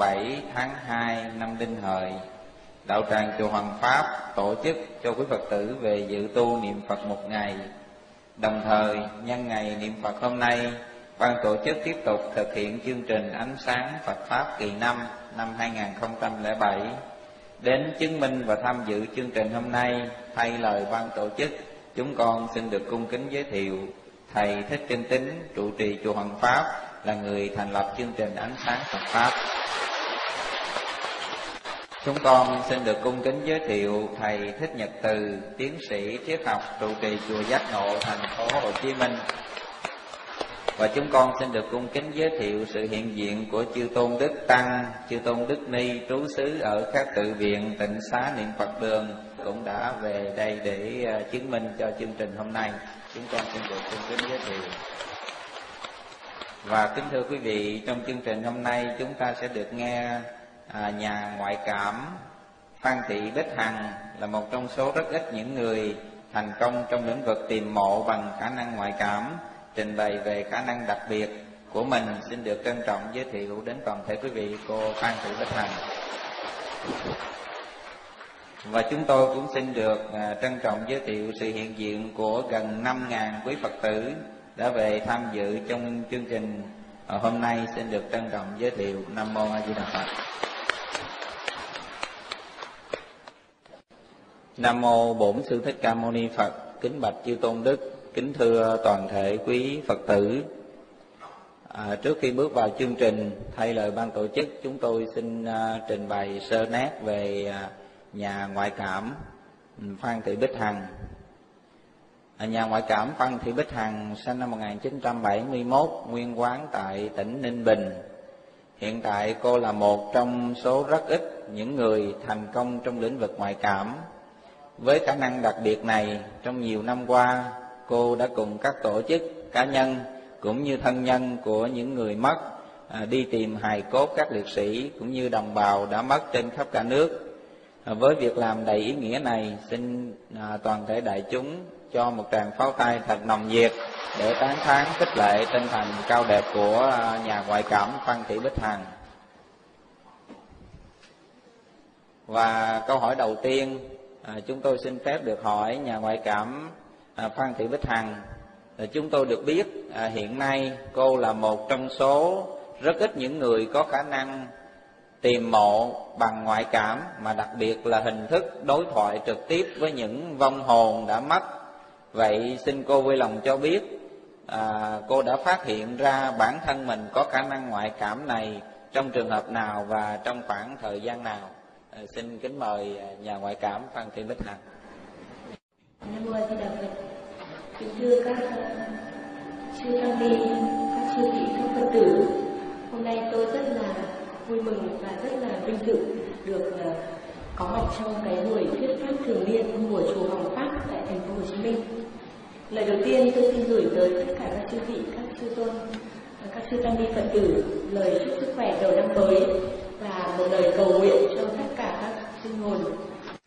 7 tháng 2 năm Đinh Hợi. Đạo tràng chùa Hoàng Pháp tổ chức cho quý Phật tử về dự tu niệm Phật một ngày. Đồng thời, nhân ngày niệm Phật hôm nay, ban tổ chức tiếp tục thực hiện chương trình ánh sáng Phật Pháp kỳ năm năm 2007 Đến chứng minh và tham dự chương trình hôm nay, thay lời ban tổ chức, chúng con xin được cung kính giới thiệu Thầy Thích trinh Tính, trụ trì chùa Hoàng Pháp, là người thành lập chương trình Ánh Sáng Phật Pháp. Chúng con xin được cung kính giới thiệu Thầy Thích Nhật Từ, tiến sĩ triết học trụ trì chùa Giác Ngộ, thành phố Hồ Chí Minh. Và chúng con xin được cung kính giới thiệu sự hiện diện của chư tôn đức tăng, chư tôn đức ni trú xứ ở các tự viện tịnh xá niệm Phật đường cũng đã về đây để à, chứng minh cho chương trình hôm nay. Chúng con xin được cung kính giới thiệu. Và kính thưa quý vị, trong chương trình hôm nay chúng ta sẽ được nghe à, nhà ngoại cảm Phan Thị Bích Hằng là một trong số rất ít những người thành công trong lĩnh vực tìm mộ bằng khả năng ngoại cảm trình bày về khả năng đặc biệt của mình xin được trân trọng giới thiệu đến toàn thể quý vị cô Phan Thị Bích Hằng. Và chúng tôi cũng xin được à, trân trọng giới thiệu sự hiện diện của gần 5.000 quý Phật tử đã về tham dự trong chương trình à, hôm nay xin được trân trọng giới thiệu Nam Mô A Di Đà Phật. Nam Mô Bổn Sư Thích Ca Mâu Ni Phật, kính bạch chư tôn đức, kính thưa toàn thể quý Phật tử. À, trước khi bước vào chương trình, thay lời ban tổ chức, chúng tôi xin uh, trình bày sơ nét về uh, nhà ngoại cảm ừ, Phan Thị Bích Hằng. À, nhà ngoại cảm Phan Thị Bích Hằng sinh năm 1971, nguyên quán tại tỉnh Ninh Bình. Hiện tại cô là một trong số rất ít những người thành công trong lĩnh vực ngoại cảm. Với khả năng đặc biệt này, trong nhiều năm qua, cô đã cùng các tổ chức, cá nhân cũng như thân nhân của những người mất à, đi tìm hài cốt các liệt sĩ cũng như đồng bào đã mất trên khắp cả nước. À, với việc làm đầy ý nghĩa này, xin à, toàn thể đại chúng cho một tràng pháo tay thật nồng nhiệt để tán thán khích lệ tinh thần cao đẹp của à, nhà ngoại cảm Phan Thị Bích Hằng. Và câu hỏi đầu tiên à, chúng tôi xin phép được hỏi nhà ngoại cảm à, Phan Thị Bích Hằng. À, chúng tôi được biết à, hiện nay cô là một trong số rất ít những người có khả năng tìm mộ bằng ngoại cảm mà đặc biệt là hình thức đối thoại trực tiếp với những vong hồn đã mất vậy xin cô vui lòng cho biết à, cô đã phát hiện ra bản thân mình có khả năng ngoại cảm này trong trường hợp nào và trong khoảng thời gian nào à, xin kính mời à, nhà ngoại cảm phan thị bích hằng. Nam mô di đà phật. Kính thưa các à, chư tăng ni các chư vị các phật tử. Hôm nay tôi rất là vui mừng và rất là vinh dự được à, có mặt trong cái buổi thuyết pháp thường niên của chùa Hoàng Pháp tại thành phố Hồ Chí Minh. Lời đầu tiên tôi xin gửi tới tất cả các chư vị, các chư tôn, các chư tăng ni Phật tử lời chúc sức khỏe đầu năm mới và một lời cầu nguyện cho tất cả các sinh hồn,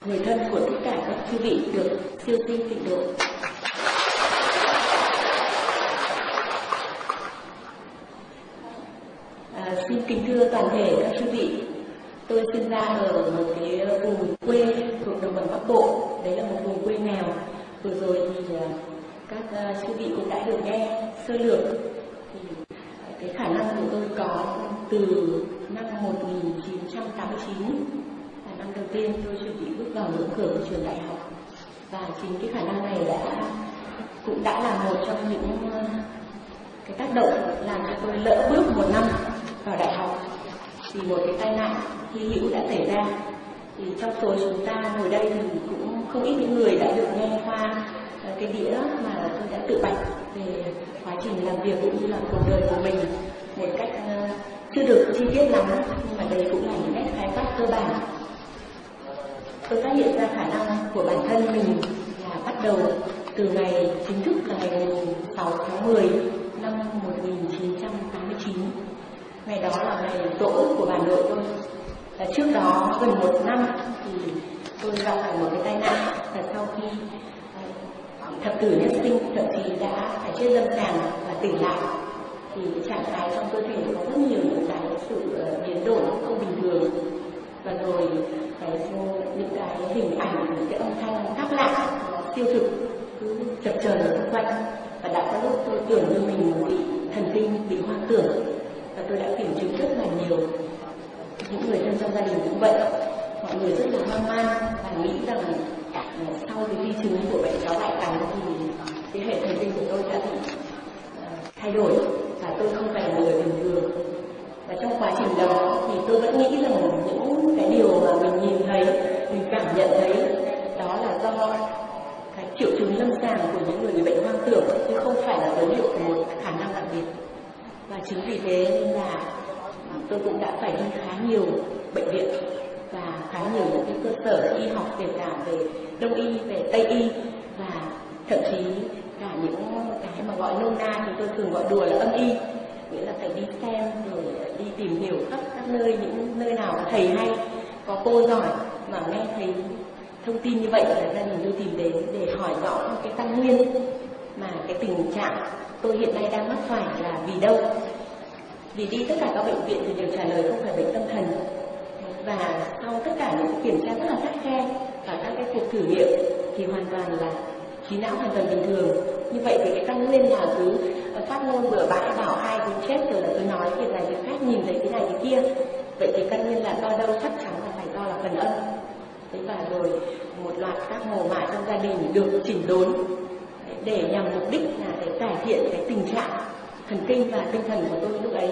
người thân của tất cả các chư vị được siêu sinh tịnh độ. À, xin kính thưa toàn thể các chư vị. Tôi sinh ra ở một cái vùng quê thuộc đồng bằng bắc bộ. Đấy là một vùng quê nghèo. Vừa rồi thì à, các à, chư sư vị cũng đã được nghe sơ lược cái khả năng của tôi có từ năm 1989 là năm đầu tiên tôi chuẩn bị bước vào ngưỡng cửa của trường đại học. Và chính cái khả năng này đã, cũng đã là một trong những ờ, cái tác động làm cho tôi lỡ bước một năm vào đại học. Vì một cái tai nạn hy hữu đã xảy ra. Thì trong số chúng ta ngồi đây thì cũng không ít những người đã được nghe qua ờ, cái đĩa mà tôi đã tự bạch về quá trình làm việc cũng như là cuộc đời của mình một cách uh, chưa được chi tiết lắm. Nhưng mà đây cũng là những nét khái quát cơ bản. Tôi phát hiện ra khả năng của bản thân mình là bắt đầu từ ngày chính thức là ngày 6 tháng 10 năm 1989 ngày đó là ngày tổ của bà nội tôi. Và trước đó gần một năm thì tôi gặp phải một cái tai nạn và sau khi thập tử nhất sinh, thậm chí đã phải trên lâm sàng và tỉnh lại. Thì trạng thái trong cơ thể có rất nhiều những cái sự ờ, biến đổi không bình thường. Và rồi cái những cái hình ảnh, những cái âm thanh khác lạ tiêu thực, cứ chập chờn ở xung quanh. Và đã có lúc tôi tưởng như mình bị thần kinh, bị hoang tưởng. Và tôi đã kiểm chứng rất là nhiều. Những người thân trong gia đình cũng vậy. Mọi người rất là hoang mang và nghĩ rằng sau cái di chứng của bệnh cháu bại cắn thì ờ, cái hệ thần kinh của tôi đã bị ờ, thay đổi và tôi không phải là người bình thường. Và trong quá trình đó thì tôi vẫn nghĩ rằng những cái điều mà mình nhìn thấy, mình cảm nhận thấy, đó là do cái triệu chứng lâm sàng của những người bị bệnh hoang tưởng, chứ không phải là dấu hiệu của một khả năng đặc biệt. Và chính vì thế nên là ờ, tôi cũng đã phải đi khá nhiều bệnh viện và khá nhiều những cái cơ sở y học kể cả về đông y, về tây y và thậm chí cả những cái mà gọi nôm na thì tôi thường gọi đùa là âm y. Nghĩa là phải đi xem rồi đi tìm hiểu khắp các nơi, những nơi nào có thầy hay, có cô giỏi mà nghe thấy thông tin như vậy là gia đình tôi tìm đến để hỏi rõ cái căn nguyên mà cái tình trạng tôi hiện nay đang mắc phải là vì đâu. Vì đi tất cả các bệnh viện thì đều trả lời không phải bệnh tâm thần và sau tất cả những kiểm tra rất là khắt khe và các cái cuộc thử nghiệm thì hoàn toàn là trí não hoàn toàn bình thường. Như vậy thì cái tăng lên là cứ ờ, phát ngôn bừa bãi bảo ai cũng chết rồi là tôi nói việc này việc khác, nhìn thấy cái này cái kia. Vậy thì căn nguyên là do đâu chắc chắn là phải do là phần âm. Thế và rồi một loạt các mồ mả trong gia đình được chỉnh đốn để nhằm mục đích là để cải thiện cái tình trạng thần kinh và tinh thần của tôi lúc ấy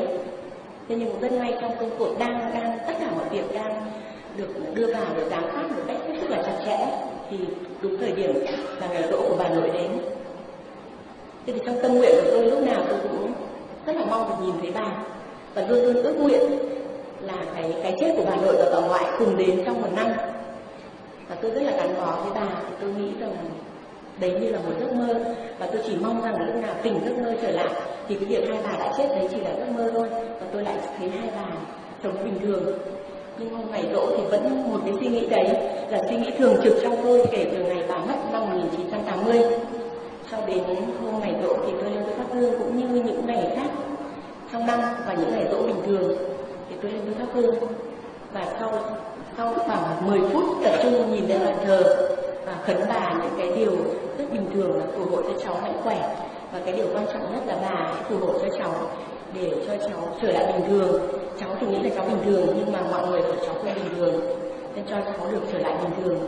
thế nhưng rất may trong công cuộc đang đang, tất cả mọi việc đang được đưa vào để giám sát một cách hết sức là chặt chẽ, thì đúng thời điểm là ngày rỗ của bà nội đến. Thế thì trong tâm nguyện của tôi lúc nào tôi cũng rất là mong được nhìn thấy bà. Và luôn luôn ước nguyện là cái cái chết của bà nội và bà ngoại cùng đến trong một năm. Và tôi rất là gắn bó với bà tôi nghĩ rằng đấy như là một giấc mơ. Và tôi chỉ mong rằng lúc nào tỉnh giấc mơ trở lại, thì cái việc hai bà đã chết đấy chỉ là giấc mơ thôi. Và tôi lại thấy hai bà sống bình thường. Nhưng hôm ngày rỗ thì vẫn một cái suy nghĩ đấy, là suy nghĩ thường trực trong tôi kể từ ngày bà mất năm 1980 sau đến hôm ngày rỗ thì tôi lên với thắp hương cũng như những ngày khác trong năm và những ngày rỗ bình thường thì tôi lên với thắp hương và sau sau khoảng 10 phút tập trung nhìn lên bàn thờ và khấn bà những cái điều rất bình thường là phù hộ cho cháu mạnh khỏe. Và cái điều quan trọng nhất là bà phù hộ cho cháu để cho cháu trở lại bình thường. Cháu thì nghĩ là cháu bình thường, nhưng mà mọi người của cháu không bình thường. Nên cho cháu được trở lại bình thường,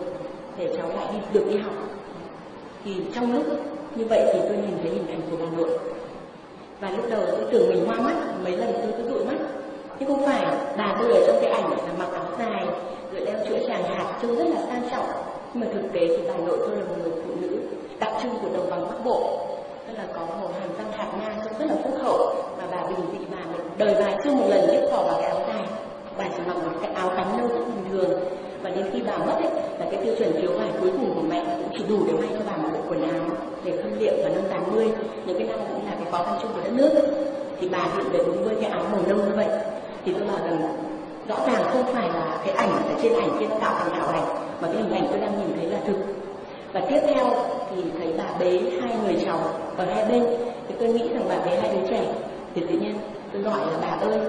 để cháu lại đi, được đi học. Thì trong lúc như vậy thì tôi nhìn thấy hình ảnh của bà nội. Và lúc đầu tôi tưởng mình hoa mắt, mấy lần tôi cứ dụi mắt. Nhưng không phải bà tôi ở trong cái ảnh là mặc áo dài, rồi đeo chuỗi tràng hạt, trông rất là sang trọng nhưng mà thực tế thì bà nội tôi là một người phụ nữ đặc trưng của đồng bằng bắc bộ. Tức là có một hàm răng hạt ngang trông rất là phúc hậu. Và bà bình dị bà đời bà chưa một lần liếc thỏ vào cái áo dài. Bà chỉ mặc một cái áo cánh nâu rất bình thường. Và đến khi bà mất ấy, là cái tiêu chuẩn thiếu vải cuối cùng của mẹ cũng chỉ đủ để may cho bà một bộ quần áo để khâm liệm vào năm 80 những cái năm cũng là cái khó khăn chung của đất nước ấy. thì bà hiện về đúng với cái áo màu nâu như vậy. Thì tôi bảo rằng rõ ràng không phải là cái ảnh ở trên ảnh kia tạo thành ảo ảnh, mà cái hình ảnh tôi đang nhìn thấy là thực. Và tiếp theo thì thấy bà bế hai người cháu ở hai bên. Thì tôi nghĩ rằng bà bế hai đứa trẻ. Thì tự nhiên tôi gọi là bà ơi.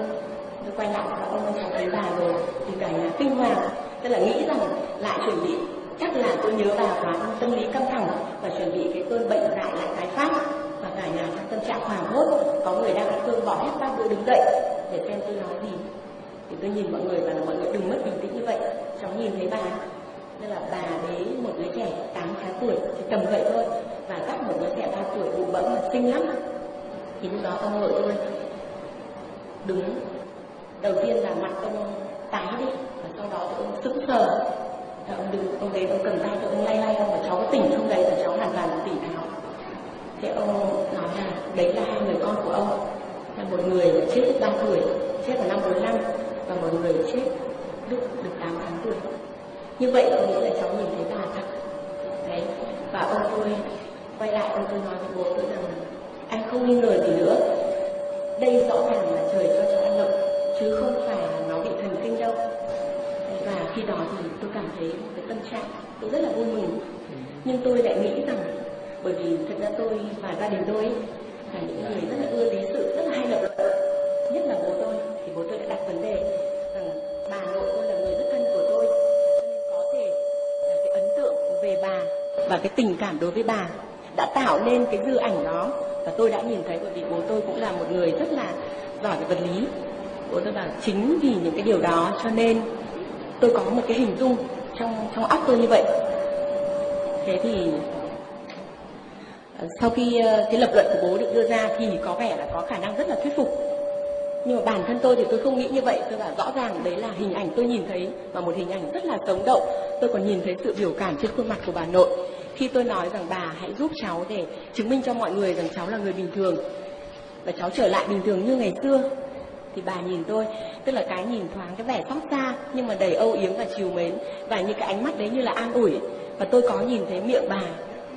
Tôi quay lại và ông cháu thấy bà rồi. Thì cả nhà kinh hoàng. Tức là nghĩ rằng lại chuẩn bị, chắc là tôi nhớ bà quá tâm lý căng thẳng và chuẩn bị cái cơn bệnh dại lại tái phát. Và cả nhà trong tâm trạng hoảng hốt, có người đang ăn bỏ hết ba đũa đứng dậy để xem tôi nói gì thì tôi nhìn mọi người và mọi người đừng mất bình tĩnh như vậy. Cháu nhìn thấy bà nên là bà bế một đứa trẻ 8 tháng tuổi, thì tầm vậy thôi. Và dắt một đứa trẻ 3 tuổi bụ bẫm mà xinh lắm thì lúc đó ông nội tôi đứng đầu tiên là mặt ông tái đi, và sau đó tôi ông sững sờ. Và ông đứng, ông đấy, ông cầm tay cho ông lay lay ông và cháu có tỉnh không đấy, và cháu hoàn toàn tỉnh táo thế ông nói là, đấy là hai người con của ông. Là một người chết ba tuổi, chết vào năm 45 và một người chết lúc được 8 tháng tuổi. Như vậy có nghĩa là cháu nhìn thấy bà thật. Đấy, và ông tôi quay lại, ông tôi nói với bố tôi rằng anh không nghi ngờ gì nữa. Đây rõ ràng là trời cho cháu ăn lộc, chứ không phải là nó bị thần kinh đâu. Và khi đó thì tôi cảm thấy cái tâm trạng tôi rất là vui mừng. Nhưng tôi lại nghĩ rằng, bởi vì thật ra tôi và gia đình tôi là những người rất là ưa lý sự, rất là hay lập luận, nhất là bố tôi bố tôi đã đặt vấn đề, rằng bà nội tôi là người rất thân của tôi, cho nên có thể là cái ấn tượng về bà và cái tình cảm đối với bà đã tạo nên cái dư ảnh đó. Và tôi đã nhìn thấy bởi vì bố tôi cũng là một người rất là giỏi về vật lý. Bố tôi bảo chính vì những cái điều đó cho nên tôi có một cái hình dung trong trong óc tôi như vậy. Thế thì ờ, sau khi ờ, cái lập luận của bố được đưa ra thì có vẻ là có khả năng rất là thuyết phục nhưng mà bản thân tôi thì tôi không nghĩ như vậy. Tôi bảo rõ ràng đấy là hình ảnh tôi nhìn thấy và một hình ảnh rất là sống động. Tôi còn nhìn thấy sự biểu cảm trên khuôn mặt của bà nội. Khi tôi nói rằng bà hãy giúp cháu để chứng minh cho mọi người rằng cháu là người bình thường và cháu trở lại bình thường như ngày xưa, thì bà nhìn tôi, tức là cái nhìn thoáng, cái vẻ xót xa, nhưng mà đầy âu yếm và chiều mến và những cái ánh mắt đấy như là an ủi. Và tôi có nhìn thấy miệng bà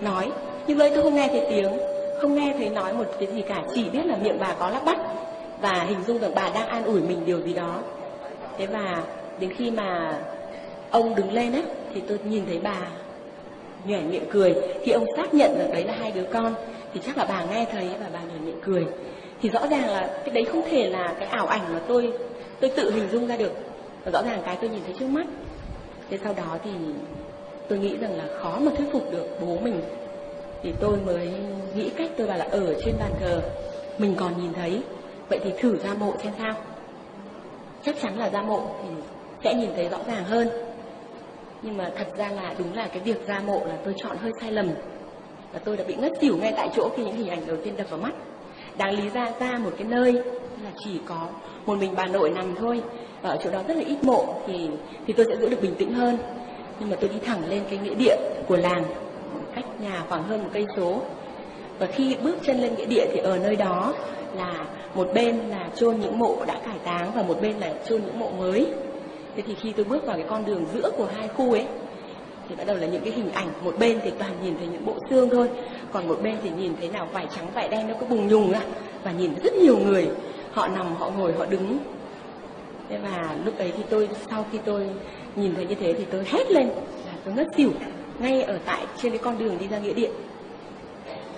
nói, nhưng ấy tôi không nghe thấy tiếng, không nghe thấy nói một cái gì cả, chỉ biết là miệng bà có lắp bắp và hình dung rằng bà đang an ủi mình điều gì đó. Thế và đến khi mà ông đứng lên ấy, thì tôi nhìn thấy bà nhoẻn miệng cười. Khi ông xác nhận rằng đấy là hai đứa con. Thì chắc là bà nghe thấy và bà nhoẻn miệng cười. Thì rõ ràng là cái đấy không thể là cái ảo ảnh mà tôi tôi tự hình dung ra được. Và rõ ràng cái tôi nhìn thấy trước mắt. Thế sau đó thì tôi nghĩ rằng là khó mà thuyết phục được bố mình. Thì tôi mới nghĩ cách tôi bảo là ở trên bàn thờ, mình còn nhìn thấy vậy thì thử ra mộ xem sao. Chắc chắn là ra mộ thì sẽ nhìn thấy rõ ràng hơn. Nhưng mà thật ra là đúng là cái việc ra mộ là tôi chọn hơi sai lầm. Và tôi đã bị ngất xỉu ngay tại chỗ khi những hình ảnh đầu tiên đập vào mắt. Đáng lý ra ra một cái nơi là chỉ có một mình bà nội nằm thôi. Và ở chỗ đó rất là ít mộ thì thì tôi sẽ giữ được bình tĩnh hơn. Nhưng mà tôi đi thẳng lên cái nghĩa địa của làng, cách nhà khoảng hơn một cây số. Và khi bước chân lên nghĩa địa thì ở nơi đó là một bên là chôn những mộ đã cải táng và một bên là chôn những mộ mới. Thế thì khi tôi bước vào cái con đường giữa của hai khu ấy, thì bắt đầu là những cái hình ảnh. Một bên thì toàn nhìn thấy những bộ xương thôi, còn một bên thì nhìn thấy nào vải trắng, vải đen nó cứ bùng nhùng ra và nhìn rất nhiều người. Họ nằm, họ ngồi, họ đứng. Thế và lúc ấy thì tôi, sau khi tôi nhìn thấy như thế thì tôi hét lên, là tôi ngất xỉu ngay ở tại trên cái con đường đi ra nghĩa địa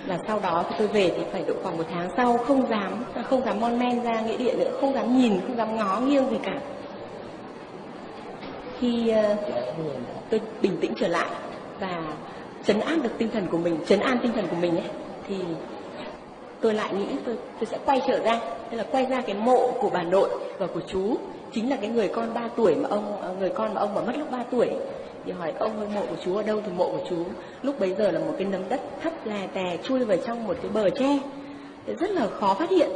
và sau đó thì tôi về thì phải độ khoảng một tháng sau, không dám à, không dám mon men ra nghĩa địa nữa, không dám nhìn, không dám ngó nghiêng gì cả. Khi ờ, tôi bình tĩnh trở lại và chấn an được tinh thần của mình, chấn an tinh thần của mình ấy. Thì tôi lại nghĩ tôi tôi sẽ quay trở ra, tức là quay ra cái mộ của bà nội và của chú. Chính là cái người con 3 tuổi mà ông ờ, người con mà ông mà mất lúc 3 tuổi thì hỏi, ông ơi, mộ của chú ở đâu thì mộ của chú lúc bấy giờ là một cái nấm đất thấp lè tè chui vào trong một cái bờ tre rất là khó phát hiện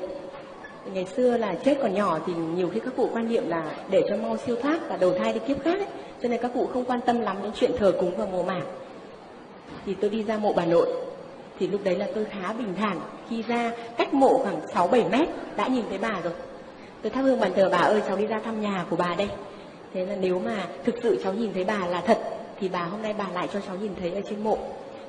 ngày xưa là chết còn nhỏ thì nhiều khi các cụ quan niệm là để cho mau siêu thoát và đầu thai đi kiếp khác ấy. cho nên các cụ không quan tâm lắm đến chuyện thờ cúng và mồ mả thì tôi đi ra mộ bà nội thì lúc đấy là tôi khá bình thản khi ra cách mộ khoảng 6 7 mét, đã nhìn thấy bà rồi. Tôi thắp hương bàn thờ, bà ơi, cháu đi ra thăm nhà của bà đây. Thế là nếu mà thực sự cháu nhìn thấy bà là thật, thì bà hôm nay bà lại cho cháu nhìn thấy ở trên mộ.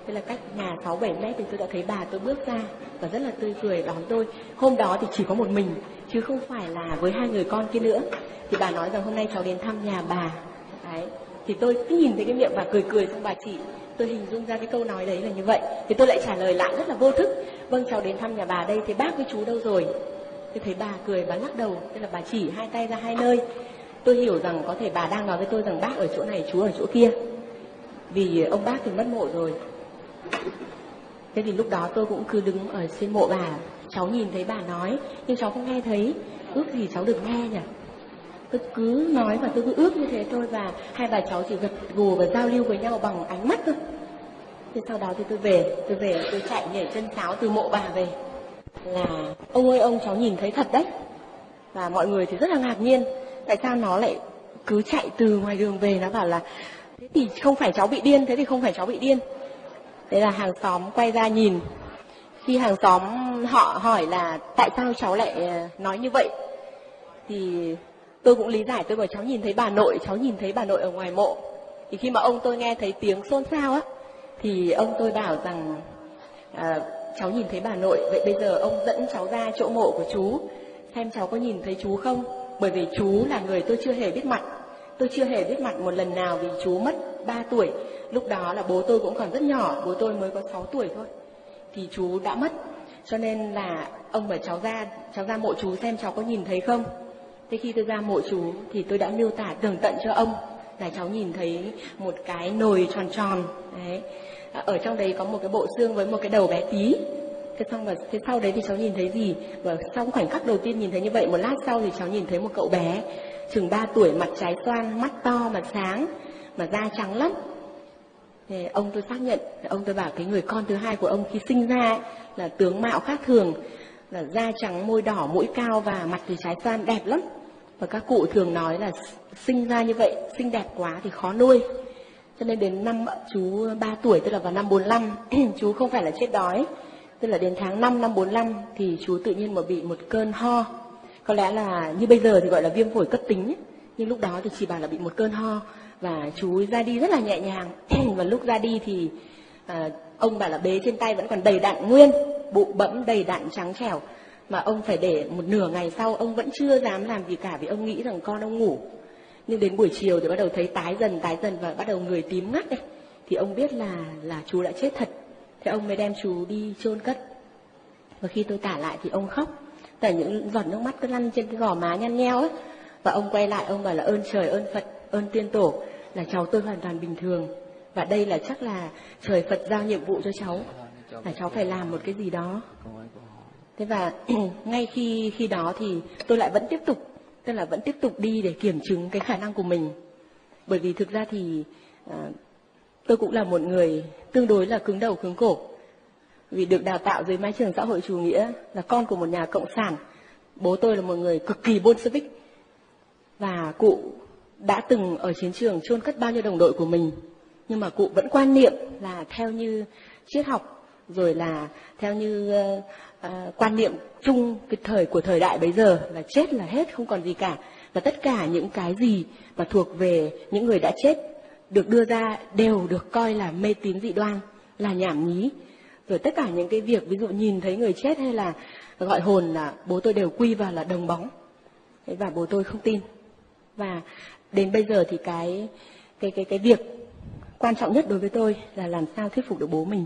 Thế là cách nhà 6 7 mét thì tôi đã thấy bà, tôi bước ra và rất là tươi cười đón tôi. Hôm đó thì chỉ có một mình, chứ không phải là với hai người con kia nữa. Thì bà nói rằng hôm nay cháu đến thăm nhà bà. Đấy. Thì tôi cứ nhìn thấy cái miệng bà cười cười, xong bà chỉ, tôi hình dung ra cái câu nói đấy là như vậy thì tôi lại trả lời lại rất là vô thức vâng cháu đến thăm nhà bà đây, thế bác với chú đâu rồi tôi thấy bà cười và lắc đầu tức là bà chỉ hai tay ra hai nơi tôi hiểu rằng có thể bà đang nói với tôi rằng bác ở chỗ này, chú ở chỗ kia. Vì ông bác thì mất mộ rồi. Thế thì lúc đó tôi cũng cứ đứng ở trên mộ bà. Cháu nhìn thấy bà nói, nhưng cháu không nghe thấy. Ước gì cháu được nghe nhỉ? Tôi cứ nói và tôi cứ ước như thế thôi và hai bà cháu chỉ gật gù và giao lưu với nhau bằng ánh mắt thôi. Thế sau đó thì tôi về tôi về, tôi chạy nhảy chân sáo từ mộ bà về. Là, ông ơi, ông cháu nhìn thấy thật đấy. Và mọi người thì rất là ngạc nhiên tại sao nó lại cứ chạy từ ngoài đường về? Nó bảo là thế thì không phải cháu bị điên thế thì không phải cháu bị điên. Thế là hàng xóm quay ra nhìn. Khi hàng xóm họ hỏi là tại sao cháu lại ờ, nói như vậy? Thì tôi cũng lý giải tôi bảo cháu nhìn thấy bà nội cháu nhìn thấy bà nội ở ngoài mộ. Thì khi mà ông tôi nghe thấy tiếng xôn xao á thì ông tôi bảo rằng à, cháu nhìn thấy bà nội vậy bây giờ ông dẫn cháu ra chỗ mộ của chú xem cháu có nhìn thấy chú không? Bởi vì chú là người tôi chưa hề biết mặt. Tôi chưa hề biết mặt một lần nào vì chú mất 3 tuổi. Lúc đó là bố tôi cũng còn rất nhỏ, bố tôi mới có 6 tuổi thôi. Thì chú đã mất. Cho nên là ông bảo cháu ra cháu ra mộ chú xem cháu có nhìn thấy không? Thế khi tôi ra mộ chú thì tôi đã miêu tả tường tận cho ông là cháu nhìn thấy một cái nồi tròn tròn. Đấy. Ở trong đấy có một cái bộ xương với một cái đầu bé tí thế xong và thế sau đấy thì cháu nhìn thấy gì? Và trong khoảnh khắc đầu tiên nhìn thấy như vậy một lát sau thì cháu nhìn thấy một cậu bé chừng 3 tuổi mặt trái xoan mắt to mà sáng mà da trắng lắm. Thì ông tôi xác nhận ông tôi bảo cái người con thứ hai của ông khi sinh ra ấy, là tướng mạo khác thường là da trắng môi đỏ mũi cao và mặt thì trái xoan đẹp lắm. Và các cụ thường nói là sinh ra như vậy xinh đẹp quá thì khó nuôi. Cho nên đến năm chú 3 tuổi tức là vào năm 45 chú không phải là chết đói tức là đến tháng 5 năm 45 thì chú tự nhiên mà bị một cơn ho. Có lẽ là như bây giờ thì gọi là viêm phổi cấp tính nhưng lúc đó thì chỉ bảo là bị một cơn ho. Và chú ra đi rất là nhẹ nhàng. Và lúc ra đi thì à, ông bảo là bế trên tay vẫn còn đầy đạn nguyên bụng bẫm đầy đạn trắng trẻo. Mà ông phải để một nửa ngày sau ông vẫn chưa dám làm gì cả vì ông nghĩ rằng con ông ngủ. Nhưng đến buổi chiều thì bắt đầu thấy tái dần tái dần và bắt đầu người tím ngắt đấy thì ông biết là là chú đã chết thật thế ông mới đem chú đi chôn cất. Và khi tôi tả lại thì ông khóc. Tại những giọt nước mắt cứ lăn trên cái gò má nhăn nheo ấy. Và ông quay lại ông bảo là ơn trời ơn phật ơn tiên tổ là cháu tôi hoàn toàn bình thường. Và đây là chắc là trời phật giao nhiệm vụ cho cháu là cháu phải làm một cái gì đó. Thế và ngay khi khi đó thì tôi lại vẫn tiếp tục tức là vẫn tiếp tục đi để kiểm chứng cái khả năng của mình. Bởi vì thực ra thì à, tôi cũng là một người tương đối là cứng đầu cứng cổ. Vì được đào tạo dưới mái trường xã hội chủ nghĩa là con của một nhà cộng sản bố tôi là một người cực kỳ bolshevik. Và cụ đã từng ở chiến trường chôn cất bao nhiêu đồng đội của mình nhưng mà cụ vẫn quan niệm là theo như triết học rồi là theo như uh, uh, quan niệm chung cái thời của thời đại bây giờ là chết là hết không còn gì cả. Và tất cả những cái gì mà thuộc về những người đã chết được đưa ra đều được coi là mê tín dị đoan, là nhảm nhí. Rồi tất cả những cái việc, ví dụ nhìn thấy người chết hay là gọi hồn là bố tôi đều quy vào là đồng bóng. Và bố tôi không tin. Và đến bây giờ thì cái cái cái cái việc quan trọng nhất đối với tôi là làm sao thuyết phục được bố mình.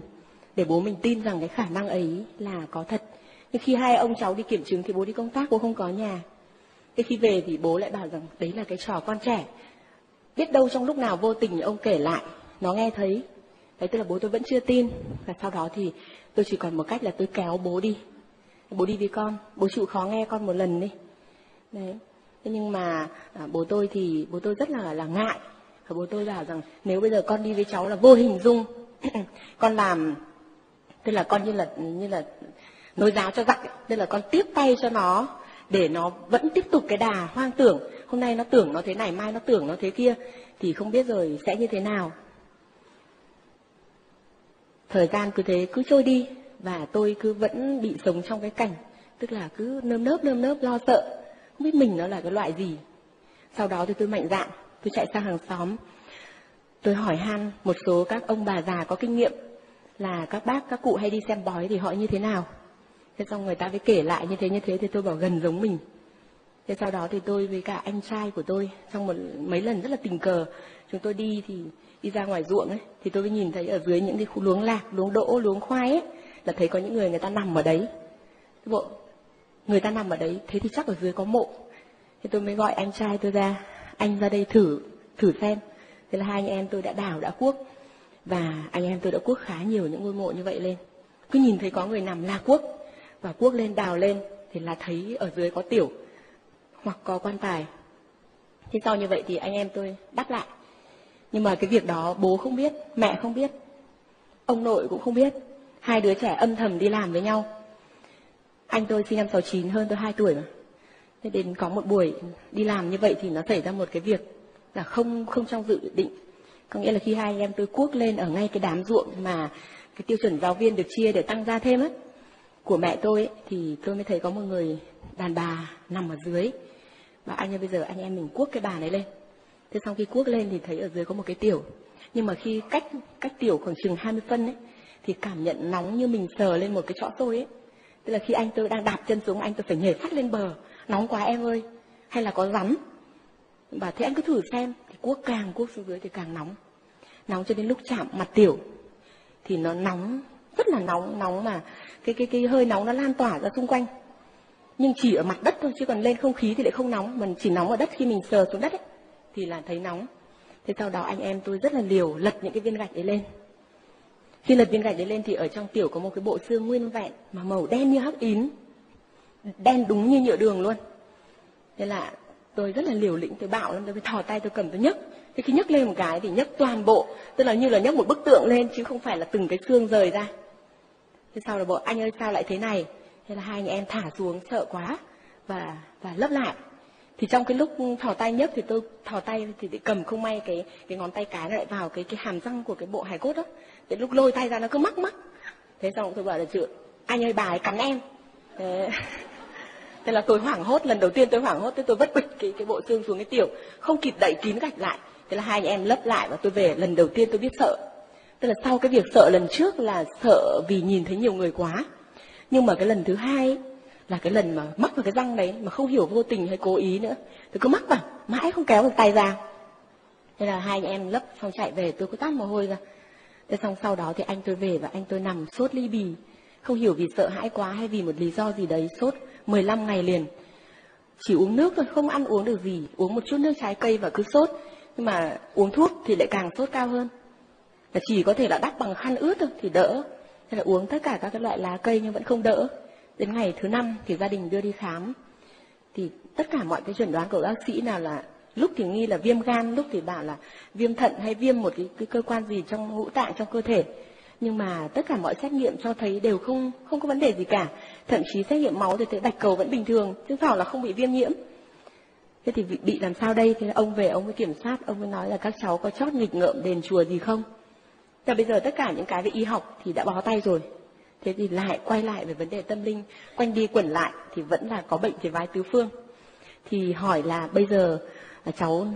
Để bố mình tin rằng cái khả năng ấy là có thật. Nhưng khi hai ông cháu đi kiểm chứng thì bố đi công tác, bố không có nhà. Thế khi về thì bố lại bảo rằng đấy là cái trò con trẻ biết đâu trong lúc nào vô tình ông kể lại. Nó nghe thấy. Đấy tức là bố tôi vẫn chưa tin. Và sau đó thì tôi chỉ còn một cách là tôi kéo bố đi. Bố đi với con. Bố chịu khó nghe con một lần đi. Đấy. Thế nhưng mà à, bố tôi thì bố tôi rất là là ngại. Bố tôi bảo rằng nếu bây giờ con đi với cháu là vô hình dung con làm tức là con như là như là nối giáo cho giặc tức là con tiếp tay cho nó để nó vẫn tiếp tục cái đà hoang tưởng hôm nay nó tưởng nó thế này, mai nó tưởng nó thế kia, thì không biết rồi sẽ như thế nào. Thời gian cứ thế cứ trôi đi và tôi cứ vẫn bị sống trong cái cảnh, tức là cứ nơm nớp nơm nớp, lo sợ, không biết mình nó là cái loại gì. Sau đó thì tôi mạnh dạn, tôi chạy sang hàng xóm. Tôi hỏi han một số các ông bà già có kinh nghiệm là các bác, các cụ hay đi xem bói thì họ như thế nào. Thế xong người ta mới kể lại như thế như thế thì tôi bảo gần giống mình thế sau đó thì tôi với cả anh trai của tôi trong một, mấy lần rất là tình cờ. Chúng tôi đi thì đi ra ngoài ruộng ấy, thì tôi mới nhìn thấy ở dưới những cái khu luống lạc, luống đỗ, luống khoai ấy, là thấy có những người người ta nằm ở đấy. Bộ người ta nằm ở đấy, thế thì chắc ở dưới có mộ. Thế tôi mới gọi anh trai tôi ra, anh ra đây thử thử xem. Thế là hai anh em tôi đã đào, đã cuốc, và anh em tôi đã cuốc khá nhiều những ngôi mộ như vậy lên. Cứ nhìn thấy có người nằm la cuốc, và cuốc lên, đào lên, thì là thấy ở dưới có tiểu hoặc có quan tài. Thế sau như vậy thì anh em tôi đắp lại. Nhưng mà cái việc đó bố không biết mẹ không biết ông nội cũng không biết. Hai đứa trẻ âm thầm đi làm với nhau. Anh tôi sinh năm 69 hơn tôi 2 tuổi mà. Thế đến có một buổi đi làm như vậy thì nó xảy ra một cái việc là không không trong dự định. Có nghĩa là khi hai anh em tôi cuốc lên ở ngay cái đám ruộng mà cái tiêu chuẩn giáo viên được chia để tăng ra thêm á của mẹ tôi ấy, thì tôi mới thấy có một người đàn bà nằm ở dưới và anh ơi bây giờ anh em mình cuốc cái bàn ấy lên. Thế xong khi cuốc lên thì thấy ở dưới có một cái tiểu. Nhưng mà khi cách cách tiểu khoảng chừng 20 phân ấy, thì cảm nhận nóng như mình sờ lên một cái chõ tôi ấy. Tức là khi anh tôi đang đạp chân xuống, anh tôi phải nhảy phát lên bờ. Nóng quá em ơi. Hay là có rắn. Và thế anh cứ thử xem. Thì cuốc càng cuốc xuống dưới thì càng nóng. Nóng cho đến lúc chạm mặt tiểu. Thì nó nóng, rất là nóng nóng mà cái cái cái hơi nóng nó lan tỏa ra xung quanh nhưng chỉ ở mặt đất thôi chứ còn lên không khí thì lại không nóng. Mình chỉ nóng ở đất khi mình sờ xuống đất ấy, thì là thấy nóng. Thế sau đó anh em tôi rất là liều lật những cái viên gạch đấy lên. Khi lật viên gạch đấy lên thì ở trong tiểu có một cái bộ xương nguyên vẹn mà màu đen như hắc ín đen đúng như nhựa đường luôn. Thế là tôi rất là liều lĩnh tôi bạo lắm tôi mới thò tay tôi cầm tôi nhấc. Thế khi nhấc lên một cái thì nhấc toàn bộ. Tức là như là nhấc một bức tượng lên chứ không phải là từng cái xương rời ra. Thế sau là bộ anh ơi sao lại thế này? Thế là hai anh em thả xuống sợ quá và và lấp lại. Thì trong cái lúc thò tay nhấc thì tôi thò tay thì cầm không may cái cái ngón tay cái lại vào cái cái hàm răng của cái bộ hài cốt đó. Thế lúc lôi tay ra nó cứ mắc mắc. Thế xong tôi bảo là chuyện anh ơi bà ấy cắn em. Thế, thế là tôi hoảng hốt lần đầu tiên tôi hoảng hốt thế tôi vất bịch cái cái bộ xương xuống cái tiểu không kịp đậy kín gạch lại. Thế là hai anh em lấp lại và tôi về. Lần đầu tiên tôi biết sợ. Tức là sau cái việc sợ lần trước là sợ vì nhìn thấy nhiều người quá nhưng mà cái lần thứ hai là cái lần mà mắc vào cái răng đấy, mà không hiểu vô tình hay cố ý nữa. Tôi cứ mắc vào, mãi không kéo được tay ra. Thế là hai anh em lấp xong chạy về, tôi cứ tát mồ hôi ra. Thế xong sau đó thì anh tôi về và anh tôi nằm sốt ly bì. Không hiểu vì sợ hãi quá hay vì một lý do gì đấy, sốt 15 ngày liền. Chỉ uống nước thôi, không ăn uống được gì. Uống một chút nước trái cây và cứ sốt. Nhưng mà uống thuốc thì lại càng sốt cao hơn. Là chỉ có thể là đắp bằng khăn ướt thôi, thì đỡ thế là uống tất cả các cái loại lá cây nhưng vẫn không đỡ. Đến ngày thứ năm thì gia đình đưa đi khám. Thì tất cả mọi cái chuẩn đoán của bác sĩ nào là lúc thì nghi là viêm gan lúc thì bảo là viêm thận hay viêm một cái, cái cơ quan gì trong ngũ tạng trong cơ thể. Nhưng mà tất cả mọi xét nghiệm cho thấy đều không không có vấn đề gì cả. Thậm chí xét nghiệm máu thì thấy bạch cầu vẫn bình thường chứng tỏ là không bị viêm nhiễm. Thế thì bị, bị làm sao đây? Thì ông về ông mới kiểm soát ông mới nói là các cháu có chót nghịch ngợm đền chùa gì không? Và bây giờ tất cả những cái về y học thì đã bó tay rồi. Thế thì lại quay lại về vấn đề tâm linh quanh đi quẩn lại thì vẫn là có bệnh về vai tứ phương. Thì hỏi là bây giờ là cháu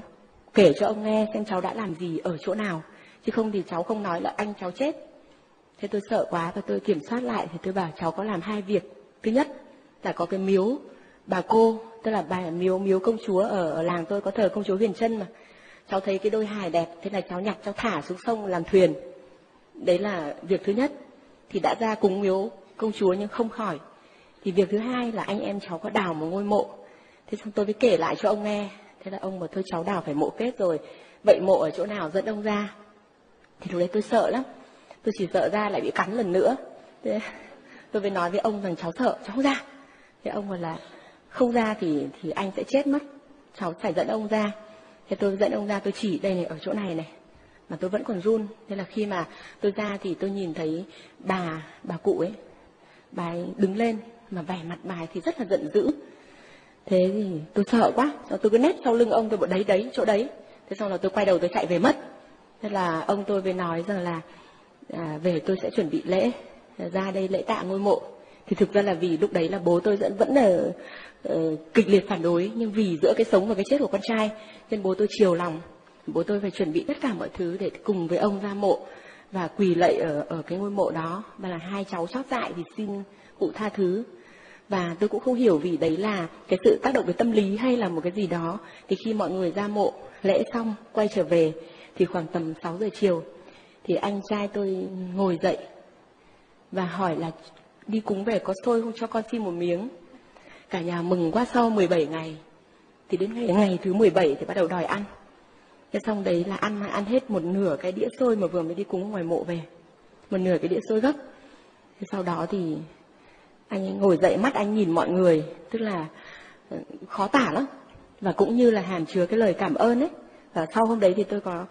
kể cho ông nghe xem cháu đã làm gì ở chỗ nào. Chứ không thì cháu không nói là anh cháu chết. Thế tôi sợ quá và tôi kiểm soát lại thì tôi bảo cháu có làm hai việc. Thứ nhất là có cái miếu bà cô tức là bà miếu miếu công chúa ở, ở làng tôi có thờ công chúa huyền trân mà. Cháu thấy cái đôi hài đẹp thế là cháu nhặt cháu thả xuống sông làm thuyền đấy là việc thứ nhất. Thì đã ra cúng miếu công chúa nhưng không khỏi. Thì việc thứ hai là anh em cháu có đào một ngôi mộ. Thế xong tôi mới kể lại cho ông nghe. Thế là ông mà thôi cháu đào phải mộ kết rồi. Vậy mộ ở chỗ nào dẫn ông ra? Thì lúc đấy tôi sợ lắm. Tôi chỉ sợ ra lại bị cắn lần nữa. Thế tôi mới nói với ông rằng, cháu sợ, cháu không ra. Thế ông bảo là, không ra thì thì anh sẽ chết mất. Cháu phải dẫn ông ra. Thế tôi dẫn ông ra, tôi chỉ đây này, ở chỗ này này mà tôi vẫn còn run. Nên là khi mà tôi ra thì tôi nhìn thấy bà bà cụ ấy bà ấy đứng lên mà vẻ mặt bà ấy thì rất là giận dữ. Thế thì tôi sợ quá. Sau tôi cứ nép sau lưng ông tôi bảo đấy đấy chỗ đấy. Thế xong là tôi quay đầu tôi chạy về mất. Thế là ông tôi về nói rằng là à, về tôi sẽ chuẩn bị lễ ra đây lễ tạ ngôi mộ. Thì thực ra là vì lúc đấy là bố tôi vẫn vẫn là uh, kịch liệt phản đối nhưng vì giữa cái sống và cái chết của con trai nên bố tôi chiều lòng bố tôi phải chuẩn bị tất cả mọi thứ để cùng với ông ra mộ và quỳ lạy ở ở cái ngôi mộ đó. Và là hai cháu sót dại thì xin cụ tha thứ. Và tôi cũng không hiểu vì đấy là cái sự tác động về tâm lý hay là một cái gì đó. Thì khi mọi người ra mộ, lễ xong, quay trở về, thì khoảng tầm 6 giờ chiều, thì anh trai tôi ngồi dậy và hỏi là, đi cúng về có xôi không? Cho con xin một miếng. Cả nhà mừng quá sau 17 ngày. Thì đến ngày ngày thứ 17 thì bắt đầu đòi ăn thế xong đấy là ăn ăn hết một nửa cái đĩa xôi mà vừa mới đi cúng ngoài mộ về. Một nửa cái đĩa xôi gấp. Thế sau đó thì anh ấy ngồi dậy mắt anh nhìn mọi người, tức là ừ, khó tả lắm. Và cũng như là hàm chứa cái lời cảm ơn ấy. Và sau hôm đấy thì tôi có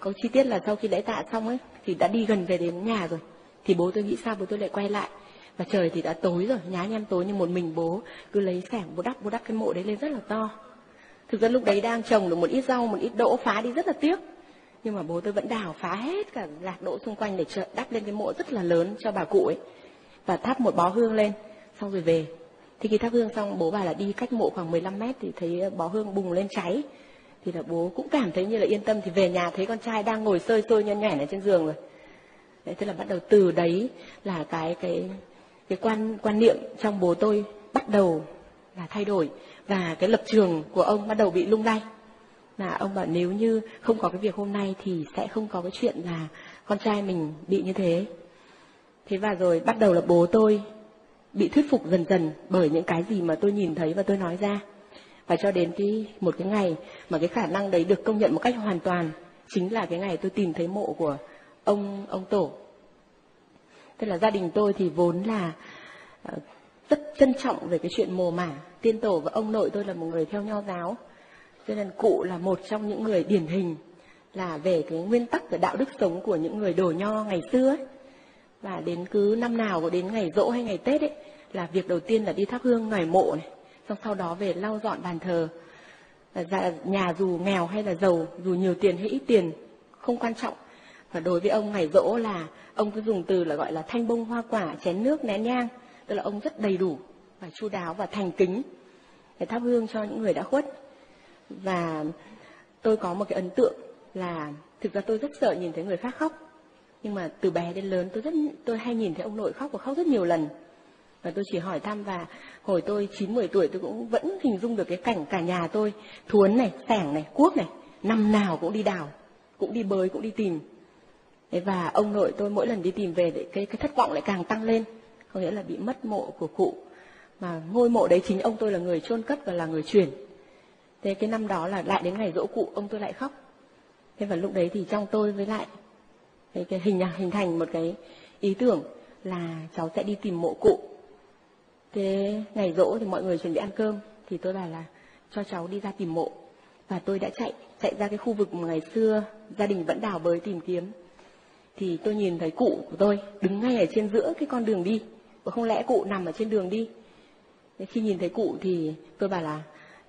có chi tiết là sau khi lễ tạ xong ấy, thì đã đi gần về đến nhà rồi. Thì bố tôi nghĩ sao bố tôi lại quay lại? Và trời thì đã tối rồi, nhá nhem tối nhưng một mình bố cứ lấy sẻng, bố đắp bố đắp cái mộ đấy lên rất là to thực ra lúc đấy đang trồng được một ít rau, một ít đỗ phá đi rất là tiếc. Nhưng mà bố tôi vẫn đào phá hết cả lạc đỗ xung quanh để đắp lên cái mộ rất là lớn cho bà cụ ấy. Và thắp một bó hương lên, xong rồi về. Thì khi thắp hương xong, bố bà là đi cách mộ khoảng 15 mét thì thấy ờ, bó hương bùng lên cháy. Thì là bố cũng cảm thấy như là yên tâm, thì về nhà thấy con trai đang ngồi sơi sôi nhăn nhẻn ở trên giường rồi. Đấy, thế là bắt đầu từ đấy là cái cái cái quan quan niệm trong bố tôi bắt đầu là thay đổi và cái lập trường của ông bắt đầu bị lung lay. Là ông bảo nếu như không có cái việc hôm nay thì sẽ không có cái chuyện là con trai mình bị như thế. Thế và rồi bắt đầu là bố tôi bị thuyết phục dần dần bởi những cái gì mà tôi nhìn thấy và tôi nói ra. Và cho đến cái, một cái ngày mà cái khả năng đấy được công nhận một cách hoàn toàn chính là cái ngày tôi tìm thấy mộ của ông ông tổ. Tức là gia đình tôi thì vốn là ờ, rất trân trọng về cái chuyện mồ mả tiên tổ và ông nội tôi là một người theo nho giáo. Cho nên cụ là một trong những người điển hình là về cái nguyên tắc và đạo đức sống của những người đồ nho ngày xưa ấy. và đến cứ năm nào có đến ngày rỗ hay ngày tết ấy, là việc đầu tiên là đi thắp hương ngoài mộ này. Xong sau đó về lau dọn bàn thờ. Và dạ, nhà dù nghèo hay là giàu, dù nhiều tiền hay ít tiền, không quan trọng. Và đối với ông ngày rỗ là, ông cứ dùng từ là gọi là thanh bông hoa quả, chén nước nén nhang. Tức là ông rất đầy đủ và chu đáo và thành kính để thắp hương cho những người đã khuất. Và tôi có một cái ấn tượng là thực ra tôi rất sợ nhìn thấy người khác khóc. Nhưng mà từ bé đến lớn tôi rất, tôi hay nhìn thấy ông nội khóc và khóc rất nhiều lần. Và tôi chỉ hỏi thăm và hồi tôi chín, mười tuổi tôi cũng vẫn hình dung được cái cảnh cả nhà tôi, thuấn này, sẻng này cuốc này, năm nào cũng đi đào, cũng đi bơi cũng đi tìm. Và ông nội tôi mỗi lần đi tìm về để cái cái thất vọng lại càng tăng lên. Có nghĩa là bị mất mộ của cụ mà ngôi mộ đấy chính ông tôi là người chôn cất và là người chuyển. Thế cái năm đó là lại đến ngày dỗ cụ ông tôi lại khóc. Thế và lúc đấy thì trong tôi với lại cái, cái hình hình thành một cái ý tưởng là cháu sẽ đi tìm mộ cụ. Thế ngày dỗ thì mọi người chuẩn bị ăn cơm thì tôi bảo là cho cháu đi ra tìm mộ. Và tôi đã chạy chạy ra cái khu vực mà ngày xưa gia đình vẫn đào bới tìm kiếm. Thì tôi nhìn thấy cụ của tôi đứng ngay ở trên giữa cái con đường đi. Và không lẽ cụ nằm ở trên đường đi? Nên khi nhìn thấy cụ thì tôi bảo là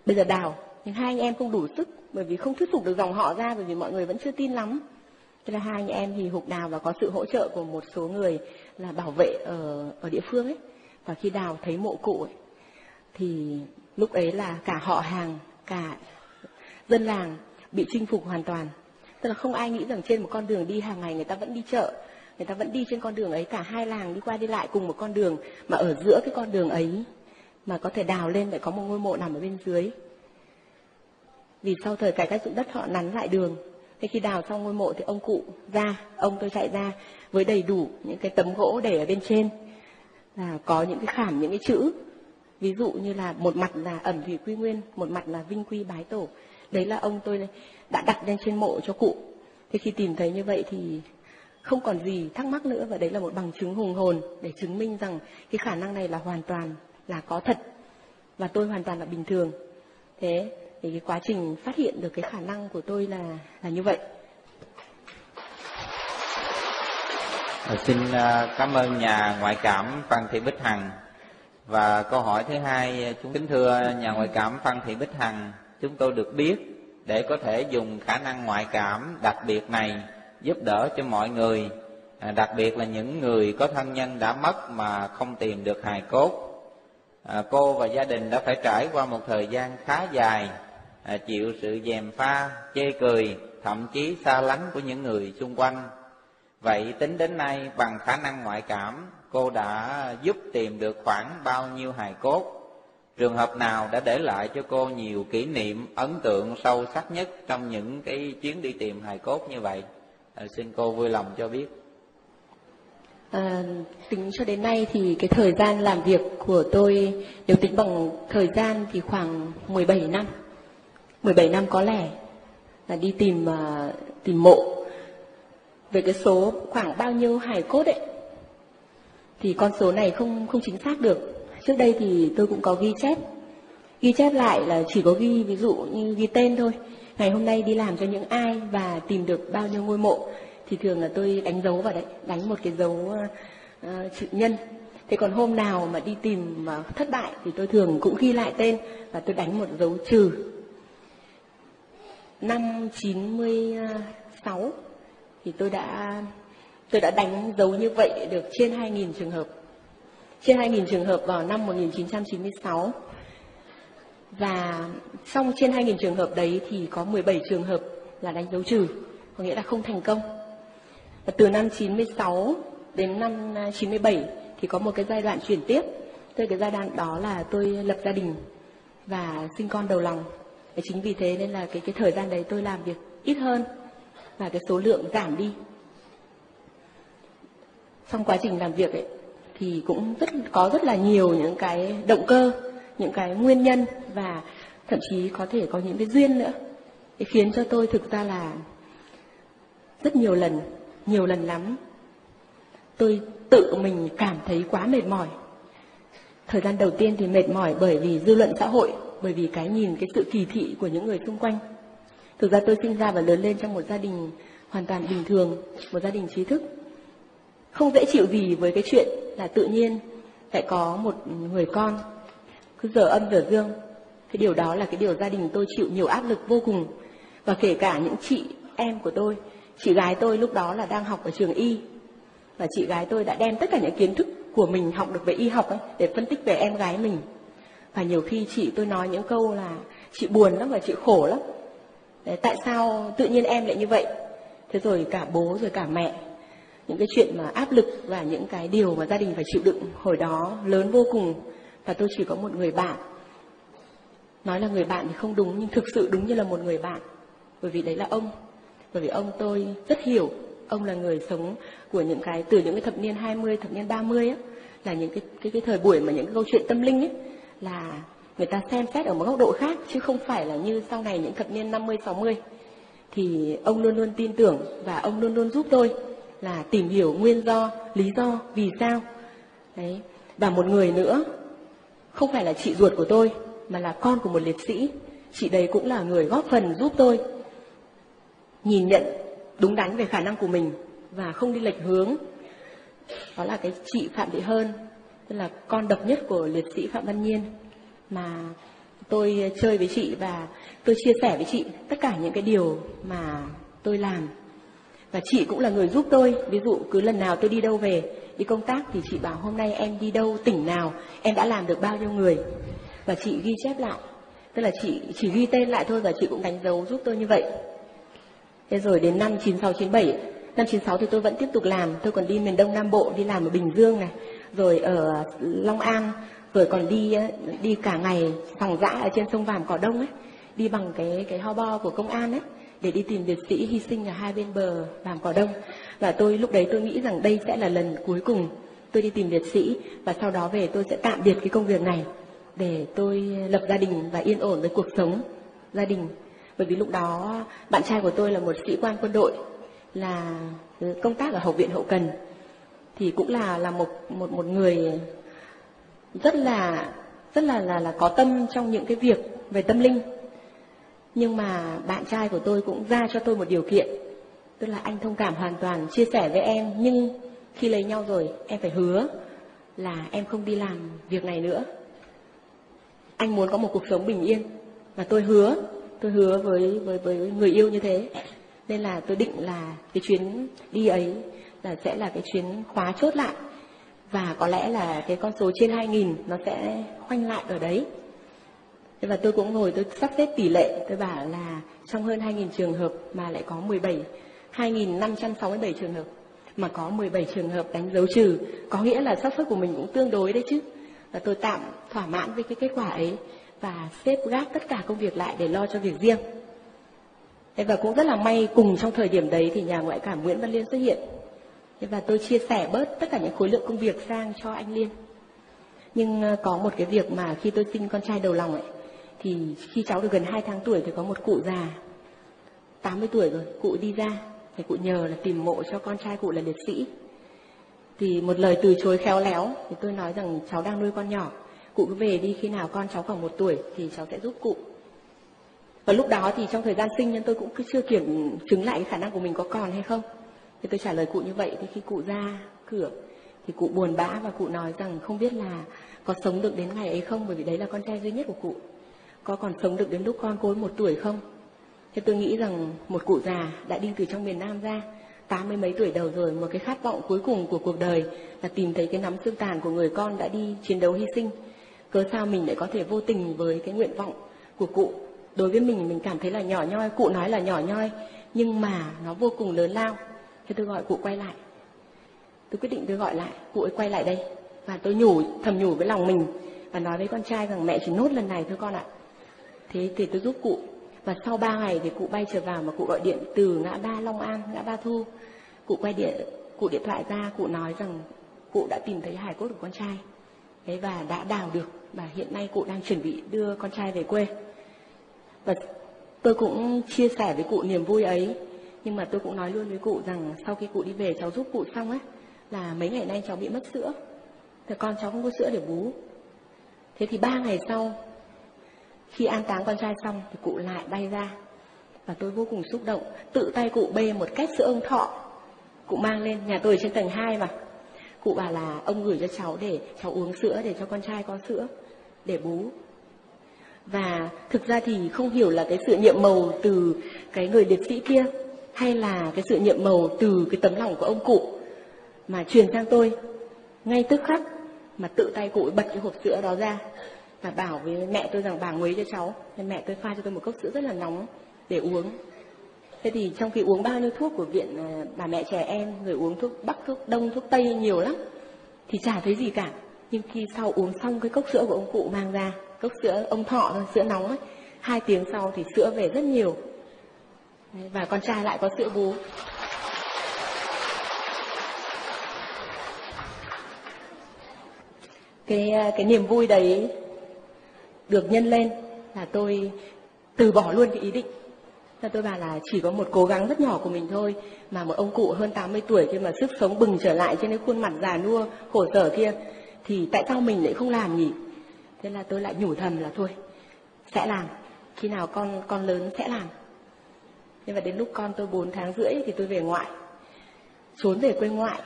bây giờ đào nhưng hai anh em không đủ sức bởi vì không thuyết phục được dòng họ ra bởi vì mọi người vẫn chưa tin lắm. Thế là hai anh em thì hục đào và có sự hỗ trợ của một số người là bảo vệ ở ở địa phương ấy. Và khi đào thấy mộ cụ ấy, thì lúc ấy là cả họ hàng cả dân làng bị chinh phục hoàn toàn. Tức là không ai nghĩ rằng trên một con đường đi hàng ngày người ta vẫn đi chợ người ta vẫn đi trên con đường ấy cả hai làng đi qua đi lại cùng một con đường mà ở giữa cái con đường ấy mà có thể đào lên để có một ngôi mộ nằm ở bên dưới. Vì sau thời cải cách dụng đất, họ nắn lại đường. Thế khi đào xong ngôi mộ thì ông cụ ra, ông tôi chạy ra với đầy đủ những cái tấm gỗ để ở bên trên. Là có những cái khảm, những cái chữ. Ví dụ như là một mặt là ẩm thủy quy nguyên, một mặt là vinh quy bái tổ. Đấy là ông tôi đã đặt lên trên mộ cho cụ. Thế khi tìm thấy như vậy thì không còn gì thắc mắc nữa và đấy là một bằng chứng hùng hồn để chứng minh rằng cái khả năng này là hoàn toàn là có thật. Và tôi hoàn toàn là bình thường. Thế thì cái quá trình phát hiện được cái khả năng của tôi là là như vậy. À, xin ờ, cảm ơn nhà ngoại cảm Phan Thị Bích Hằng. Và câu hỏi thứ hai ờ, chúng kính thưa nhà ngoại cảm Phan Thị Bích Hằng. Chúng tôi được biết để có thể dùng khả năng ngoại cảm đặc biệt này giúp đỡ cho mọi người. À, đặc biệt là những người có thân nhân đã mất mà không tìm được hài cốt à, cô và gia đình đã phải trải qua một thời gian khá dài à, chịu sự dèm pha chê cười thậm chí xa lánh của những người xung quanh. Vậy tính đến nay bằng khả năng ngoại cảm cô đã giúp tìm được khoảng bao nhiêu hài cốt. Trường hợp nào đã để lại cho cô nhiều kỷ niệm ấn tượng sâu sắc nhất trong những cái chuyến đi tìm hài cốt như vậy? À, xin cô vui lòng cho biết. À, tính cho đến nay thì cái thời gian làm việc của tôi nếu tính bằng thời gian thì khoảng 17 năm. 17 năm có lẽ là đi tìm uh, tìm mộ. Về cái số khoảng bao nhiêu hài cốt ấy thì con số này không không chính xác được. Trước đây thì tôi cũng có ghi chép. Ghi chép lại là chỉ có ghi ví dụ như ghi tên thôi. Ngày hôm nay đi làm cho những ai và tìm được bao nhiêu ngôi mộ thì thường là tôi đánh dấu vào đấy đánh một cái dấu uh, chữ nhân. Thế còn hôm nào mà đi tìm mà thất bại thì tôi thường cũng ghi lại tên và tôi đánh một dấu trừ. Năm 96 thì tôi đã tôi đã đánh dấu như vậy được trên 2.000 trường hợp. Trên 2.000 trường hợp vào năm 1996 và xong trên 2.000 trường hợp đấy thì có 17 trường hợp là đánh dấu trừ có nghĩa là không thành công và từ năm 96 đến năm à, 97 thì có một cái giai đoạn chuyển tiếp. Tức cái giai đoạn đó là tôi lập gia đình và sinh con đầu lòng. Và chính vì thế nên là cái cái thời gian đấy tôi làm việc ít hơn và cái số lượng giảm đi. Trong quá trình làm việc ấy thì cũng rất có rất là nhiều những cái động cơ, những cái nguyên nhân và thậm chí có thể có những cái duyên nữa để khiến cho tôi thực ra là rất nhiều lần nhiều lần lắm. Tôi tự mình cảm thấy quá mệt mỏi. Thời gian đầu tiên thì mệt mỏi bởi vì dư luận xã hội, bởi vì cái nhìn, cái sự kỳ thị của những người xung quanh. Thực ra tôi sinh ra và lớn lên trong một gia đình hoàn toàn bình thường, một gia đình trí thức. Không dễ chịu gì với cái chuyện là tự nhiên lại có một người con, cứ giờ âm giờ dương. Cái điều đó là cái điều gia đình tôi chịu nhiều áp lực vô cùng. Và kể cả những chị em của tôi chị gái tôi lúc đó là đang học ở trường y. Và chị gái tôi đã đem tất cả những kiến thức của mình học được về y học ấy để phân tích về em gái mình. Và nhiều khi chị tôi nói những câu là chị buồn lắm và chị khổ lắm. Đấy, tại sao tự nhiên em lại như vậy? Thế rồi cả bố rồi cả mẹ những cái chuyện mà áp lực và những cái điều mà gia đình phải chịu đựng hồi đó lớn vô cùng. Và tôi chỉ có một người bạn. Nói là người bạn thì không đúng nhưng thực sự đúng như là một người bạn. Bởi vì đấy là ông bởi vì ông tôi rất hiểu ông là người sống của những cái từ những cái thập niên 20, thập niên 30 á là những cái cái cái thời buổi mà những cái câu chuyện tâm linh ấy là người ta xem xét ở một góc độ khác chứ không phải là như sau này những thập niên 50 60 thì ông luôn luôn tin tưởng và ông luôn luôn giúp tôi là tìm hiểu nguyên do, lý do vì sao. Đấy. Và một người nữa không phải là chị ruột của tôi mà là con của một liệt sĩ. Chị đấy cũng là người góp phần giúp tôi nhìn nhận đúng đắn về khả năng của mình và không đi lệch hướng. Đó là cái chị phạm thị hơn, tức là con độc nhất của liệt sĩ phạm văn nhiên, mà tôi chơi với chị và tôi chia sẻ với chị tất cả những cái điều mà tôi làm. Và chị cũng là người giúp tôi, ví dụ cứ lần nào tôi đi đâu về, đi công tác thì chị bảo hôm nay em đi đâu, tỉnh nào, em đã làm được bao nhiêu người. Và chị ghi chép lại, tức là chị chỉ ghi tên lại thôi và chị cũng đánh dấu giúp tôi như vậy. Thế rồi đến năm 96 97, năm 96 thì tôi vẫn tiếp tục làm, tôi còn đi miền Đông Nam Bộ đi làm ở Bình Dương này, rồi ở Long An, rồi còn đi đi cả ngày sòng dã ở trên sông Vàm Cỏ Đông ấy, đi bằng cái cái ho bo của công an ấy để đi tìm liệt sĩ hy sinh ở hai bên bờ Vàm Cỏ Đông. Và tôi lúc đấy tôi nghĩ rằng đây sẽ là lần cuối cùng tôi đi tìm liệt sĩ và sau đó về tôi sẽ tạm biệt cái công việc này để tôi lập gia đình và yên ổn với cuộc sống gia đình bởi vì lúc đó, bạn trai của tôi là một sĩ quan quân đội, là công tác ở học viện hậu cần. Thì cũng là là một một một người rất là rất là là là có tâm trong những cái việc về tâm linh. Nhưng mà bạn trai của tôi cũng ra cho tôi một điều kiện, tức là anh thông cảm hoàn toàn, chia sẻ với em. Nhưng khi lấy nhau rồi, em phải hứa là em không đi làm việc này nữa. Anh muốn có một cuộc sống bình yên, và tôi hứa tôi hứa với với với người yêu như thế. Nên là tôi định là cái chuyến đi ấy là sẽ là cái chuyến khóa chốt lại. Và có lẽ là cái con số trên 2.000 nó sẽ khoanh lại ở đấy. Thế và tôi cũng ngồi, tôi sắp xếp tỷ lệ. Tôi bảo là trong hơn 2.000 trường hợp mà lại có 17 2.567 trường hợp mà có 17 trường hợp đánh dấu trừ, có nghĩa là xác suất của mình cũng tương đối đấy chứ. Và tôi tạm thỏa mãn với cái kết quả ấy và xếp gác tất cả công việc lại để lo cho việc riêng. Thế và cũng rất là may cùng trong thời điểm đấy thì nhà ngoại cảm Nguyễn Văn Liên xuất hiện. Thế và tôi chia sẻ bớt tất cả những khối lượng công việc sang cho anh Liên. Nhưng ờ, có một cái việc mà khi tôi sinh con trai đầu lòng ấy, thì khi cháu được gần 2 tháng tuổi thì có một cụ già 80 tuổi rồi, cụ đi ra thì cụ nhờ là tìm mộ cho con trai cụ là liệt sĩ. Thì một lời từ chối khéo léo thì tôi nói rằng cháu đang nuôi con nhỏ cụ cứ về đi khi nào con cháu khoảng một tuổi thì cháu sẽ giúp cụ. Và lúc đó thì trong thời gian sinh nhân tôi cũng cứ chưa kiểm chứng lại cái khả năng của mình có còn hay không. Thì tôi trả lời cụ như vậy thì khi cụ ra cửa thì cụ buồn bã và cụ nói rằng không biết là có sống được đến ngày ấy không, bởi vì đấy là con trai duy nhất của cụ. Có còn sống được đến lúc con cô ấy một tuổi không? Thế tôi nghĩ rằng một cụ già đã đi từ trong miền Nam ra, tám mươi mấy tuổi đầu rồi, một cái khát vọng cuối cùng của cuộc đời là tìm thấy cái nắm xương tàn của người con đã đi chiến đấu hy sinh cớ sao mình lại có thể vô tình với cái nguyện vọng của cụ? Đối với mình mình cảm thấy là nhỏ nhoi, cụ nói là nhỏ nhoi, nhưng mà nó vô cùng lớn lao. Thế tôi gọi cụ quay lại. Tôi quyết định tôi gọi lại, cụ ấy quay lại đây. Và tôi nhủ, thầm nhủ với lòng mình và nói với con trai rằng, mẹ chỉ nốt lần này thôi con ạ. Thế thì tôi giúp cụ. Và sau ba ngày thì cụ bay trở vào mà cụ gọi điện từ ngã ba Long An, ngã ba Thu. Cụ quay điện, cụ điện thoại ra, cụ nói rằng cụ đã tìm thấy hài cốt của con trai. Thế và đã đào được và hiện nay cụ đang chuẩn bị đưa con trai về quê. Và tôi cũng chia sẻ với cụ niềm vui ấy. Nhưng mà tôi cũng nói luôn với cụ rằng sau khi cụ đi về cháu giúp cụ xong ấy là mấy ngày nay cháu bị mất sữa. Thì con cháu không có sữa để bú. Thế thì ba ngày sau, khi an táng con trai xong thì cụ lại bay ra. Và tôi vô cùng xúc động, tự tay cụ bê một cách sữa ông thọ. Cụ mang lên nhà tôi ở trên tầng 2 mà. Cụ bảo là ông gửi cho cháu để cháu uống sữa để cho con trai có sữa để bú. Và thực ra thì không hiểu là cái sự nhiệm màu từ cái người liệt sĩ kia hay là cái sự nhiệm màu từ cái tấm lòng của ông cụ mà truyền sang tôi. Ngay tức khắc mà tự tay cụ bật cái hộp sữa đó ra và bảo với mẹ tôi rằng, bà nguấy cho cháu. Nên mẹ tôi pha cho tôi một cốc sữa rất là nóng để uống. Thế thì trong khi uống bao nhiêu thuốc của viện à, bà mẹ trẻ em rồi uống thuốc bắc, thuốc đông, thuốc tây nhiều lắm, thì chả thấy gì cả nhưng khi sau uống xong cái cốc sữa của ông cụ mang ra, cốc sữa ông thọ thôi, sữa nóng ấy, hai tiếng sau thì sữa về rất nhiều. Và con trai lại có sữa bú. Cái ờ, cái niềm vui đấy được nhân lên là tôi từ bỏ luôn cái ý định. Là tôi bảo là chỉ có một cố gắng rất nhỏ của mình thôi, mà một ông cụ hơn 80 tuổi kia mà sức sống bừng trở lại trên cái khuôn mặt già nua, khổ sở kia thì tại sao mình lại không làm nhỉ? Thế là tôi lại nhủ thầm là thôi sẽ làm khi nào con con lớn sẽ làm. Nhưng mà đến lúc con tôi 4 tháng rưỡi thì tôi về ngoại trốn về quê ngoại.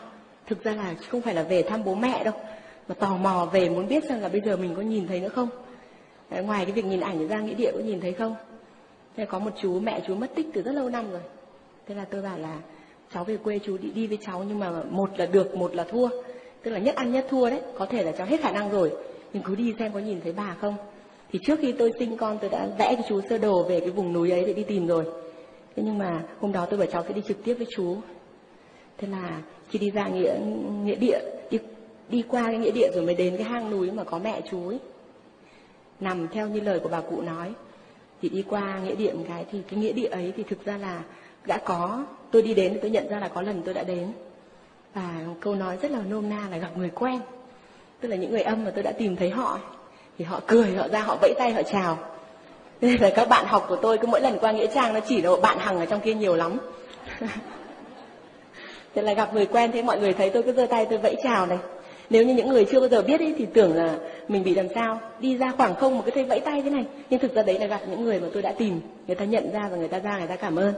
Thực ra là không phải là về thăm bố mẹ đâu mà tò mò về muốn biết xem là bây giờ mình có nhìn thấy nữa không? Đấy, ngoài cái việc nhìn ảnh ra nghĩa địa có nhìn thấy không? Thế có một chú mẹ chú mất tích từ rất lâu năm rồi. Thế là tôi bảo là cháu về quê chú đi đi với cháu nhưng mà một là được một là thua tức là nhất ăn nhất thua đấy có thể là cháu hết khả năng rồi. Nhưng cứ đi xem có nhìn thấy bà không? Thì trước khi tôi sinh con tôi đã vẽ cái chú sơ đồ về cái vùng núi ấy để đi tìm rồi. Thế nhưng mà hôm đó tôi bảo cháu sẽ đi trực tiếp với chú. Thế là khi đi ra nghĩa nghĩa địa đi, đi qua cái nghĩa địa rồi mới đến cái hang núi mà có mẹ chú ấy. Nằm theo như lời của bà cụ nói. Thì đi qua nghĩa địa một cái thì cái nghĩa địa ấy thì thực ra là đã có tôi đi đến tôi nhận ra là có lần tôi đã đến và câu nói rất là nôm na là gặp người quen. Tức là những người âm mà tôi đã tìm thấy họ thì họ cười họ ra họ vẫy tay họ chào. Nên là các bạn học của tôi cứ mỗi lần qua nghĩa trang nó chỉ là bạn hằng ở trong kia nhiều lắm. Thế là gặp người quen thế mọi người thấy tôi cứ giơ tay tôi vẫy chào này. Nếu như những người chưa bao giờ biết ấy, thì tưởng là mình bị làm sao đi ra khoảng không một cái thấy vẫy tay thế này. Nhưng thực ra đấy là gặp những người mà tôi đã tìm người ta nhận ra và người ta ra người ta cảm ơn.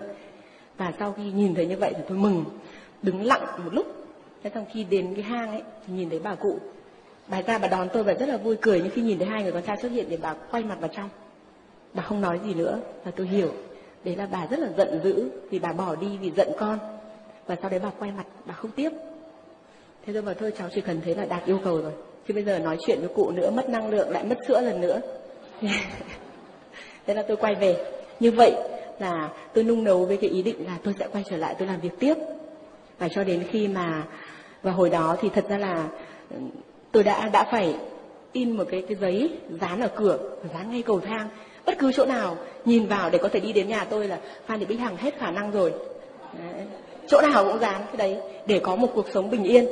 Và sau khi nhìn thấy như vậy thì tôi mừng đứng lặng một lúc thế xong khi đến cái hang ấy thì nhìn thấy bà cụ. Bà ra bà đón tôi và rất là vui cười nhưng khi nhìn thấy hai người con trai xuất hiện thì bà quay mặt vào trong. Bà không nói gì nữa và tôi hiểu. Đấy là bà rất là giận dữ vì bà bỏ đi vì giận con. Và sau đấy bà quay mặt, bà không tiếp. Thế tôi bảo thôi, cháu chỉ cần thấy là đạt yêu cầu rồi. Chứ bây giờ nói chuyện với cụ nữa, mất năng lượng, lại mất sữa lần nữa. Thế là tôi quay về. Như vậy là tôi nung nấu với cái ý định là tôi sẽ quay trở lại, tôi làm việc tiếp. Và cho đến khi mà và hồi đó thì thật ra là ừ, tôi đã đã phải in một cái cái giấy dán ở cửa dán ngay cầu thang. Bất cứ chỗ nào nhìn vào để có thể đi đến nhà tôi là phan thị bích hằng hết khả năng rồi. Đấy. chỗ nào cũng dán cái đấy để có một cuộc sống bình yên.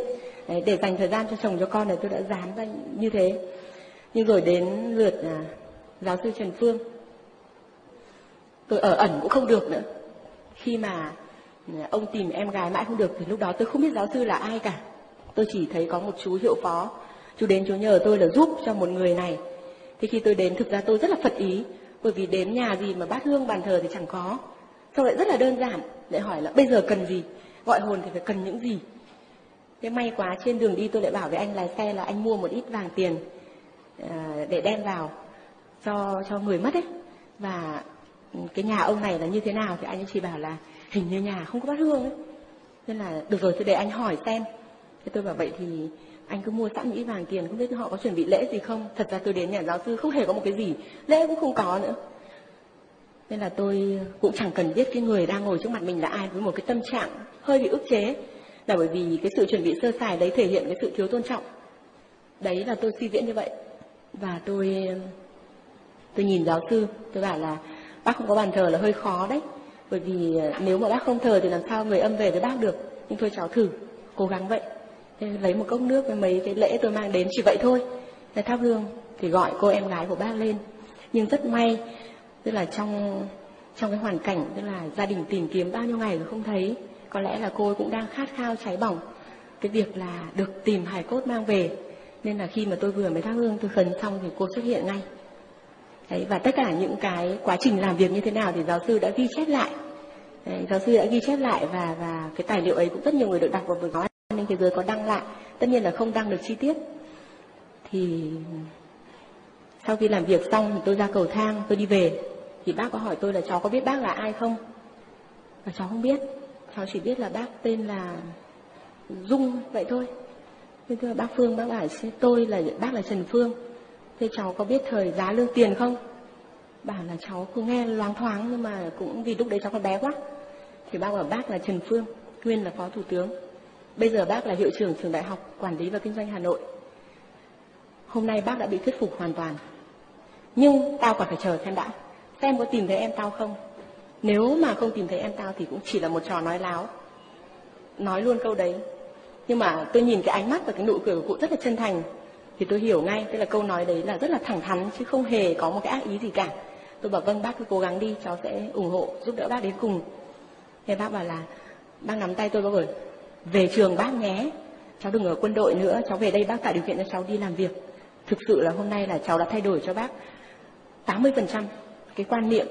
Đấy, để dành thời gian cho chồng cho con này tôi đã dán ra như thế. Nhưng rồi đến lượt à, giáo sư trần phương tôi ở ẩn cũng không được nữa. Khi mà ông tìm em gái mãi không được, thì lúc đó tôi không biết giáo sư là ai cả. Tôi chỉ thấy có một chú hiệu phó. Chú đến chú nhờ tôi là giúp cho một người này. Thì khi tôi đến, thực ra tôi rất là phật ý, bởi vì đến nhà gì mà bát hương bàn thờ thì chẳng có. Xong lại rất là đơn giản, lại hỏi là bây giờ cần gì? Gọi hồn thì phải cần những gì? Thế may quá trên đường đi tôi lại bảo với anh lái xe là anh mua một ít vàng tiền ờ, để đem vào cho cho người mất ấy. Và cái nhà ông này là như thế nào thì anh ấy chỉ bảo là hình như nhà không có bát hương ấy. Nên là được rồi tôi để anh hỏi xem. Thế tôi bảo vậy thì anh cứ mua sẵn những vàng tiền, không biết họ có chuẩn bị lễ gì không? Thật ra tôi đến nhà giáo sư không hề có một cái gì. Lễ cũng không có nữa. Nên là tôi cũng chẳng cần biết cái người đang ngồi trước mặt mình là ai với một cái tâm trạng hơi bị ức chế. Là bởi vì cái sự chuẩn bị sơ sài đấy thể hiện cái sự thiếu tôn trọng. Đấy là tôi suy diễn như vậy. Và tôi tôi nhìn giáo sư, tôi bảo là bác không có bàn thờ là hơi khó đấy bởi vì à, nếu mà bác không thờ thì làm sao người âm về với bác được. Nhưng thôi cháu thử, cố gắng vậy. Lấy một cốc nước với mấy cái lễ tôi mang đến chỉ vậy thôi. Để thắp hương thì gọi cô em gái của bác lên. Nhưng rất may, tức là trong trong cái hoàn cảnh, tức là gia đình tìm kiếm bao nhiêu ngày rồi không thấy, có lẽ là cô ấy cũng đang khát khao cháy bỏng cái việc là được tìm hài cốt mang về. Nên là khi mà tôi vừa mới thắp hương, tôi khấn xong thì cô xuất hiện ngay. Đấy, và tất cả những cái quá trình làm việc như thế nào thì giáo sư đã ghi chép lại. Đấy, giáo sư đã ghi chép lại và và cái tài liệu ấy cũng rất nhiều người được đọc vào buổi nói ninh thế giới có đăng lại. Tất nhiên là không đăng được chi tiết. Thì sau khi làm việc xong thì tôi ra cầu thang tôi đi về. Thì bác có hỏi tôi là cháu có biết bác là ai không? Và cháu không biết. Cháu chỉ biết là bác tên là dung vậy thôi. Thế thưa bác phương bác bảo tôi là bác là trần phương thế cháu có biết thời giá lương tiền không bảo là cháu cứ nghe loáng thoáng, nhưng mà cũng vì lúc đấy cháu còn bé quá thì bác bảo bác là trần phương, nguyên là phó thủ tướng Bây giờ bác là hiệu trưởng trường đại học quản lý và kinh doanh Hà Nội. Hôm nay bác đã bị thuyết phục hoàn toàn. Nhưng tao còn phải chờ xem đã. Xem có tìm thấy em tao không? Nếu mà không tìm thấy em tao thì cũng chỉ là một trò nói láo. Nói luôn câu đấy. Nhưng mà tôi nhìn cái ánh mắt và cái nụ cười của cụ rất là chân thành. Thì tôi hiểu ngay, tức là câu nói đấy là rất là thẳng thắn chứ không hề có một cái ác ý gì cả. Tôi bảo vâng bác cứ cố gắng đi, cháu sẽ ủng hộ, giúp đỡ bác đến cùng. Thế bác bảo là bác nắm tay tôi bác ơi về trường bác nhé cháu đừng ở quân đội nữa cháu về đây bác tạo điều kiện cho cháu đi làm việc thực sự là hôm nay là cháu đã thay đổi cho bác 80% cái quan niệm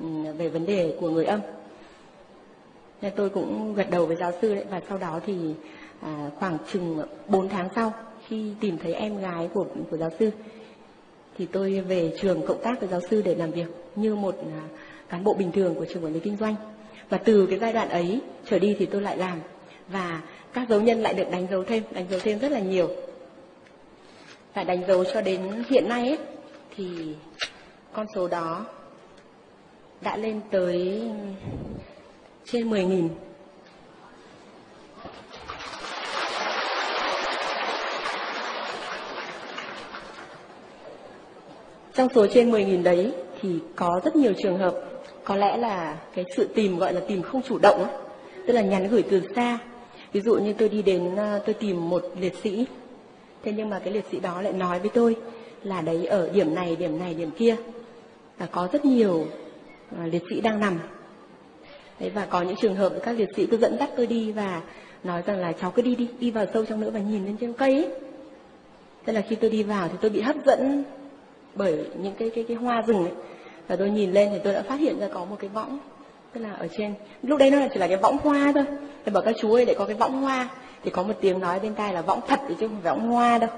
ừ, về vấn đề của người âm nên tôi cũng gật đầu với giáo sư đấy và sau đó thì à, khoảng chừng 4 tháng sau khi tìm thấy em gái của của giáo sư thì tôi về trường cộng tác với giáo sư để làm việc như một à, cán bộ bình thường của trường quản lý kinh doanh. Và từ cái giai đoạn ấy trở đi thì tôi lại làm. Và các dấu nhân lại được đánh dấu thêm đánh dấu thêm rất là nhiều. Và đánh dấu cho đến hiện nay ấy, thì con số đó đã lên tới trên 10.000 Trong số trên 10.000 đấy thì có rất nhiều trường hợp, có lẽ là cái sự tìm, gọi là tìm không chủ động tức là nhắn gửi từ xa. Ví dụ như tôi đi đến ờ, tôi tìm một liệt sĩ, thế nhưng mà cái liệt sĩ đó lại nói với tôi là đấy, ở điểm này điểm này, điểm kia là có rất nhiều ờ, liệt sĩ đang nằm. Đấy, và có những trường hợp các liệt sĩ cứ dẫn dắt tôi đi và nói rằng là cháu cứ đi đi đi vào sâu trong nữa và nhìn lên trên cây ấy. Thế là khi tôi đi vào thì tôi bị hấp dẫn bởi những cái cái cái hoa rừng ấy. Và tôi nhìn lên thì tôi đã phát hiện ra có một cái võng tức là ở trên. Lúc đấy nó chỉ là cái võng hoa thôi. Tôi bảo các chú ơi để có cái võng hoa. Thì có một tiếng nói bên tai là võng thật chứ không phải võng hoa đâu.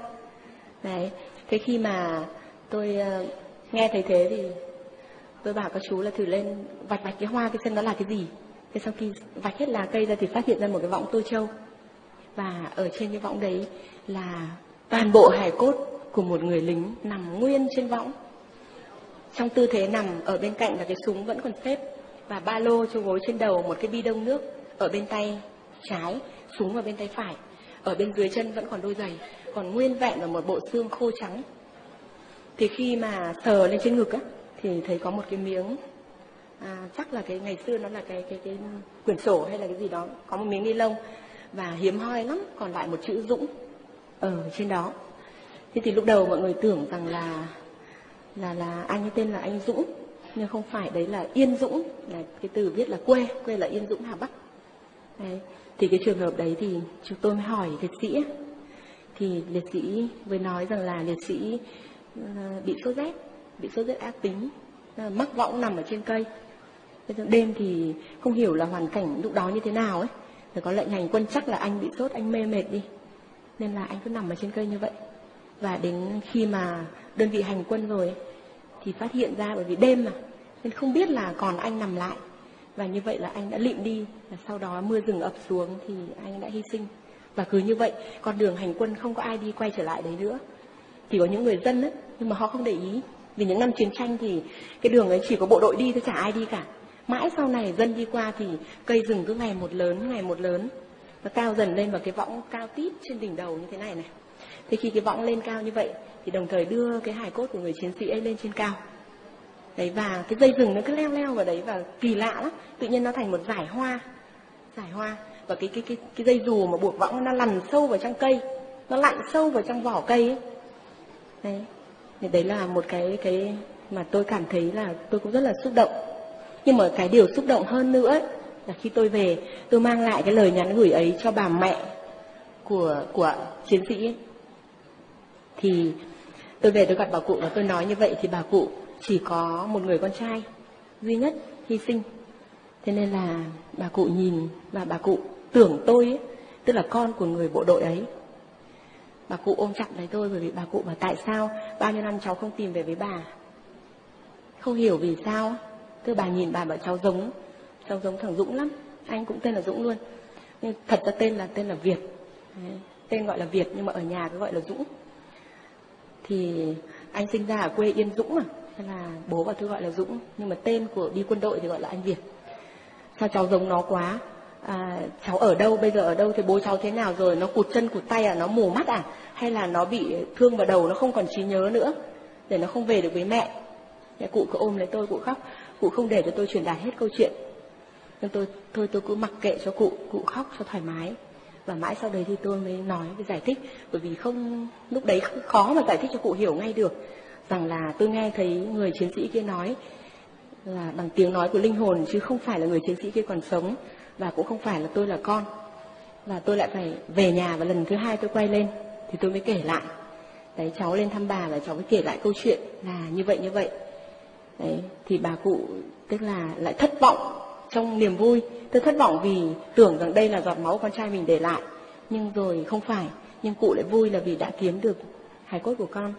Đấy. Thế khi mà tôi uh, nghe thấy thế thì tôi bảo các chú là thử lên vạch vạch cái hoa cái xem nó là cái gì. Thế sau khi vạch hết lá cây ra thì phát hiện ra một cái võng tô châu. Và ở trên cái võng đấy là toàn bộ hài cốt của một người lính nằm nguyên trên võng. Trong tư thế nằm ở bên cạnh là cái súng vẫn còn xếp và ba lô cho gối trên đầu một cái bi đông nước ở bên tay trái súng vào bên tay phải. Ở bên dưới chân vẫn còn đôi giày còn nguyên vẹn là một bộ xương khô trắng. Thì khi mà sờ lên trên ngực á thì thấy có một cái miếng à, chắc là cái ngày xưa nó là cái cái cái quyển sổ hay là cái gì đó có một miếng ni lông và hiếm hoi lắm còn lại một chữ dũng ở trên đó thế thì lúc đầu mọi người tưởng rằng là là là anh ấy tên là anh dũng, nhưng không phải, đấy là yên dũng, là cái từ viết là quê quê là yên dũng, hà bắc. Đấy. thì cái trường hợp đấy thì chúng tôi mới hỏi liệt sĩ thì liệt sĩ mới nói rằng là liệt sĩ ờ, bị sốt rét, bị sốt rét ác tính ờ, mắc võng nằm ở trên cây. Đêm thì không hiểu là hoàn cảnh lúc đó như thế nào ấy. Rồi có lệnh hành quân chắc là anh bị sốt, anh mê mệt đi. Nên là anh cứ nằm ở trên cây như vậy và đến khi mà đơn vị hành quân rồi thì phát hiện ra bởi vì đêm mà, nên không biết là còn anh nằm lại. Và như vậy là anh đã lịm đi, và sau đó mưa rừng ập xuống thì anh đã hy sinh. Và cứ như vậy, con đường hành quân không có ai đi quay trở lại đấy nữa. Chỉ có những người dân ấy nhưng mà họ không để ý. Vì những năm chiến tranh thì cái đường ấy chỉ có bộ đội đi thôi, chả ai đi cả. Mãi sau này dân đi qua thì cây rừng cứ ngày một lớn, ngày một lớn. Nó cao dần lên và cái võng cao tít trên đỉnh đầu như thế này này thế khi cái võng lên cao như vậy thì đồng thời đưa cái hài cốt của người chiến sĩ ấy lên trên cao. Đấy và cái dây rừng nó cứ leo leo vào đấy và kỳ lạ lắm. Tự nhiên nó thành một giải hoa giải hoa. Và cái cái cái cái dây dù mà buộc võng nó lằn sâu vào trong cây nó lặn sâu vào trong vỏ cây ấy. Đấy. Thì đấy là một cái cái mà tôi cảm thấy là tôi cũng rất là xúc động. Nhưng mà cái điều xúc động hơn nữa ấy, là khi tôi về tôi mang lại cái lời nhắn gửi ấy cho bà mẹ của của chiến sĩ ấy thì tôi về tôi gặp bà cụ và tôi nói như vậy thì bà cụ chỉ có một người con trai duy nhất hy sinh. Thế nên là bà cụ nhìn và bà cụ tưởng tôi ấy, tức là con của người bộ đội ấy. Bà cụ ôm chặt lấy tôi bởi vì bà cụ bảo tại sao bao nhiêu năm cháu không tìm về với bà? Không hiểu vì sao tức bà nhìn bà bảo cháu giống cháu giống thằng dũng lắm. Anh cũng tên là dũng luôn. Nhưng thật ra tên là tên là việt. Đấy, tên gọi là việt nhưng mà ở nhà cứ gọi là dũng thì anh sinh ra ở quê yên dũng mà nên là bố và tôi gọi là dũng nhưng mà tên của đi quân đội thì gọi là anh việt. Sao cháu giống nó quá? À, cháu ở đâu bây giờ ở đâu thì bố cháu thế nào rồi? Nó cụt chân cụt tay à? Nó mù mắt à? Hay là nó bị thương vào đầu nó không còn trí nhớ nữa? Để nó không về được với mẹ. Mẹ cụ cứ ôm lấy tôi cụ khóc. Cụ không để cho tôi truyền đạt hết câu chuyện. Nhưng tôi thôi tôi cứ mặc kệ cho cụ cụ khóc cho thoải mái và mãi sau đấy thì tôi mới nói với giải thích. Bởi vì không, lúc đấy khó mà giải thích cho cụ hiểu ngay được rằng là tôi nghe thấy người chiến sĩ kia nói là bằng tiếng nói của linh hồn, chứ không phải là người chiến sĩ kia còn sống và cũng không phải là tôi là con. Và tôi lại phải về nhà và lần thứ hai tôi quay lên thì tôi mới kể lại. Đấy, cháu lên thăm bà và cháu mới kể lại câu chuyện là như vậy như vậy. Đấy, thì bà cụ tức là lại thất vọng trong niềm vui tôi thất vọng vì tưởng rằng đây là giọt máu con trai mình để lại. Nhưng rồi không phải nhưng cụ lại vui là vì đã kiếm được hài cốt của con.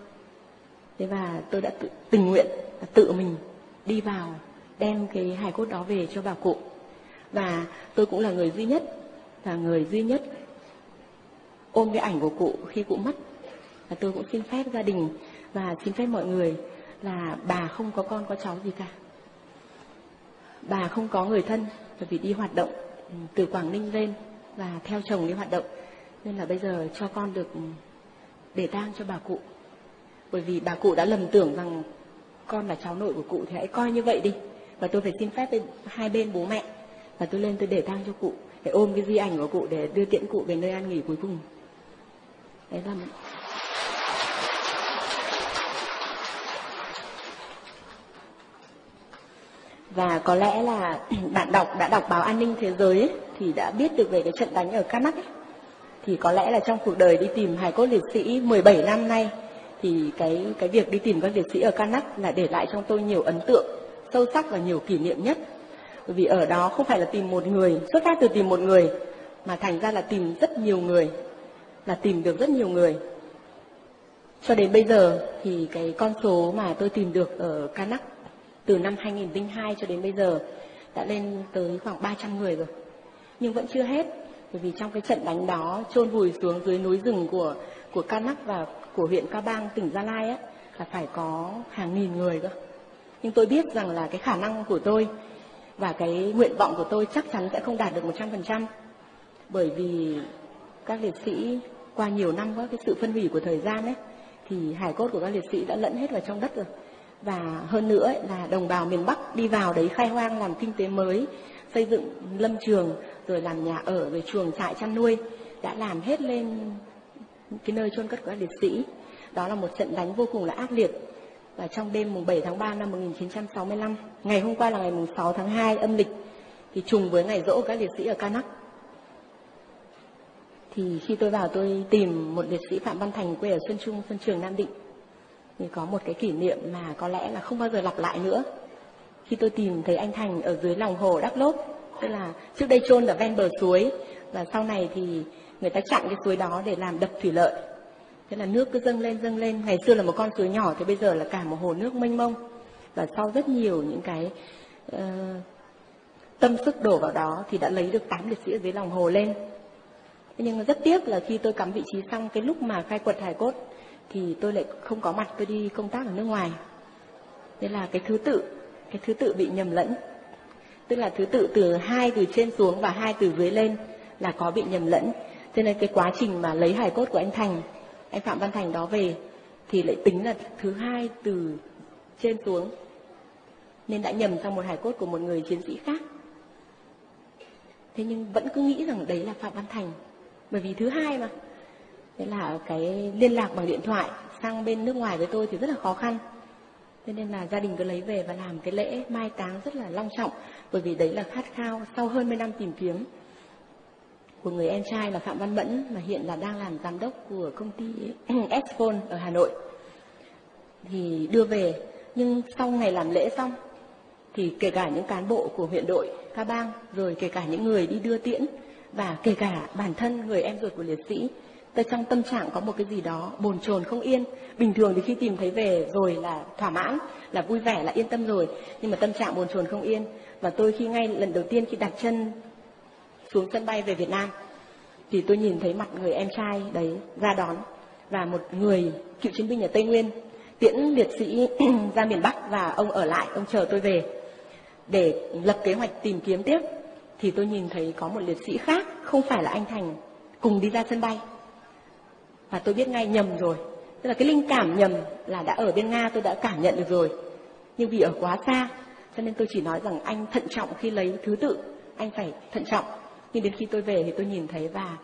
Thế và tôi đã tự, tình nguyện tự mình đi vào đem cái hài cốt đó về cho bà cụ. Và tôi cũng là người duy nhất là người duy nhất ôm cái ảnh của cụ khi cụ mất. Và tôi cũng xin phép gia đình và xin phép mọi người là bà không có con có cháu gì cả. Bà không có người thân bởi vì đi hoạt động ừ, từ Quảng Ninh lên và theo chồng đi hoạt động. Nên là bây giờ cho con được ừ, để tang cho bà cụ. Bởi vì bà cụ đã lầm tưởng rằng con là cháu nội của cụ thì hãy coi như vậy đi. Và tôi phải xin phép bên, hai bên, bố mẹ. Và tôi lên tôi để tang cho cụ, để ôm cái di ảnh của cụ, để đưa tiễn cụ về nơi an nghỉ cuối cùng. Đấy là và có lẽ là bạn đọc đã đọc báo an ninh thế giới ấy, thì đã biết được về cái trận đánh ở Karnak ấy. thì có lẽ là trong cuộc đời đi tìm hài cốt liệt sĩ 17 năm nay thì cái cái việc đi tìm các liệt sĩ ở Kanak là để lại trong tôi nhiều ấn tượng sâu sắc và nhiều kỷ niệm nhất bởi vì ở đó không phải là tìm một người xuất phát từ tìm một người mà thành ra là tìm rất nhiều người là tìm được rất nhiều người cho đến bây giờ thì cái con số mà tôi tìm được ở Kanak từ năm 2002 cho đến bây giờ, đã lên tới khoảng 300 người rồi. Nhưng vẫn chưa hết, bởi vì trong cái trận đánh đó chôn vùi xuống dưới núi rừng của của Kanak và của huyện Ca Bang, tỉnh Gia Lai á, là phải có hàng nghìn người cơ. Nhưng tôi biết rằng là cái khả năng của tôi và cái nguyện vọng của tôi chắc chắn sẽ không đạt được 100% bởi vì các liệt sĩ qua nhiều năm có cái sự phân hủy của thời gian ấy, thì hải cốt của các liệt sĩ đã lẫn hết vào trong đất rồi và hơn nữa ấy, là đồng bào miền Bắc đi vào đấy khai hoang làm kinh tế mới xây dựng lâm trường rồi làm nhà ở rồi chuồng trại chăn nuôi đã làm hết lên cái nơi chôn cất của các liệt sĩ. Đó là một trận đánh vô cùng là ác liệt. Và trong đêm mùng 7 tháng 3 năm 1965 ngày hôm qua là ngày mùng 6 tháng 2 âm lịch thì trùng với ngày rỗ các liệt sĩ ở Canak thì khi tôi vào tôi tìm một liệt sĩ Phạm Văn Thành quê ở Xuân Trung, Xuân Trường, Nam Định thì có một cái kỷ niệm mà có lẽ là không bao giờ lặp lại nữa. Khi tôi tìm thấy anh Thành ở dưới lòng hồ Đắk Lốp tức là trước đây chôn ở ven bờ suối và sau này thì người ta chặn cái suối đó để làm đập thủy lợi. Thế là nước cứ dâng lên dâng lên. Ngày xưa là một con suối nhỏ thì bây giờ là cả một hồ nước mênh mông. Và sau rất nhiều những cái uh, tâm sức đổ vào đó thì đã lấy được tám liệt sĩ ở dưới lòng hồ lên. Thế nhưng rất tiếc là khi tôi cắm vị trí xong cái lúc mà khai quật hài cốt thì tôi lại không có mặt, tôi đi công tác ở nước ngoài. Nên là cái thứ tự, cái thứ tự bị nhầm lẫn. Tức là thứ tự từ hai từ trên xuống và hai từ dưới lên là có bị nhầm lẫn. Cho nên cái quá trình mà lấy hài cốt của anh Thành, anh Phạm Văn Thành đó về thì lại tính là thứ hai từ trên xuống. Nên đã nhầm sang một hài cốt của một người chiến sĩ khác. Thế nhưng vẫn cứ nghĩ rằng đấy là Phạm Văn Thành. Bởi vì thứ hai mà thế là cái liên lạc bằng điện thoại sang bên nước ngoài với tôi thì rất là khó khăn. Thế nên là gia đình cứ lấy về và làm cái lễ mai táng rất là long trọng, bởi vì đấy là khát khao sau hơn 10 năm tìm kiếm của người em trai là Phạm Văn Mẫn, mà hiện là đang làm giám đốc của công ty Exphone ở Hà Nội. Thì đưa về, nhưng sau ngày làm lễ xong thì kể cả những cán bộ của huyện đội, Ca Bang, rồi kể cả những người đi đưa tiễn và kể cả bản thân người em ruột của liệt sĩ tôi trong tâm trạng có một cái gì đó bồn chồn không yên. Bình thường thì khi tìm thấy về rồi là thỏa mãn, là vui vẻ, là yên tâm rồi. Nhưng mà tâm trạng bồn chồn không yên. Và tôi khi ngay lần đầu tiên khi đặt chân xuống sân bay về Việt Nam, thì tôi nhìn thấy mặt người em trai đấy ra đón. Và một người cựu chiến binh ở Tây Nguyên, tiễn liệt sĩ ra miền Bắc và ông ở lại, ông chờ tôi về. Để lập kế hoạch tìm kiếm tiếp, thì tôi nhìn thấy có một liệt sĩ khác, không phải là anh Thành, cùng đi ra sân bay và tôi biết ngay nhầm rồi. Tức là cái linh cảm nhầm là đã ở bên Nga, tôi đã cảm nhận được rồi. Nhưng vì ở quá xa, cho nên tôi chỉ nói rằng anh thận trọng khi lấy thứ tự. Anh phải thận trọng. Nhưng đến khi tôi về thì tôi nhìn thấy và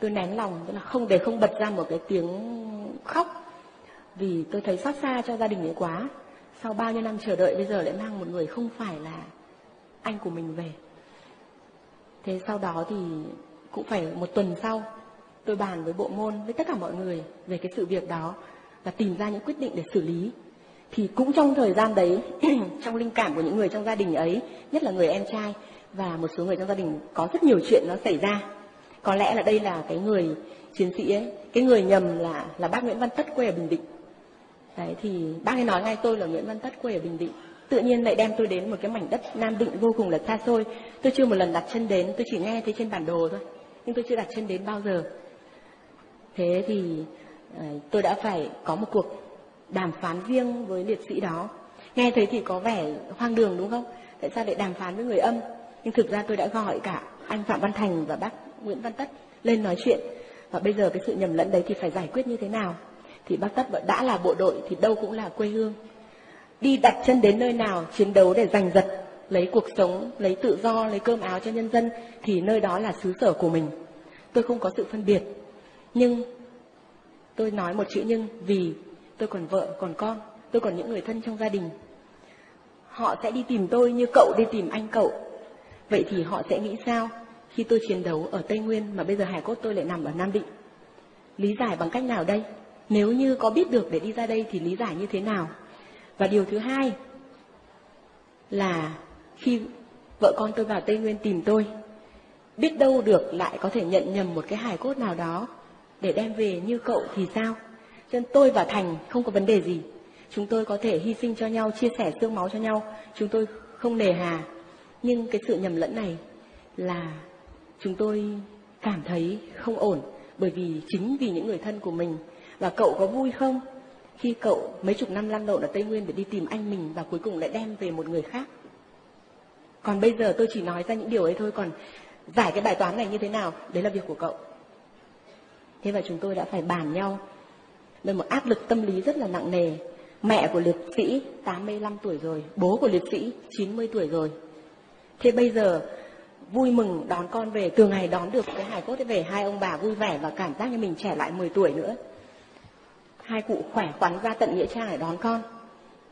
tôi nén lòng, tức là không để không bật ra một cái tiếng khóc. Vì tôi thấy xót xa cho gia đình ấy quá. Sau bao nhiêu năm chờ đợi, bây giờ lại mang một người không phải là anh của mình về. Thế sau đó thì cũng phải một tuần sau tôi bàn với bộ môn, với tất cả mọi người về cái sự việc đó và tìm ra những quyết định để xử lý. Thì cũng trong thời gian đấy, trong linh cảm của những người trong gia đình ấy, nhất là người em trai và một số người trong gia đình, có rất nhiều chuyện nó xảy ra. Có lẽ là đây là cái người chiến sĩ ấy, cái người nhầm là là bác Nguyễn Văn Tất quê ở Bình Định. Đấy, thì bác ấy nói ngay, tôi là Nguyễn Văn Tất quê ở Bình Định. Tự nhiên lại đem tôi đến một cái mảnh đất Nam Định vô cùng là xa xôi. Tôi chưa một lần đặt chân đến, tôi chỉ nghe thấy trên bản đồ thôi. Nhưng tôi chưa đặt chân đến bao giờ thế thì ờ, tôi đã phải có một cuộc đàm phán riêng với liệt sĩ đó. Nghe thấy thì có vẻ hoang đường, đúng không? Tại sao lại đàm phán với người âm? Nhưng thực ra tôi đã gọi cả anh phạm văn thành và bác nguyễn văn tất lên nói chuyện. Và bây giờ cái sự nhầm lẫn đấy thì phải giải quyết như thế nào? Thì bác tất đã là bộ đội thì đâu cũng là quê hương. Đi đặt chân đến nơi nào, chiến đấu để giành giật, lấy cuộc sống, lấy tự do, lấy cơm áo cho nhân dân, thì nơi đó là xứ sở của mình. Tôi không có sự phân biệt nhưng tôi nói một chữ nhưng vì tôi còn vợ còn con tôi còn những người thân trong gia đình họ sẽ đi tìm tôi như cậu đi tìm anh cậu vậy thì họ sẽ nghĩ sao khi tôi chiến đấu ở Tây Nguyên mà bây giờ hải cốt tôi lại nằm ở Nam Định. Lý giải bằng cách nào đây? Nếu như có biết được để đi ra đây thì lý giải như thế nào? Và điều thứ hai là khi vợ con tôi vào Tây Nguyên tìm tôi, biết đâu được lại có thể nhận nhầm một cái hài cốt nào đó để đem về như cậu thì sao? Cho nên tôi và Thành không có vấn đề gì. Chúng tôi có thể hy sinh cho nhau, chia sẻ xương máu cho nhau. Chúng tôi không nề hà. Nhưng cái sự nhầm lẫn này là chúng tôi cảm thấy không ổn. Bởi vì chính vì những người thân của mình. Và cậu có vui không? Khi cậu mấy chục năm lăn lộn ở Tây Nguyên để đi tìm anh mình và cuối cùng lại đem về một người khác. Còn bây giờ tôi chỉ nói ra những điều ấy thôi. Còn giải cái bài toán này như thế nào? Đấy là việc của cậu. Thế và chúng tôi đã phải bàn nhau đây một áp lực tâm lý rất là nặng nề. Mẹ của liệt sĩ 85 tuổi rồi, bố của liệt sĩ 90 tuổi rồi. Thế bây giờ vui mừng đón con về, từ ngày đón được cái hài cốt về hai ông bà vui vẻ và cảm giác như mình trẻ lại 10 tuổi nữa. Hai cụ khỏe khoắn ra tận Nghĩa Trang để đón con.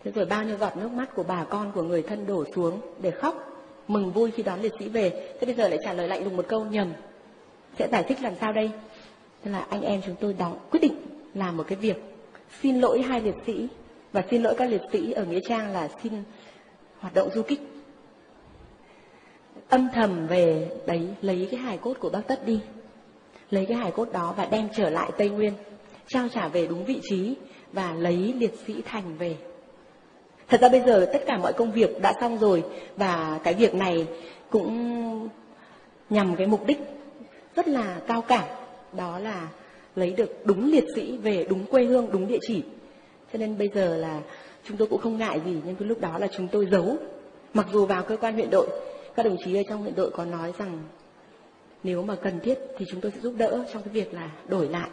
Thế rồi bao nhiêu giọt nước mắt của bà con của người thân đổ xuống để khóc, mừng vui khi đón liệt sĩ về. Thế bây giờ lại trả lời lạnh lùng một câu nhầm. Sẽ giải thích làm sao đây? Thế là anh em chúng tôi đóng quyết định làm một cái việc xin lỗi hai liệt sĩ và xin lỗi các liệt sĩ ở Nghĩa Trang là xin hoạt động du kích. Âm thầm về đấy lấy cái hài cốt của bác Tất đi. Lấy cái hài cốt đó và đem trở lại Tây Nguyên, trao trả về đúng vị trí và lấy liệt sĩ Thành về. Thật ra bây giờ tất cả mọi công việc đã xong rồi và cái việc này cũng nhằm cái mục đích rất là cao cả đó là lấy được đúng liệt sĩ về đúng quê hương, đúng địa chỉ. Cho nên bây giờ là chúng tôi cũng không ngại gì nhưng cái lúc đó là chúng tôi giấu. Mặc dù vào cơ quan huyện đội, các đồng chí ở trong huyện đội có nói rằng nếu mà cần thiết thì chúng tôi sẽ giúp đỡ trong cái việc là đổi lại.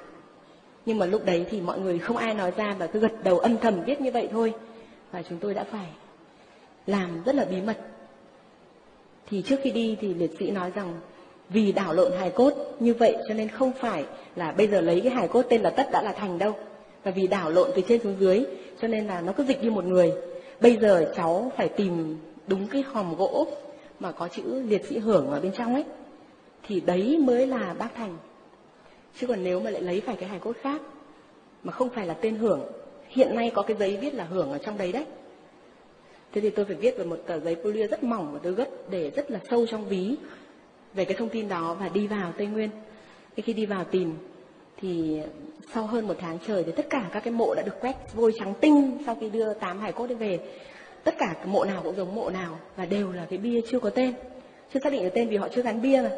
Nhưng mà lúc đấy thì mọi người không ai nói ra và cứ gật đầu âm thầm viết như vậy thôi. Và chúng tôi đã phải làm rất là bí mật. Thì trước khi đi thì liệt sĩ nói rằng vì đảo lộn hài cốt. Như vậy cho nên không phải là bây giờ lấy cái hài cốt tên là tất đã là thành đâu. Và vì đảo lộn từ trên xuống dưới, cho nên là nó cứ dịch như một người. Bây giờ cháu phải tìm đúng cái hòm gỗ mà có chữ liệt sĩ hưởng ở bên trong ấy, thì đấy mới là bác thành. Chứ còn nếu mà lại lấy phải cái hài cốt khác, mà không phải là tên hưởng, hiện nay có cái giấy viết là hưởng ở trong đấy đấy. Thế thì tôi phải viết vào một tờ giấy polymer rất mỏng và tôi gấp để rất là sâu trong ví về cái thông tin đó và đi vào Tây Nguyên. Thế khi đi vào tìm thì sau hơn một tháng trời thì tất cả các cái mộ đã được quét vôi trắng tinh sau khi đưa tám hải cốt đi về. Tất cả mộ nào cũng giống mộ nào và đều là cái bia chưa có tên. Chưa xác định được tên vì họ chưa gắn bia mà.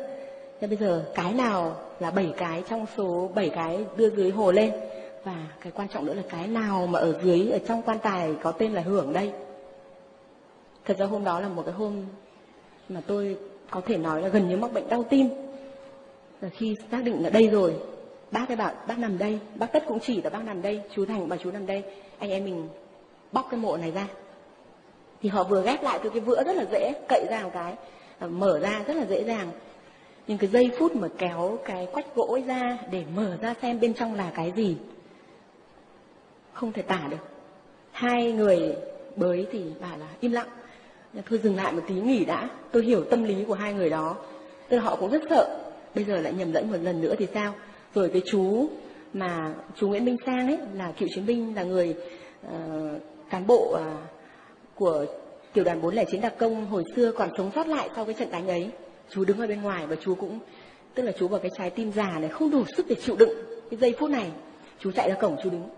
Thế bây giờ cái nào là bảy cái trong số bảy cái đưa dưới hồ lên và cái quan trọng nữa là cái nào mà ở dưới, ở trong quan tài có tên là hưởng đây. Thật ra hôm đó là một cái hôm mà tôi có thể nói là gần như mắc bệnh đau tim. Và khi xác định là đây rồi, bác ấy bảo, bác nằm đây, bác tất cũng chỉ là bác nằm đây, chú thành bảo chú nằm đây, anh em mình bóc cái mộ này ra. Thì họ vừa ghép lại từ cái vữa rất là dễ, cậy ra một cái à, mở ra rất là dễ dàng. Nhưng cái giây phút mà kéo cái quách gỗ ấy ra để mở ra xem bên trong là cái gì, không thể tả được. Hai người bới thì bảo là im lặng. Dạ, thôi dừng lại một tí nghỉ đã. Tôi hiểu tâm lý của hai người đó. Tức là họ cũng rất sợ. Bây giờ lại nhầm lẫn một lần nữa thì sao? Rồi cái chú mà chú Nguyễn Minh Sang ấy là cựu chiến binh là người uh, cán bộ uh, của tiểu đoàn 409 đặc công hồi xưa còn sống sót lại sau cái trận đánh ấy. Chú đứng ở bên ngoài và chú cũng tức là chú vào cái trái tim già này không đủ sức để chịu đựng cái giây phút này. Chú chạy ra cổng chú đứng.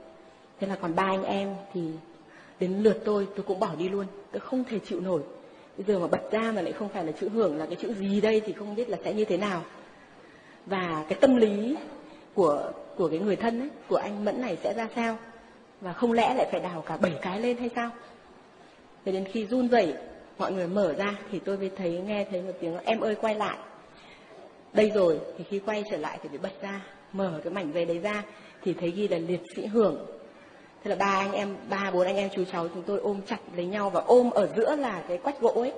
Thế là còn ba anh em thì đến lượt tôi tôi cũng bỏ đi luôn. Tôi không thể chịu nổi. Bây giờ mà bật ra mà lại không phải là chữ hưởng là cái chữ gì đây thì không biết là sẽ như thế nào. Và cái tâm lý của của cái người thân ấy, của anh mẫn này sẽ ra sao? Và không lẽ lại phải đào cả bảy cái lên hay sao? Thế đến khi run rẩy mọi người mở ra thì tôi mới thấy nghe thấy một tiếng em ơi quay lại. Đây rồi thì khi quay trở lại thì phải bật ra mở cái mảnh giấy đấy ra thì thấy ghi là liệt sĩ hưởng thế là ba anh em, ba, bốn anh em chú cháu chúng tôi ôm chặt lấy nhau và ôm ở giữa là cái quách gỗ ấy.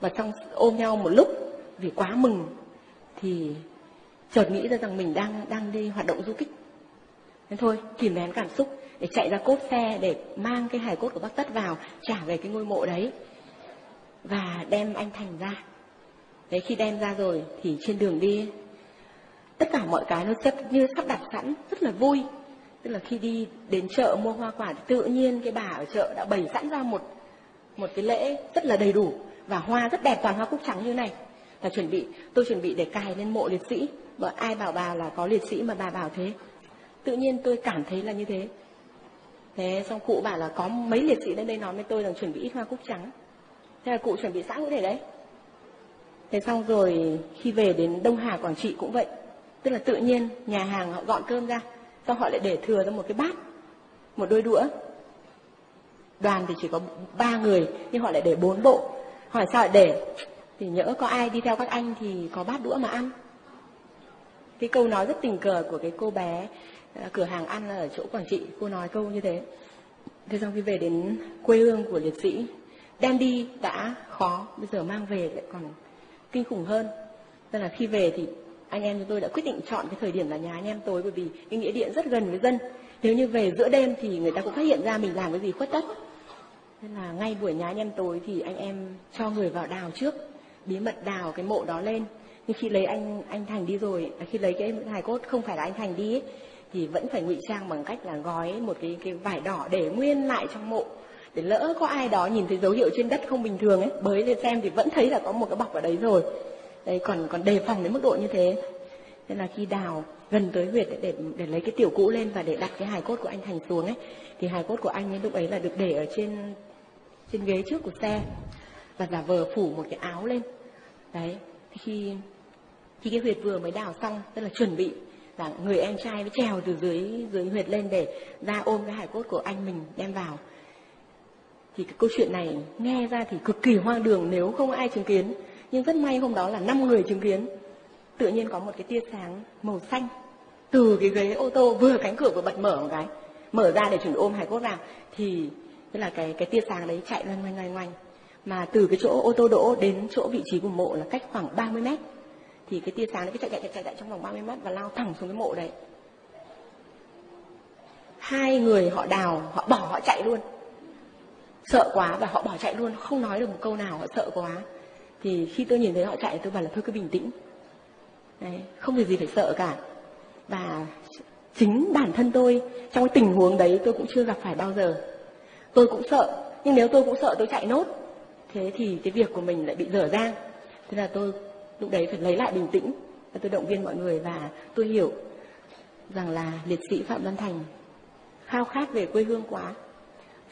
Và trong ôm nhau một lúc vì quá mừng thì chợt nghĩ ra rằng mình đang đang đi hoạt động du kích. Nên thôi, kìm nén cảm xúc để chạy ra cốt xe để mang cái hài cốt của bác tất vào, trả về cái ngôi mộ đấy và đem anh thành ra. Đấy khi đem ra rồi thì trên đường đi, tất cả mọi cái nó sắp, như sắp đặt sẵn, rất là vui tức là khi đi đến chợ mua hoa quả thì tự nhiên cái bà ở chợ đã bày sẵn ra một một cái lễ rất là đầy đủ. Và hoa rất đẹp, toàn hoa cúc trắng như này. Là chuẩn bị, tôi chuẩn bị để cài lên mộ liệt sĩ. Và ai bảo bà là có liệt sĩ mà bà bảo thế? Tự nhiên tôi cảm thấy là như thế. Thế xong cụ bảo là có mấy liệt sĩ đến đây nói với tôi rằng chuẩn bị ít hoa cúc trắng. Thế là cụ chuẩn bị sẵn cũng thể đấy. Thế xong rồi khi về đến đông hà, quảng trị cũng vậy. Tức là tự nhiên nhà hàng họ gọn cơm ra xong họ lại để thừa ra một cái bát, một đôi đũa? Đoàn thì chỉ có ba người, nhưng họ lại để bốn bộ. Hỏi sao lại để? Thì nhỡ có ai đi theo các anh thì có bát đũa mà ăn. Cái câu nói rất tình cờ của cái cô bé ờ, cửa hàng ăn ở chỗ quảng trị, cô nói câu như thế. Thế xong khi về đến quê hương của liệt sĩ, đem đi đã khó, bây giờ mang về lại còn kinh khủng hơn. Nên là khi về thì anh em chúng tôi đã quyết định chọn cái thời điểm là nhà anh em tối bởi vì cái nghĩa điện rất gần với dân. Nếu như về giữa đêm thì người ta cũng phát hiện ra mình làm cái gì khuất tất. Nên là ngay buổi nhà anh em tối thì anh em cho người vào đào trước bí mật đào cái mộ đó lên. Nhưng khi lấy anh anh thành đi rồi à, khi lấy cái hài cốt không phải là anh thành đi ấy, thì vẫn phải ngụy trang bằng cách là gói một cái cái vải đỏ để nguyên lại trong mộ. Để lỡ có ai đó nhìn thấy dấu hiệu trên đất không bình thường ấy bới lên xem thì vẫn thấy là có một cái bọc ở đấy rồi đấy còn còn đề phòng đến mức độ như thế. Nên là khi đào gần tới huyệt để, để để lấy cái tiểu cũ lên và để đặt cái hài cốt của anh thành xuống ấy thì hài cốt của anh ấy lúc ấy là được để ở trên trên ghế trước của xe và giả vờ phủ một cái áo lên. Đấy thì khi khi cái huyệt vừa mới đào xong tức là chuẩn bị là người em trai mới trèo từ dưới dưới huyệt lên để ra ôm cái hài cốt của anh mình đem vào. Thì cái câu chuyện này nghe ra thì cực kỳ hoang đường nếu không ai chứng kiến nhưng rất may hôm đó là năm người chứng kiến. Tự nhiên có một cái tia sáng màu xanh từ cái ghế ô tô vừa cánh cửa vừa bật mở một cái. Mở ra để chuẩn ôm hải cốt vào. Thì tức là cái cái tia sáng đấy chạy loanh ngoanh loanh ngoanh mà từ cái chỗ ô tô đỗ đến chỗ vị trí của mộ là cách khoảng 30 mét. Thì cái tia sáng đấy cứ chạy chạy chạy chạy, chạy trong vòng 30 mét và lao thẳng xuống cái mộ đấy. Hai người họ đào họ bỏ họ chạy luôn. Sợ quá và họ bỏ chạy luôn. Không nói được một câu nào họ sợ quá thì khi tôi nhìn thấy họ chạy tôi bảo là thôi cứ bình tĩnh. Đấy, không việc gì phải sợ cả. Và chính bản thân tôi trong cái tình huống đấy tôi cũng chưa gặp phải bao giờ. Tôi cũng sợ nhưng nếu tôi cũng sợ tôi chạy nốt thế thì cái việc của mình lại bị dở dang. Thế là tôi lúc đấy phải lấy lại bình tĩnh và tôi động viên mọi người và tôi hiểu rằng là liệt sĩ phạm văn thành khao khát về quê hương quá.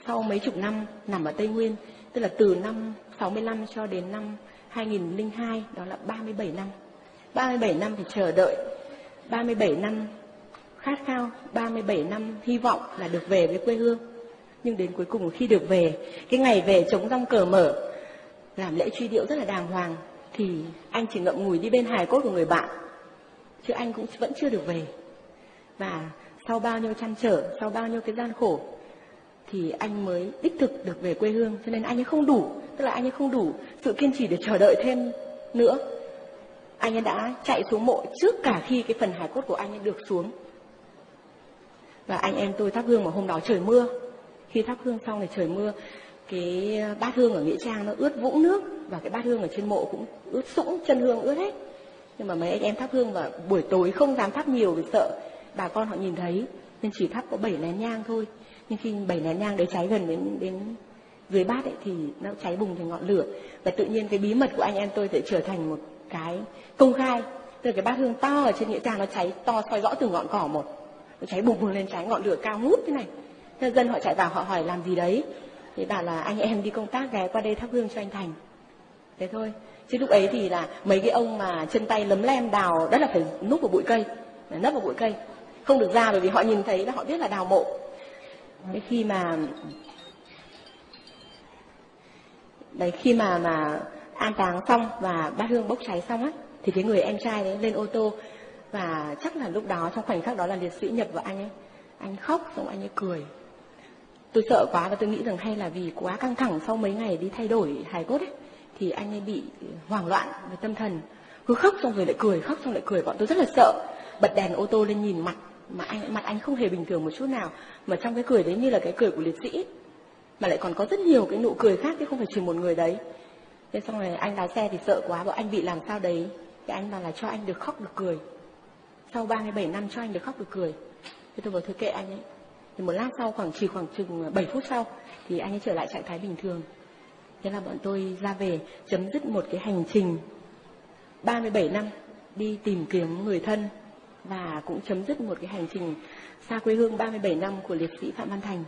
Sau mấy chục năm nằm ở tây nguyên tức là từ năm 65 cho đến năm 2002 đó là 37 năm. 37 năm thì chờ đợi. 37 năm khát khao. 37 năm hy vọng là được về với quê hương. Nhưng đến cuối cùng khi được về, cái ngày về chống rong cờ mở, làm lễ truy điệu rất là đàng hoàng, thì anh chỉ ngậm ngùi đi bên hài cốt của người bạn, chứ anh cũng vẫn chưa được về. Và sau bao nhiêu chăn trở, sau bao nhiêu cái gian khổ thì anh mới đích thực được về quê hương, cho nên anh ấy không đủ, tức là anh ấy không đủ sự kiên trì để chờ đợi thêm nữa. Anh ấy đã chạy xuống mộ trước cả khi cái phần hài cốt của anh ấy được xuống. Và anh em tôi thắp hương mà hôm đó trời mưa. Khi thắp hương xong thì trời mưa, cái bát hương ở nghĩa trang nó ướt vũng nước và cái bát hương ở trên mộ cũng ướt sũng, chân hương ướt hết. Nhưng mà mấy anh em thắp hương và buổi tối không dám thắp nhiều vì sợ bà con họ nhìn thấy, nên chỉ thắp có bảy nén nhang thôi nhưng khi bảy nén nhang đấy cháy gần đến đến dưới bát ấy, thì nó cháy bùng thành ngọn lửa. Và tự nhiên cái bí mật của anh em tôi sẽ trở thành một cái công khai. Từ cái bát hương to ở trên nghĩa trang nó cháy to, soi rõ từ ngọn cỏ một. Nó cháy bùng bùng lên, cháy ngọn lửa cao ngút thế này. Thế dân họ chạy vào, họ hỏi làm gì đấy? Thì bảo là anh em đi công tác ghé qua đây thắp hương cho anh thành. Thế thôi. Chứ lúc ấy thì là mấy cái ông mà chân tay lấm lem đào rất là phải núp vào bụi cây. Nấp vào bụi cây. Không được ra bởi vì họ nhìn thấy là họ biết là đào mộ. Đấy, khi mà đấy khi mà mà an táng xong và bát hương bốc cháy xong á thì cái người em trai đấy lên ô tô và chắc là lúc đó trong khoảnh khắc đó là liệt sĩ nhập vào anh ấy anh khóc xong anh ấy cười. Tôi sợ quá và tôi nghĩ rằng hay là vì quá căng thẳng sau mấy ngày đi thay đổi hài cốt ấy thì anh ấy bị hoảng loạn về tâm thần. Cứ khóc xong rồi lại cười khóc xong lại cười. Bọn tôi rất là sợ. Bật đèn ô tô lên nhìn mặt mà anh, mặt anh không hề bình thường một chút nào. Mà trong cái cười đấy như là cái cười của liệt sĩ mà lại còn có rất nhiều cái nụ cười khác chứ không phải chỉ một người đấy. Thế xong rồi anh lái xe thì sợ quá, bảo anh bị làm sao đấy. Thì anh bảo là cho anh được khóc được cười. Sau 37 năm cho anh được khóc được cười. Thế tôi bảo, thôi kệ anh ấy. Thì một lát sau, khoảng chỉ khoảng chừng 7 phút sau, thì anh ấy trở lại trạng thái bình thường. Thế là bọn tôi ra về, chấm dứt một cái hành trình. 37 năm đi tìm kiếm người thân và cũng chấm dứt một cái hành trình xa quê hương 37 năm của liệt sĩ Phạm Văn Thành.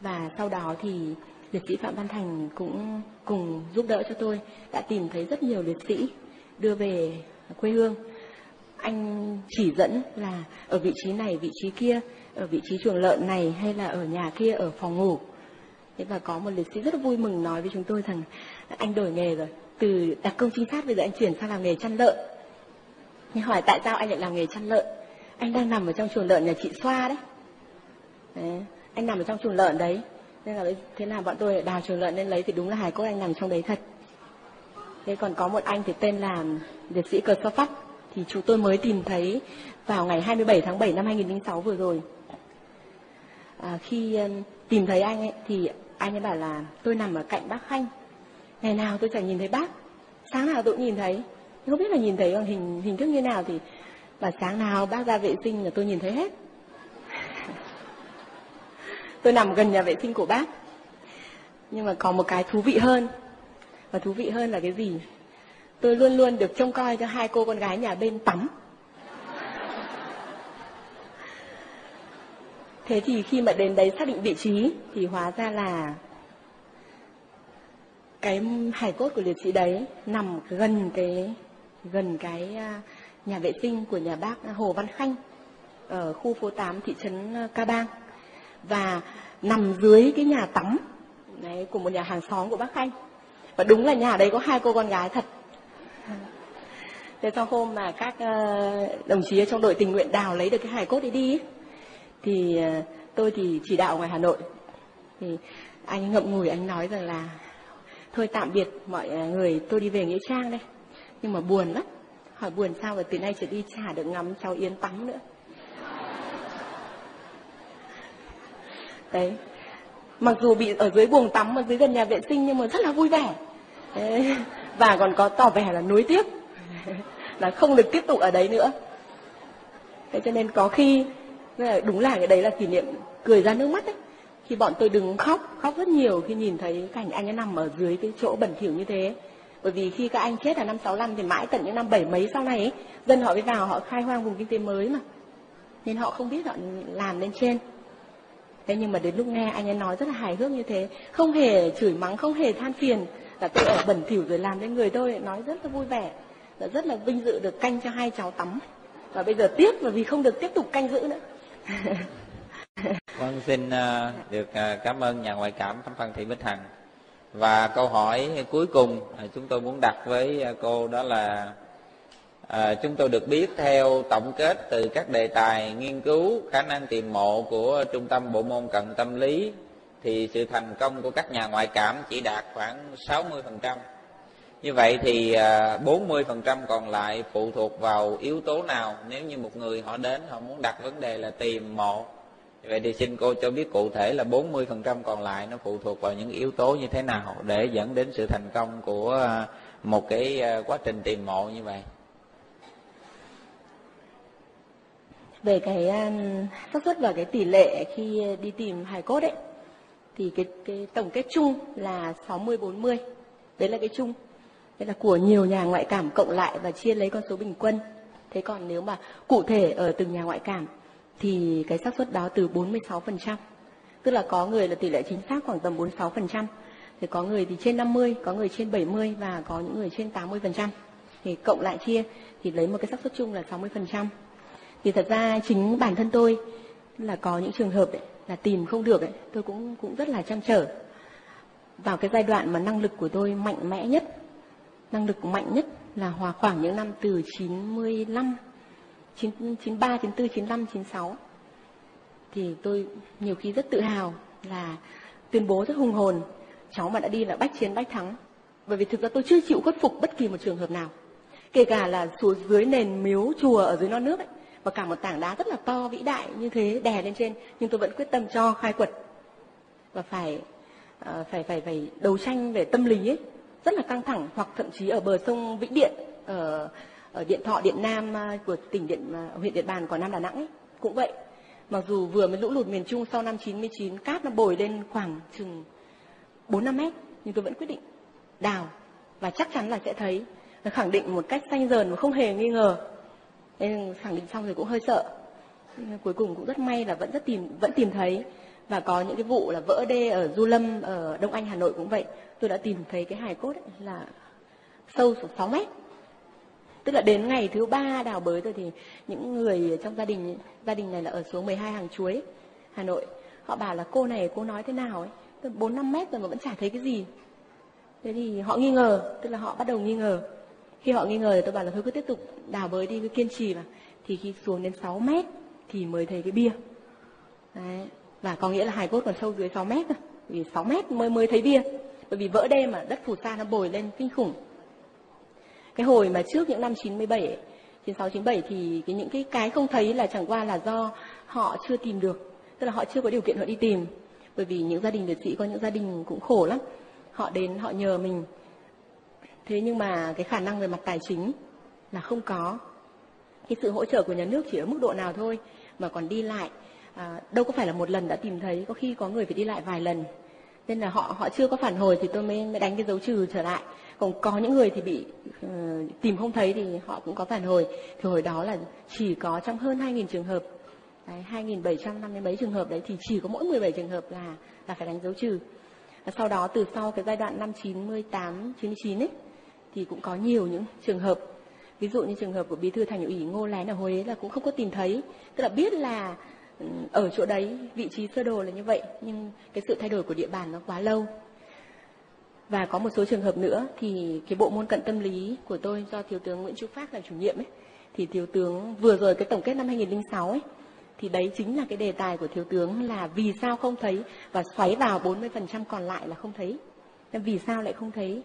Và sau đó thì liệt sĩ Phạm Văn Thành cũng cùng giúp đỡ cho tôi đã tìm thấy rất nhiều liệt sĩ đưa về quê hương. Anh chỉ dẫn là ở vị trí này, vị trí kia, ở vị trí chuồng lợn này hay là ở nhà kia ở phòng ngủ. Thế và có một liệt sĩ rất vui mừng nói với chúng tôi rằng anh đổi nghề rồi, từ đặc công trinh sát bây giờ anh chuyển sang làm nghề chăn lợn. Nhưng hỏi tại sao anh lại làm nghề chăn lợn? Anh đang nằm ở trong chuồng lợn nhà chị Xoa đấy. đấy. Anh nằm ở trong chuồng lợn đấy. Nên là thế là bọn tôi đào chuồng lợn lên lấy thì đúng là hài cốt anh nằm trong đấy thật. Thế còn có một anh thì tên là liệt sĩ cờ so phát thì chúng tôi mới tìm thấy vào ngày 27 tháng 7 năm 2006 vừa rồi. À, khi tìm thấy anh ấy thì anh ấy bảo là tôi nằm ở cạnh bác Khanh. Ngày nào tôi chẳng nhìn thấy bác. Sáng nào tôi cũng nhìn thấy. Không biết là nhìn thấy bằng hình hình thức như nào thì và sáng nào bác ra vệ sinh là tôi nhìn thấy hết. tôi nằm gần nhà vệ sinh của bác. Nhưng mà có một cái thú vị hơn. Và thú vị hơn là cái gì? Tôi luôn luôn được trông coi cho hai cô con gái nhà bên tắm. Thế thì khi mà đến đấy xác định vị trí thì hóa ra là cái hài cốt của liệt sĩ đấy nằm gần cái gần cái à, nhà vệ sinh của nhà bác Hồ Văn Khanh ở khu phố 8 thị trấn à, Ca Bang. Và nằm dưới cái nhà tắm đấy, của một nhà hàng xóm của bác Khanh. Và đúng là nhà đấy có hai cô con gái thật. Thế sau hôm mà các à, đồng chí ở trong đội tình nguyện đào lấy được cái hài cốt ấy đi thì tôi thì chỉ đạo ngoài Hà Nội. Thì anh ngậm ngùi anh nói rằng là thôi tạm biệt mọi người tôi đi về nghĩa trang đây nhưng mà buồn lắm. Hỏi buồn sao và từ nay trở đi chả được ngắm cháu yến tắm nữa. Đấy. Mặc dù bị ở dưới buồng tắm, ở dưới gần nhà vệ sinh nhưng mà rất là vui vẻ. Đấy. và còn có tỏ vẻ là nuối tiếc. Là không được tiếp tục ở đấy nữa. Thế cho nên có khi đúng là cái đấy là kỷ niệm cười ra nước mắt đấy khi bọn tôi đừng khóc khóc rất nhiều khi nhìn thấy cảnh anh ấy nằm ở dưới cái chỗ bẩn thỉu như thế bởi vì khi các anh chết là năm 65 thì mãi tận những năm bảy mấy sau này ấy, dân họ mới vào họ khai hoang vùng kinh tế mới mà. Nên họ không biết họ làm lên trên. Thế nhưng mà đến lúc nghe anh ấy nói rất là hài hước như thế không hề chửi mắng không hề than phiền là tôi ở bẩn thỉu rồi làm lên người tôi nói rất là vui vẻ là rất là vinh dự được canh cho hai cháu tắm. Và bây giờ tiếc bởi vì không được tiếp tục canh giữ nữa. Con vâng, xin uh, được uh, cảm ơn nhà ngoại cảm thẩm phân thị bích hằng và câu hỏi cuối cùng à, chúng tôi muốn đặt với à, cô đó là à, chúng tôi được biết theo tổng kết từ các đề tài nghiên cứu khả năng tìm mộ của trung tâm bộ môn cận tâm lý thì sự thành công của các nhà ngoại cảm chỉ đạt khoảng 60%. Như vậy thì à, 40% còn lại phụ thuộc vào yếu tố nào nếu như một người họ đến họ muốn đặt vấn đề là tìm mộ Vậy thì xin cô cho biết cụ thể là 40% còn lại nó phụ thuộc vào những yếu tố như thế nào để dẫn đến sự thành công của à, một cái à, quá trình tìm mộ như vậy. Về cái à, xác suất và cái tỷ lệ khi đi tìm hài cốt ấy, thì cái cái tổng kết chung là 60 40. Đấy là cái chung. Đây là của nhiều nhà ngoại cảm cộng lại và chia lấy con số bình quân. Thế còn nếu mà cụ thể ở từng nhà ngoại cảm thì cái xác suất đó từ 46%. Tức là có người là tỷ lệ chính xác khoảng tầm 46%, thì có người thì trên 50, có người trên 70 và có những người trên 80%. Thì cộng lại chia thì lấy một cái xác suất chung là 60%. Thì thật ra chính bản thân tôi là có những trường hợp ấy, là tìm không được ấy, tôi cũng cũng rất là chăn trở. Vào cái giai đoạn mà năng lực của tôi mạnh mẽ nhất, năng lực mạnh nhất là hòa khoảng những năm từ 95 93, 94, 95, 96 thì tôi nhiều khi rất tự hào là tuyên bố rất hùng hồn cháu mà đã đi là bách chiến bách thắng. Bởi vì thực ra tôi chưa chịu khuất phục bất kỳ một trường hợp nào. Kể cả là xuống dưới nền miếu chùa ở dưới non nước ấy và cả một tảng đá rất là to vĩ đại như thế đè lên trên nhưng tôi vẫn quyết tâm cho khai quật. Và phải uh, phải phải phải đấu tranh về tâm lý ấy rất là căng thẳng hoặc thậm chí ở bờ sông Vĩnh Điện ở ở Điện Thọ Điện Nam à, của tỉnh Điện à, huyện Điện Bàn của Nam Đà Nẵng ấy, cũng vậy. Mặc dù vừa mới lũ lụt miền Trung sau năm 99 cát nó bồi lên khoảng chừng 4 5 mét nhưng tôi vẫn quyết định đào. Và chắc chắn là sẽ thấy. Khẳng định một cách xanh dờn mà không hề nghi ngờ. Nên khẳng định xong rồi cũng hơi sợ. Nhưng cuối cùng cũng rất may là vẫn rất tìm vẫn tìm thấy. Và có những cái vụ là vỡ đê ở Du Lâm ở Đông Anh Hà Nội cũng vậy. Tôi đã tìm thấy cái hài cốt ấy là sâu 6 mét tức là đến ngày thứ ba đào bới rồi thì những người trong gia đình gia đình này là ở số 12 hàng chuối, Hà Nội. Họ bảo là cô này, cô nói thế nào ấy? Bốn năm mét rồi mà vẫn chả thấy cái gì. Thế thì họ nghi ngờ, tức là họ bắt đầu nghi ngờ. Khi họ nghi ngờ thì tôi bảo là thôi cứ tiếp tục đào bới đi, cứ kiên trì mà. Thì khi xuống đến 6 mét thì mới thấy cái bia. Đấy. và có nghĩa là hài cốt còn sâu dưới 6 mét vì 6 mét mới mới thấy bia. Bởi vì vỡ đê mà đất phù sa nó bồi lên kinh khủng cái hồi mà trước những năm 97 ấy, 96 97 thì cái những cái cái không thấy là chẳng qua là do họ chưa tìm được. Tức là họ chưa có điều kiện họ đi tìm. Bởi vì những gia đình liệt sĩ có những gia đình cũng khổ lắm. Họ đến họ nhờ mình. Thế nhưng mà cái khả năng về mặt tài chính là không có. Cái sự hỗ trợ của nhà nước chỉ ở mức độ nào thôi mà còn đi lại à, đâu có phải là một lần đã tìm thấy. Có khi có người phải đi lại vài lần. Nên là họ họ chưa có phản hồi thì tôi mới, mới đánh cái dấu trừ trở lại còn có những người thì bị uh, tìm không thấy thì họ cũng có phản hồi. Thì hồi đó là chỉ có trong hơn 2.000 trường hợp. Đấy, 2.750 mấy trường hợp đấy thì chỉ có mỗi 17 trường hợp là là phải đánh dấu trừ. Và sau đó từ sau cái giai đoạn năm 98 99 ấy thì cũng có nhiều những trường hợp. Ví dụ như trường hợp của bí thư thành ủy ngô lén ở huế là cũng không có tìm thấy. Tức là biết là ừ, ở chỗ đấy vị trí sơ đồ là như vậy nhưng cái sự thay đổi của địa bàn nó quá lâu và có một số trường hợp nữa thì cái bộ môn cận tâm lý của tôi do thiếu tướng Nguyễn Trúc Phát làm chủ nhiệm ấy, thì thiếu tướng vừa rồi cái tổng kết năm 2006 ấy, thì đấy chính là cái đề tài của thiếu tướng là vì sao không thấy và xoáy vào 40% còn lại là không thấy. nên Vì sao lại không thấy?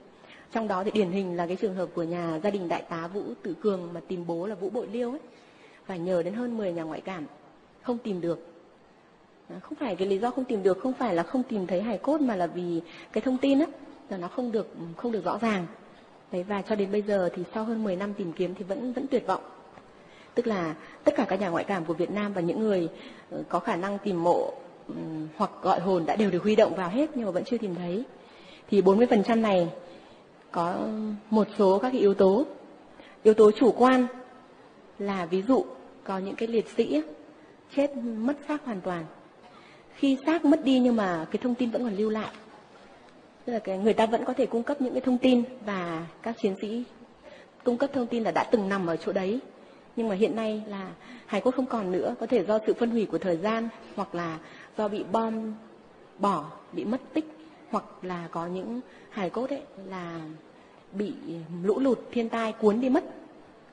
Trong đó thì điển hình là cái trường hợp của nhà gia đình đại tá Vũ Tử Cường mà tìm bố là Vũ Bội Liêu ấy, và nhờ đến hơn 10 nhà ngoại cảm, không tìm được. Không phải cái lý do không tìm được, không phải là không tìm thấy hài cốt mà là vì cái thông tin á là nó không được không được rõ ràng. Đấy, và cho đến bây giờ thì sau hơn 10 năm tìm kiếm thì vẫn vẫn tuyệt vọng. Tức là tất cả các nhà ngoại cảm của Việt Nam và những người ờ, có khả năng tìm mộ hoặc gọi hồn đã đều được huy động vào hết nhưng mà vẫn chưa tìm thấy. Thì 40% này có một số các cái yếu tố. Yếu tố chủ quan là ví dụ có những cái liệt sĩ chết mất xác hoàn toàn. Khi xác mất đi nhưng mà cái thông tin vẫn còn lưu lại tức là cái người ta vẫn có thể cung cấp những cái thông tin và các chiến sĩ cung cấp thông tin là đã từng nằm ở chỗ đấy. Nhưng mà hiện nay là hài cốt không còn nữa, có thể do sự phân hủy của thời gian hoặc là do bị bom bỏ, bị mất tích hoặc là có những hài cốt ấy là bị lũ lụt, thiên tai cuốn đi mất.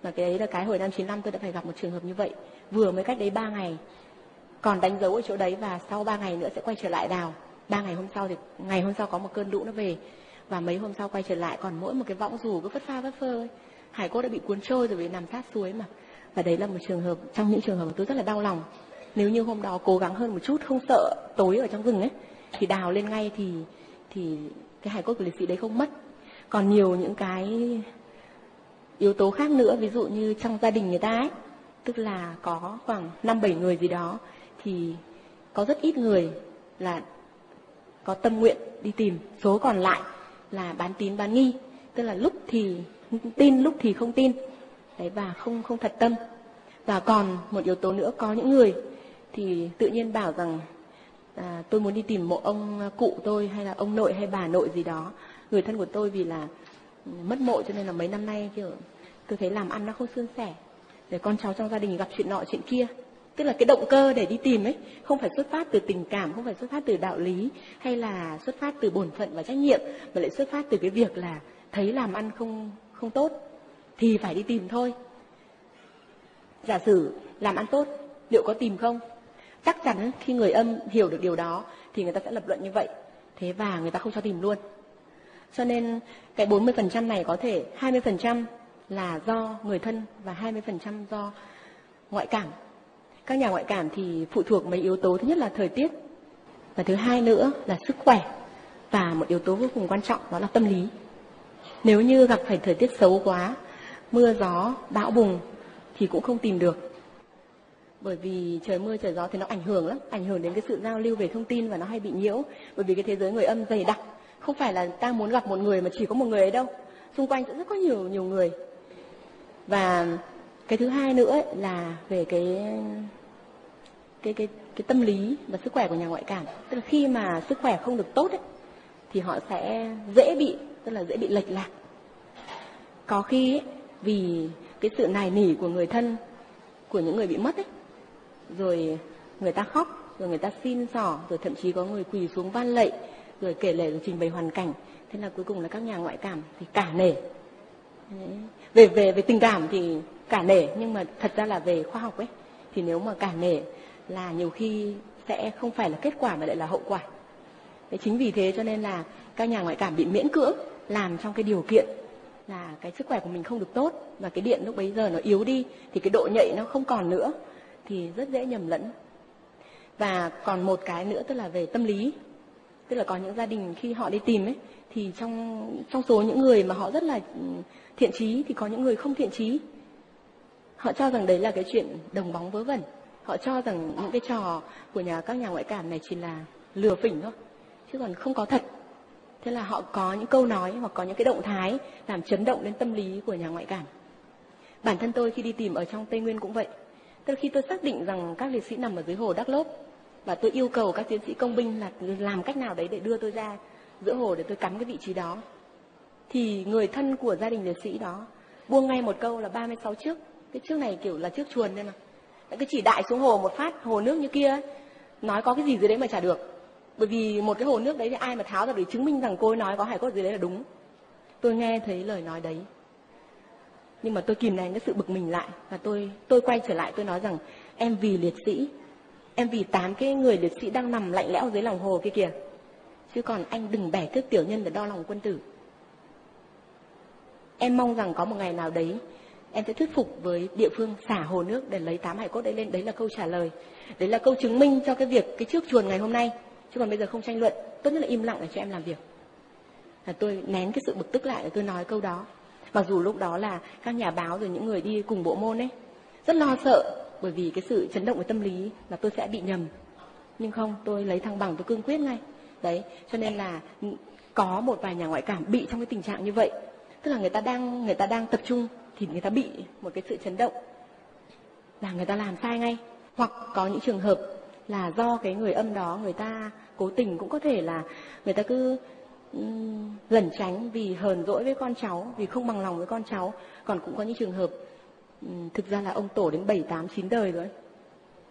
Và cái đấy là cái hồi năm 95 tôi đã phải gặp một trường hợp như vậy. Vừa mới cách đấy 3 ngày, còn đánh dấu ở chỗ đấy và sau 3 ngày nữa sẽ quay trở lại đào ba ngày hôm sau thì, ngày hôm sau có một cơn lũ nó về. Và mấy hôm sau quay trở lại, còn mỗi một cái võng dù cứ vất pha vất phơ ấy. Hải cốt đã bị cuốn trôi rồi bị nằm sát suối mà. Và đấy là một trường hợp, trong những trường hợp mà tôi rất là đau lòng. Nếu như hôm đó cố gắng hơn một chút, không sợ tối ở trong rừng ấy, thì đào lên ngay thì thì cái hải cốt của liệt sĩ đấy không mất. Còn nhiều những cái yếu tố khác nữa, ví dụ như trong gia đình người ta ấy, tức là có khoảng năm bảy người gì đó, thì có rất ít người là có tâm nguyện đi tìm số còn lại là bán tín bán nghi. Tức là lúc thì tin lúc thì không tin. Đấy và không không thật tâm. Và còn một yếu tố nữa có những người thì tự nhiên bảo rằng à, tôi muốn đi tìm mộ ông cụ tôi hay là ông nội hay bà nội gì đó. Người thân của tôi vì là mất mộ cho nên là mấy năm nay kiểu tôi thấy làm ăn nó không suôn sẻ. Để con cháu trong gia đình gặp chuyện nọ chuyện kia tức là cái động cơ để đi tìm ấy, không phải xuất phát từ tình cảm, không phải xuất phát từ đạo lý, hay là xuất phát từ bổn phận và trách nhiệm, mà lại xuất phát từ cái việc là thấy làm ăn không không tốt, thì phải đi tìm thôi. Giả sử làm ăn tốt, liệu có tìm không? Chắc chắn khi người âm hiểu được điều đó, thì người ta sẽ lập luận như vậy. Thế và người ta không cho tìm luôn. Cho nên cái 40% này có thể 20% là do người thân và 20% do ngoại cảm các nhà ngoại cảm thì phụ thuộc mấy yếu tố. Thứ nhất là thời tiết. Và thứ hai nữa là sức khỏe. Và một yếu tố vô cùng quan trọng, đó là tâm lý. Nếu như gặp phải thời tiết xấu quá, mưa gió, bão bùng, thì cũng không tìm được. Bởi vì trời mưa, trời gió thì nó ảnh hưởng lắm. Ảnh hưởng đến cái sự giao lưu về thông tin và nó hay bị nhiễu. Bởi vì cái thế giới người âm dày đặc. Không phải là ta muốn gặp một người mà chỉ có một người ấy đâu. Xung quanh sẽ rất có nhiều nhiều người. Và cái thứ hai nữa là về cái cái cái cái tâm lý và sức khỏe của nhà ngoại cảm. Tức là khi mà sức khỏe không được tốt ấy, thì họ sẽ dễ bị tức là dễ bị lệch lạc. Có khi ấy, vì cái sự nài nỉ của người thân của những người bị mất ấy rồi người ta khóc rồi người ta xin xỏ rồi thậm chí có người quỳ xuống van lạy rồi kể lể rồi trình bày hoàn cảnh. Thế là cuối cùng là các nhà ngoại cảm thì cả nể. Về về về tình cảm thì cả nể nhưng mà thật ra là về khoa học ấy thì nếu mà cả nể là nhiều khi sẽ không phải là kết quả mà lại là hậu quả. Thế chính vì thế cho nên là các nhà ngoại cảm bị miễn cưỡng làm trong cái điều kiện là cái sức khỏe của mình không được tốt và cái điện lúc bấy giờ nó yếu đi thì cái độ nhạy nó không còn nữa thì rất dễ nhầm lẫn. Và còn một cái nữa tức là về tâm lý. Tức là có những gia đình khi họ đi tìm ấy, thì trong trong số những người mà họ rất là ừ, thiện trí thì có những người không thiện trí. Họ cho rằng đấy là cái chuyện đồng bóng vớ vẩn họ cho rằng những cái trò của nhà, các nhà ngoại cảm này chỉ là lừa phỉnh thôi, chứ còn không có thật. Thế là họ có những câu nói hoặc có những cái động thái làm chấn động đến tâm lý của nhà ngoại cảm. Bản thân tôi khi đi tìm ở trong tây nguyên cũng vậy. Tức khi tôi xác định rằng các liệt sĩ nằm ở dưới hồ Đắk lốp và tôi yêu cầu các chiến sĩ công binh là làm cách nào đấy để đưa tôi ra giữa hồ để tôi cắm cái vị trí đó, thì người thân của gia đình liệt sĩ đó buông ngay một câu là 36 trước. Cái trước này kiểu là trước chuồn nên mà cứ chỉ đại xuống hồ một phát, hồ nước như kia nói có cái gì dưới đấy mà chả được. Bởi vì một cái hồ nước đấy thì ai mà tháo ra để chứng minh rằng cô ấy nói có hải cốt dưới đấy là đúng. Tôi nghe thấy lời nói đấy. Nhưng mà tôi kìm nén cái sự bực mình lại và tôi tôi quay trở lại tôi nói rằng, em vì liệt sĩ, em vì tám cái người liệt sĩ đang nằm lạnh lẽo dưới lòng hồ kia kìa. Chứ còn anh đừng bẻ thước tiểu nhân để đo lòng quân tử. Em mong rằng có một ngày nào đấy em sẽ thuyết phục với địa phương xả hồ nước để lấy tám hải cốt đấy lên. Đấy là câu trả lời. Đấy là câu chứng minh cho cái việc cái trước chuồn ngày hôm nay. Chứ còn bây giờ không tranh luận, tốt nhất là im lặng để cho em làm việc. Là tôi nén cái sự bực tức lại để tôi nói câu đó. Mặc dù lúc đó là các nhà báo rồi những người đi cùng bộ môn ấy, rất lo sợ, bởi vì cái sự chấn động về tâm lý là tôi sẽ bị nhầm. Nhưng không, tôi lấy thăng bằng, tôi cương quyết ngay. Đấy, cho nên là có một vài nhà ngoại cảm bị trong cái tình trạng như vậy. Tức là người ta đang, người ta đang tập trung thì người ta bị một cái sự chấn động là người ta làm sai ngay. Hoặc có những trường hợp là do cái người âm đó người ta cố tình cũng có thể là người ta cứ um, lẩn tránh vì hờn dỗi với con cháu vì không bằng lòng với con cháu. Còn cũng có những trường hợp um, thực ra là ông tổ đến bảy tám chín đời rồi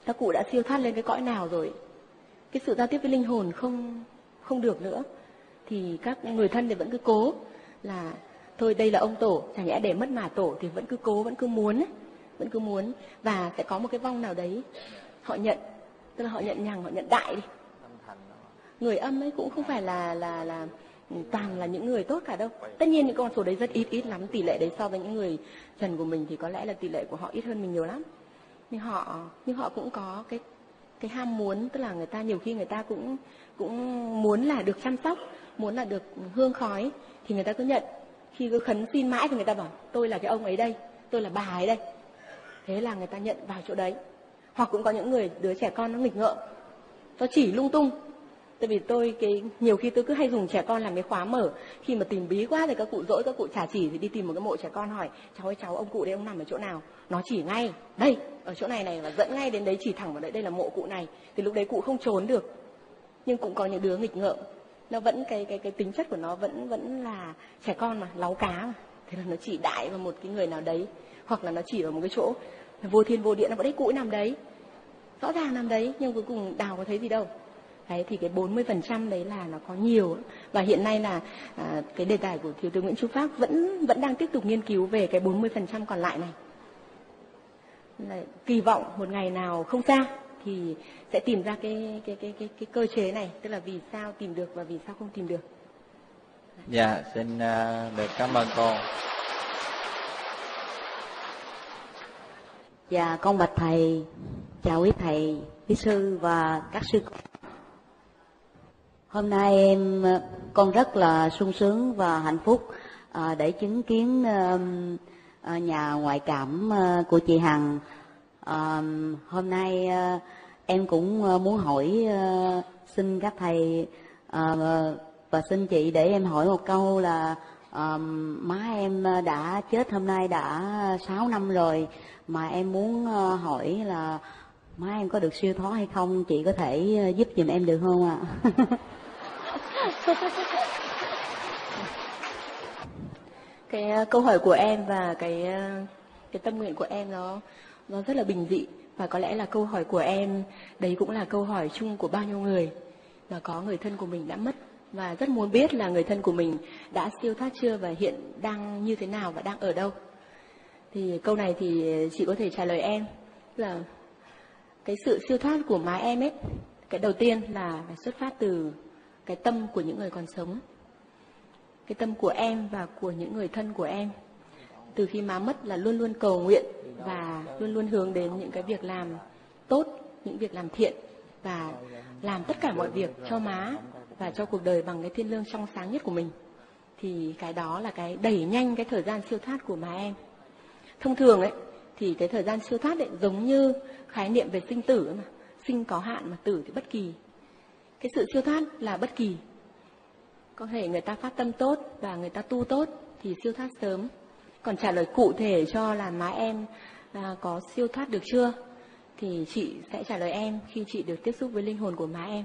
các cụ đã siêu thoát lên cái cõi nào rồi cái sự giao tiếp với linh hồn không không được nữa. Thì các người thân thì vẫn cứ cố là thôi, đây là ông tổ chẳng lẽ để mất mà tổ thì vẫn cứ cố, vẫn cứ muốn, vẫn cứ muốn. Và sẽ có một cái vong nào đấy, họ nhận, tức là họ nhận nhằng, họ nhận đại đi. Người âm ấy cũng không phải là là là toàn là những người tốt cả đâu. Tất nhiên những con số đấy rất ít ít lắm, tỷ lệ đấy so với những người trần của mình thì có lẽ là tỷ lệ của họ ít hơn mình nhiều lắm. Nhưng họ nhưng họ cũng có cái cái ham muốn, tức là người ta nhiều khi người ta cũng cũng muốn là được chăm sóc, muốn là được hương khói thì người ta cứ nhận khi cứ khấn xin mãi thì người ta bảo, tôi là cái ông ấy đây, tôi là bà ấy đây. Thế là người ta nhận vào chỗ đấy. Hoặc cũng có những người, đứa trẻ con nó nghịch ngợm, nó chỉ lung tung. Tại vì tôi cái, nhiều khi tôi cứ hay dùng trẻ con làm cái khóa mở. Khi mà tìm bí quá thì các cụ dỗi, các cụ trả chỉ thì đi tìm một cái mộ trẻ con hỏi, cháu ơi, cháu, ông cụ đấy ông nằm ở chỗ nào? Nó chỉ ngay, đây, ở chỗ này này và dẫn ngay đến đấy, chỉ thẳng vào đấy. Đây là mộ cụ này. Thì lúc đấy cụ không trốn được. Nhưng cũng có những đứa nghịch ngợm nó vẫn cái cái cái tính chất của nó vẫn vẫn là trẻ con mà láu cá mà. Thế là nó chỉ đại vào một cái người nào đấy hoặc là nó chỉ vào một cái chỗ vô thiên vô địa nó vẫn đấy cũi nằm đấy rõ ràng nằm đấy nhưng cuối cùng đào có thấy gì đâu. Đấy thì cái 40% đấy là nó có nhiều. Và hiện nay là à, cái đề tài của thiếu tướng Nguyễn Trung Pháp vẫn vẫn đang tiếp tục nghiên cứu về cái 40% còn lại này. Là kỳ vọng một ngày nào không xa thì sẽ tìm ra cái cái cái cái cái cơ chế này. Tức là vì sao tìm được và vì sao không tìm được. Dạ xin uh, được cảm ơn cô. Dạ con bạch thầy chào quý thầy quý sư và các sư hôm nay em con rất là sung sướng và hạnh phúc à, để chứng kiến à, à, nhà ngoại cảm à, của chị Hằng. À, hôm nay à, em cũng ờ, muốn hỏi ờ, xin các thầy ờ, và xin chị để em hỏi một câu là má em đã chết hôm nay đã 6 năm rồi, mà em muốn hỏi là má em có được siêu thoát hay không? Chị có thể giúp giùm em được không ạ? Cái câu hỏi của em và cái cái tâm nguyện của em nó nó rất là bình dị và có lẽ là câu hỏi của em, đấy cũng là câu hỏi chung của bao nhiêu người. Mà có người thân của mình đã mất. Và rất muốn biết là người thân của mình đã siêu thoát chưa và hiện đang như thế nào và đang ở đâu. Thì câu này thì chị có thể trả lời em. Là cái sự siêu thoát của má em ấy, cái đầu tiên là phải xuất phát từ cái tâm của những người còn sống. Cái tâm của em và của những người thân của em. Từ khi má mất là luôn luôn cầu nguyện và luôn luôn hướng đến những cái việc làm tốt, những việc làm thiện và làm tất cả mọi việc cho má và cho cuộc đời bằng cái thiên lương trong sáng nhất của mình. Thì cái đó là cái đẩy nhanh cái thời gian siêu thoát của má em. Thông thường ấy, thì cái thời gian siêu thoát ấy giống như khái niệm về sinh tử mà. Sinh có hạn mà tử thì bất kỳ. Cái sự siêu thoát là bất kỳ. Có thể người ta phát tâm tốt và người ta tu tốt thì siêu thoát sớm. Còn trả lời cụ thể cho là má em à, có siêu thoát được chưa? Thì chị sẽ trả lời em khi chị được tiếp xúc với linh hồn của má em.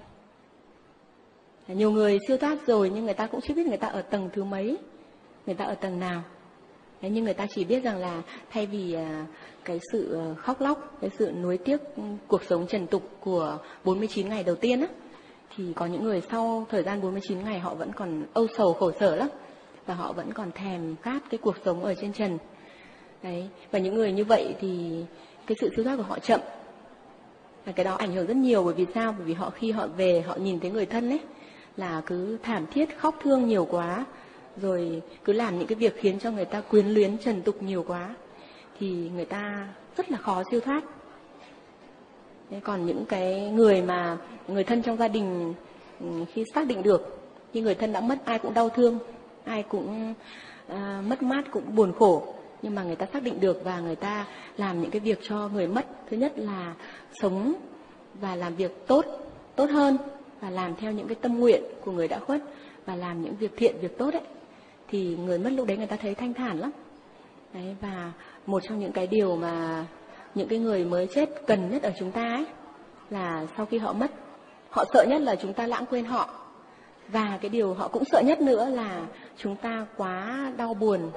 Nhiều người siêu thoát rồi nhưng người ta cũng chưa biết người ta ở tầng thứ mấy người ta ở tầng nào. Thế nhưng người ta chỉ biết rằng là thay vì à, cái sự à, khóc lóc, cái sự nuối tiếc ừ, cuộc sống trần tục của 49 ngày đầu tiên á, thì có những người sau thời gian 49 ngày họ vẫn còn âu sầu khổ sở lắm và họ vẫn còn thèm khát cái cuộc sống ở trên trần. Đấy, và những người như vậy thì cái sự siêu thoát của họ chậm. Và cái đó ảnh hưởng rất nhiều bởi vì sao? Bởi vì họ khi họ về họ nhìn thấy người thân ấy là cứ thảm thiết khóc thương nhiều quá rồi cứ làm những cái việc khiến cho người ta quyến luyến trần tục nhiều quá thì người ta rất là khó siêu thoát Thế còn những cái người mà người thân trong gia đình ừ, khi xác định được khi người thân đã mất ai cũng đau thương ai cũng uh, mất mát cũng buồn khổ nhưng mà người ta xác định được và người ta làm những cái việc cho người mất. Thứ nhất là sống và làm việc tốt tốt hơn và làm theo những cái tâm nguyện của người đã khuất và làm những việc thiện, việc tốt ấy. Thì người mất lúc đấy người ta thấy thanh thản lắm. Đấy, và một trong những cái điều mà những cái người mới chết cần nhất ở chúng ta ấy là sau khi họ mất, họ sợ nhất là chúng ta lãng quên họ. Và cái điều họ cũng sợ nhất nữa là chúng ta quá đau buồn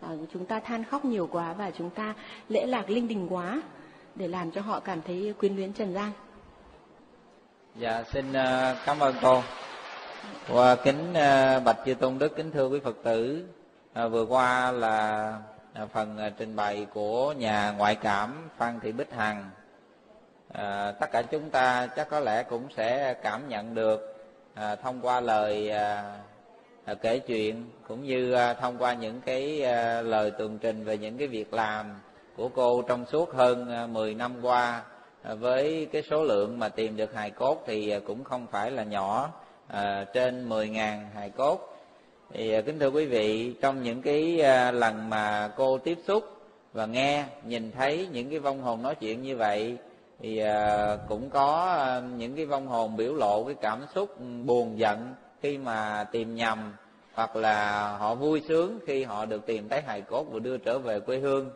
à, chúng ta than khóc nhiều quá và chúng ta lễ lạc linh đình quá để làm cho họ cảm thấy quyến luyến trần gian. Dạ xin uh, cảm ơn cô. Và kính uh, bạch chư tôn đức kính thưa quý phật tử. Uh, vừa qua là uh, phần uh, trình bày của nhà ngoại cảm phan thị bích hằng. À, tất cả chúng ta chắc có lẽ cũng sẽ cảm nhận được à, thông qua lời à, À, kể chuyện cũng như à, thông qua những cái à, lời tường trình về những cái việc làm của cô trong suốt hơn 10 năm qua với cái số lượng mà tìm được hài cốt thì cũng không phải là nhỏ à, trên 10.000 hài cốt. Thì kính thưa quý vị trong những cái lần mà cô tiếp xúc và nghe nhìn thấy những cái vong hồn nói chuyện như vậy thì cũng có những cái vong hồn biểu lộ cái cảm xúc ừ, buồn giận khi mà tìm nhầm hoặc là họ vui sướng khi họ được tìm thấy hài cốt và đưa trở về quê hương.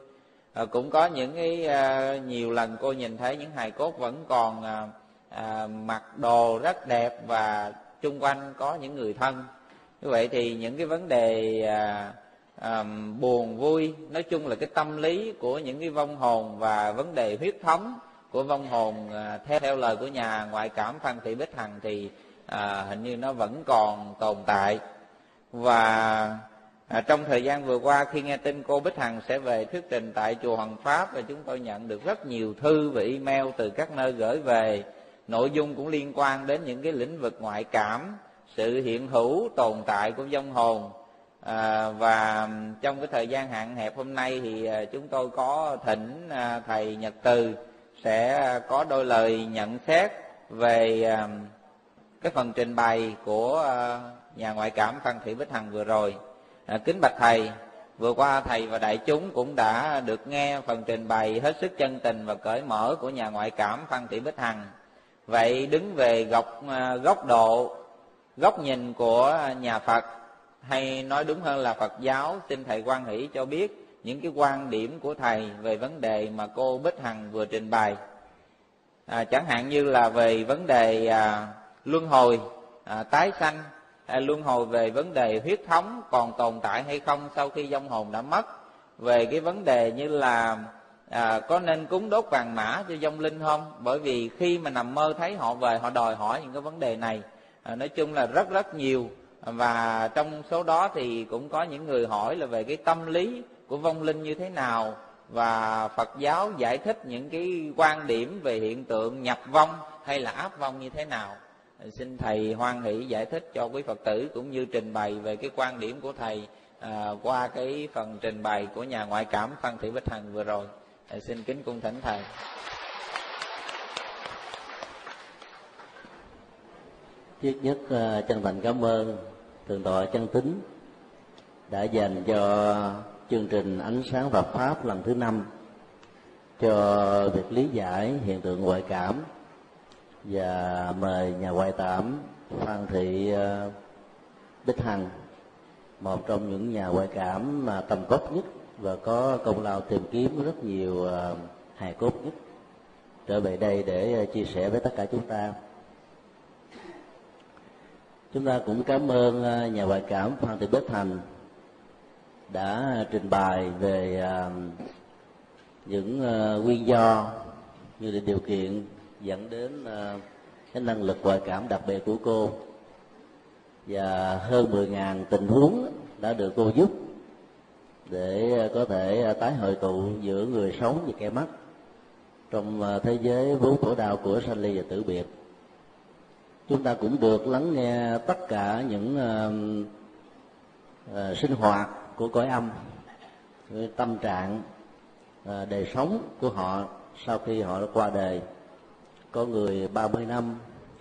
À, cũng có những cái à, nhiều lần cô nhìn thấy những hài cốt vẫn còn à, à, mặc đồ rất đẹp và chung quanh có những người thân. Như vậy thì những cái vấn đề à, à, buồn vui nói chung là cái tâm lý của những cái vong hồn và vấn đề huyết thống của vong hồn à, theo theo lời của nhà ngoại cảm phan thị bích hằng thì à, hình như nó vẫn còn tồn tại. Và à, trong thời gian vừa qua khi nghe tin cô bích hằng sẽ về thuyết trình tại chùa hoàng pháp và chúng tôi nhận được rất nhiều thư và email từ các nơi gửi về nội dung cũng liên quan đến những cái lĩnh vực ngoại cảm sự hiện hữu tồn tại của vong hồn. À, và trong cái thời gian hạn hẹp hôm nay thì à, chúng tôi có thỉnh à, thầy nhật từ sẽ có đôi lời nhận xét về à, cái phần trình bày của ờ, nhà ngoại cảm phan thị bích hằng vừa rồi. À, kính bạch thầy vừa qua thầy và đại chúng cũng đã được nghe phần trình bày hết sức chân tình và cởi mở của nhà ngoại cảm phan thị bích hằng. Vậy đứng về góc ờ, góc độ góc nhìn của nhà phật hay nói đúng hơn là phật giáo xin thầy quan hỷ cho biết những cái quan điểm của thầy về vấn đề mà cô bích hằng vừa trình bày. À, chẳng hạn như là về vấn đề à, luân hồi à, tái sanh à, luân hồi về vấn đề huyết thống còn tồn tại hay không sau khi vong hồn đã mất. Về cái vấn đề như là à, có nên cúng đốt vàng mã cho vong linh không? Bởi vì khi mà nằm mơ thấy họ về họ đòi hỏi những cái vấn đề này. À, nói chung là rất rất nhiều. Và trong số đó thì cũng có những người hỏi là về cái tâm lý của vong linh như thế nào. Và Phật giáo giải thích những cái quan điểm về hiện tượng nhập vong hay là áp vong như thế nào xin thầy hoan hỷ giải thích cho quý phật tử cũng như trình bày về cái quan điểm của thầy à, qua cái phần trình bày của nhà ngoại cảm phan thị bích hằng vừa rồi. À, xin kính cung thỉnh thầy. Trước nhất à, chân thành cảm ơn thượng tọa chân tính đã dành cho chương trình ánh sáng Phật pháp lần thứ năm cho việc lý giải hiện tượng ngoại cảm và mời nhà ngoại cảm Phan Thị ờ, Bích Hằng, một trong những nhà ngoại cảm mà tầm cốt nhất và có công lao tìm kiếm rất nhiều ờ, hài cốt nhất. Trở về đây để ờ, chia sẻ với tất cả chúng ta. Chúng ta cũng cảm ơn nhà ngoại cảm Phan Thị Bích Hằng đã trình bày về những nguyên do, như là điều kiện dẫn đến ờ, cái năng lực ngoại cảm đặc biệt của cô. Và hơn 10.000 tình huống đã được cô giúp để có thể tái hội tụ giữa người sống và kẻ mất trong ờ, thế giới vốn khổ đau của sanh ly và tử biệt. Chúng ta cũng được lắng nghe tất cả những uh, uh, sinh hoạt của cõi âm tâm trạng uh, đời sống của họ sau khi họ đã qua đời có người 30 năm,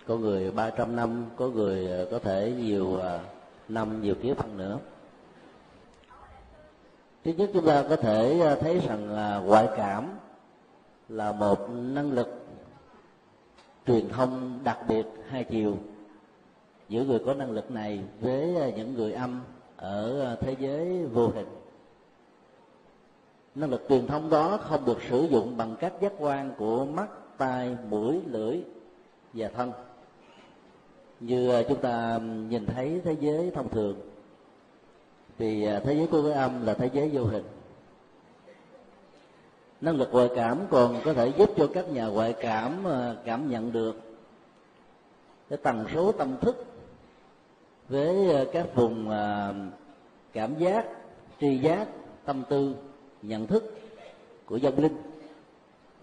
có người 300 năm, có người ờ, có thể nhiều ờ, năm, nhiều kiếp hơn nữa. Thứ nhất chúng ta có thể ờ, thấy rằng là ngoại cảm là một năng lực truyền thông đặc biệt hai chiều. Giữa người có năng lực này với những người âm ở thế giới vô hình. Năng lực truyền thông đó không được sử dụng bằng cách giác quan của mắt tai mũi lưỡi và thân. Như à, chúng ta nhìn thấy thế giới thông thường, thì à, thế giới của cái âm là thế giới vô hình. Năng lực ngoại cảm còn có thể giúp cho các nhà ngoại cảm à, cảm nhận được cái tần số tâm thức với các vùng cảm giác, tri giác, tâm tư, nhận thức của dân linh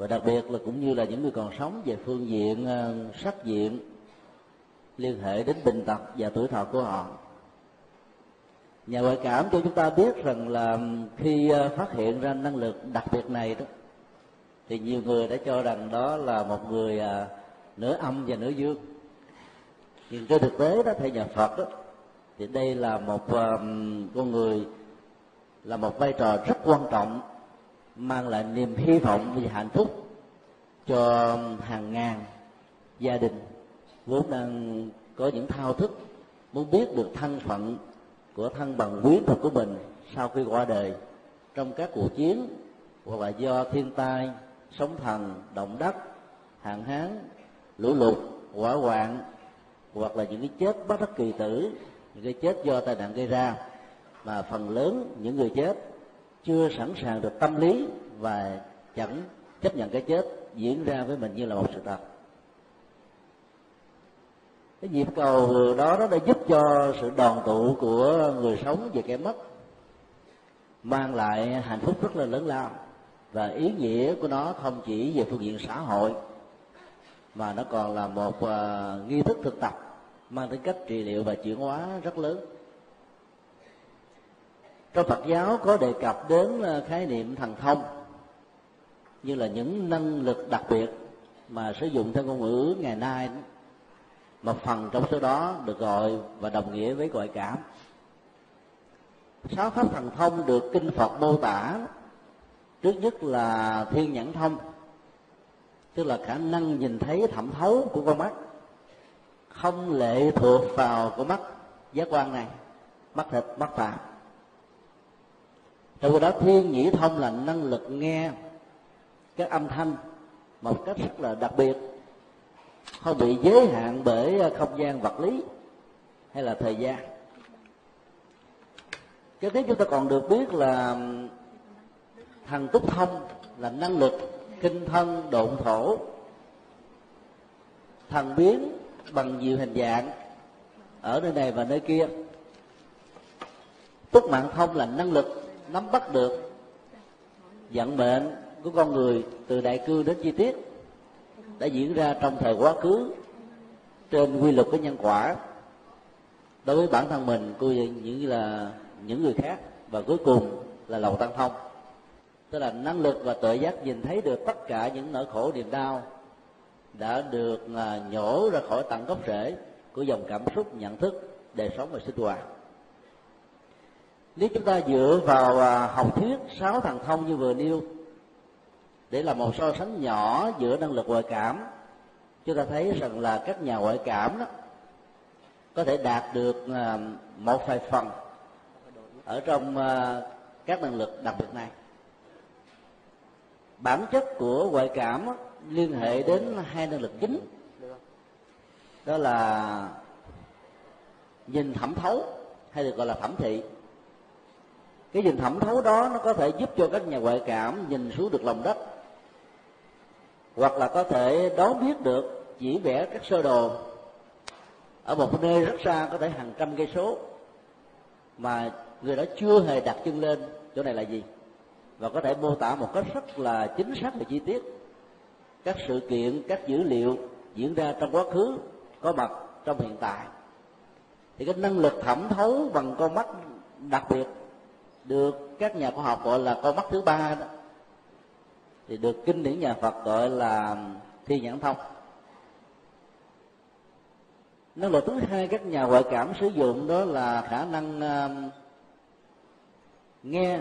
và đặc biệt là cũng như là những người còn sống về phương diện ờ, sắc diện, liên hệ đến bệnh tật và tuổi thọ của họ. Nhà ngoại cảm cho chúng ta biết rằng là khi ờ, phát hiện ra năng lực đặc biệt này đó, thì nhiều người đã cho rằng đó là một người ờ, nửa âm và nửa dương. Nhưng trên thực tế đó theo nhà phật đó, thì đây là một con người là một vai trò rất quan trọng mang lại niềm hy vọng và hạnh phúc cho hàng ngàn gia đình. Vốn đang có những thao thức, muốn biết được thân phận của thân bằng quyến thuộc của mình sau khi qua đời. Trong các cuộc chiến, hoặc là do thiên tai, sóng thần, động đất, hạn hán, lũ lụt, hỏa hoạn, hoặc là những cái chết bất đắc kỳ tử, những cái chết do tai nạn gây ra, mà phần lớn những người chết chưa sẵn sàng được tâm lý và chẳng chấp nhận cái chết diễn ra với mình như là một sự thật. Cái nhịp cầu đó nó đã giúp cho sự đoàn tụ của người sống và kẻ mất mang lại hạnh phúc rất là lớn lao. Và ý nghĩa của nó không chỉ về phương diện xã hội mà nó còn là một uh, nghi thức thực tập mang tính cách trị liệu và chuyển hóa rất lớn trong Phật giáo có đề cập đến ờ, khái niệm thần thông như là những năng lực đặc biệt mà sử dụng theo ngôn ngữ ngày nay. Một phần trong số đó được gọi và đồng nghĩa với gọi cảm. Sáu pháp thần thông được kinh phật mô tả trước nhất là thiên nhãn thông, tức là khả năng nhìn thấy thẩm thấu của con mắt, không lệ thuộc vào con mắt giác quan này, mắt thịt, mắt phạm trong đó thiên nhĩ thông là năng lực nghe các âm thanh một cách rất là đặc biệt không bị giới hạn bởi ờ, không gian vật lý hay là thời gian. Kế tiếp chúng ta còn được biết là thần túc thông là năng lực kinh thân độn thổ, thần biến bằng nhiều hình dạng ở nơi này và nơi kia. Túc mạng thông là năng lực nắm bắt được vận mệnh của con người từ đại cương đến chi tiết, đã diễn ra trong thời quá khứ, trên quy luật của nhân quả. Đối với bản thân mình cũng như là những người khác, và cuối cùng là lầu tăng thông. Tức là năng lực và tự giác nhìn thấy được tất cả những nỗi khổ, niềm đau đã được à, nhổ ra khỏi tận gốc rễ của dòng cảm xúc, nhận thức, đời sống và sinh hoạt nếu chúng ta dựa vào à, học thuyết sáu thằng thông như vừa nêu, để làm một so sánh nhỏ giữa năng lực ngoại cảm, chúng ta thấy rằng là các nhà ngoại cảm đó có thể đạt được à, một vài phần ở trong à, các năng lực đặc biệt này. Bản chất của ngoại cảm liên hệ đến hai năng lực chính, đó là nhìn thẩm thấu hay được gọi là thẩm thị cái nhìn thẩm thấu đó nó có thể giúp cho các nhà ngoại cảm nhìn xuống được lòng đất. Hoặc là có thể đoán biết được chỉ vẽ các sơ đồ. Ở một nơi rất xa có thể hàng trăm cây số mà người đó chưa hề đặt chân lên, chỗ này là gì? Và có thể mô tả một cách rất là chính xác và chi tiết. Các sự kiện, các dữ liệu diễn ra trong quá khứ, có mặt trong hiện tại. Thì cái năng lực thẩm thấu bằng con mắt đặc biệt được các nhà khoa học gọi là con mắt thứ ba đó. Thì được kinh điển nhà Phật gọi là thi nhãn thông. Năng lực thứ hai các nhà ngoại cảm sử dụng đó là khả năng uh, nghe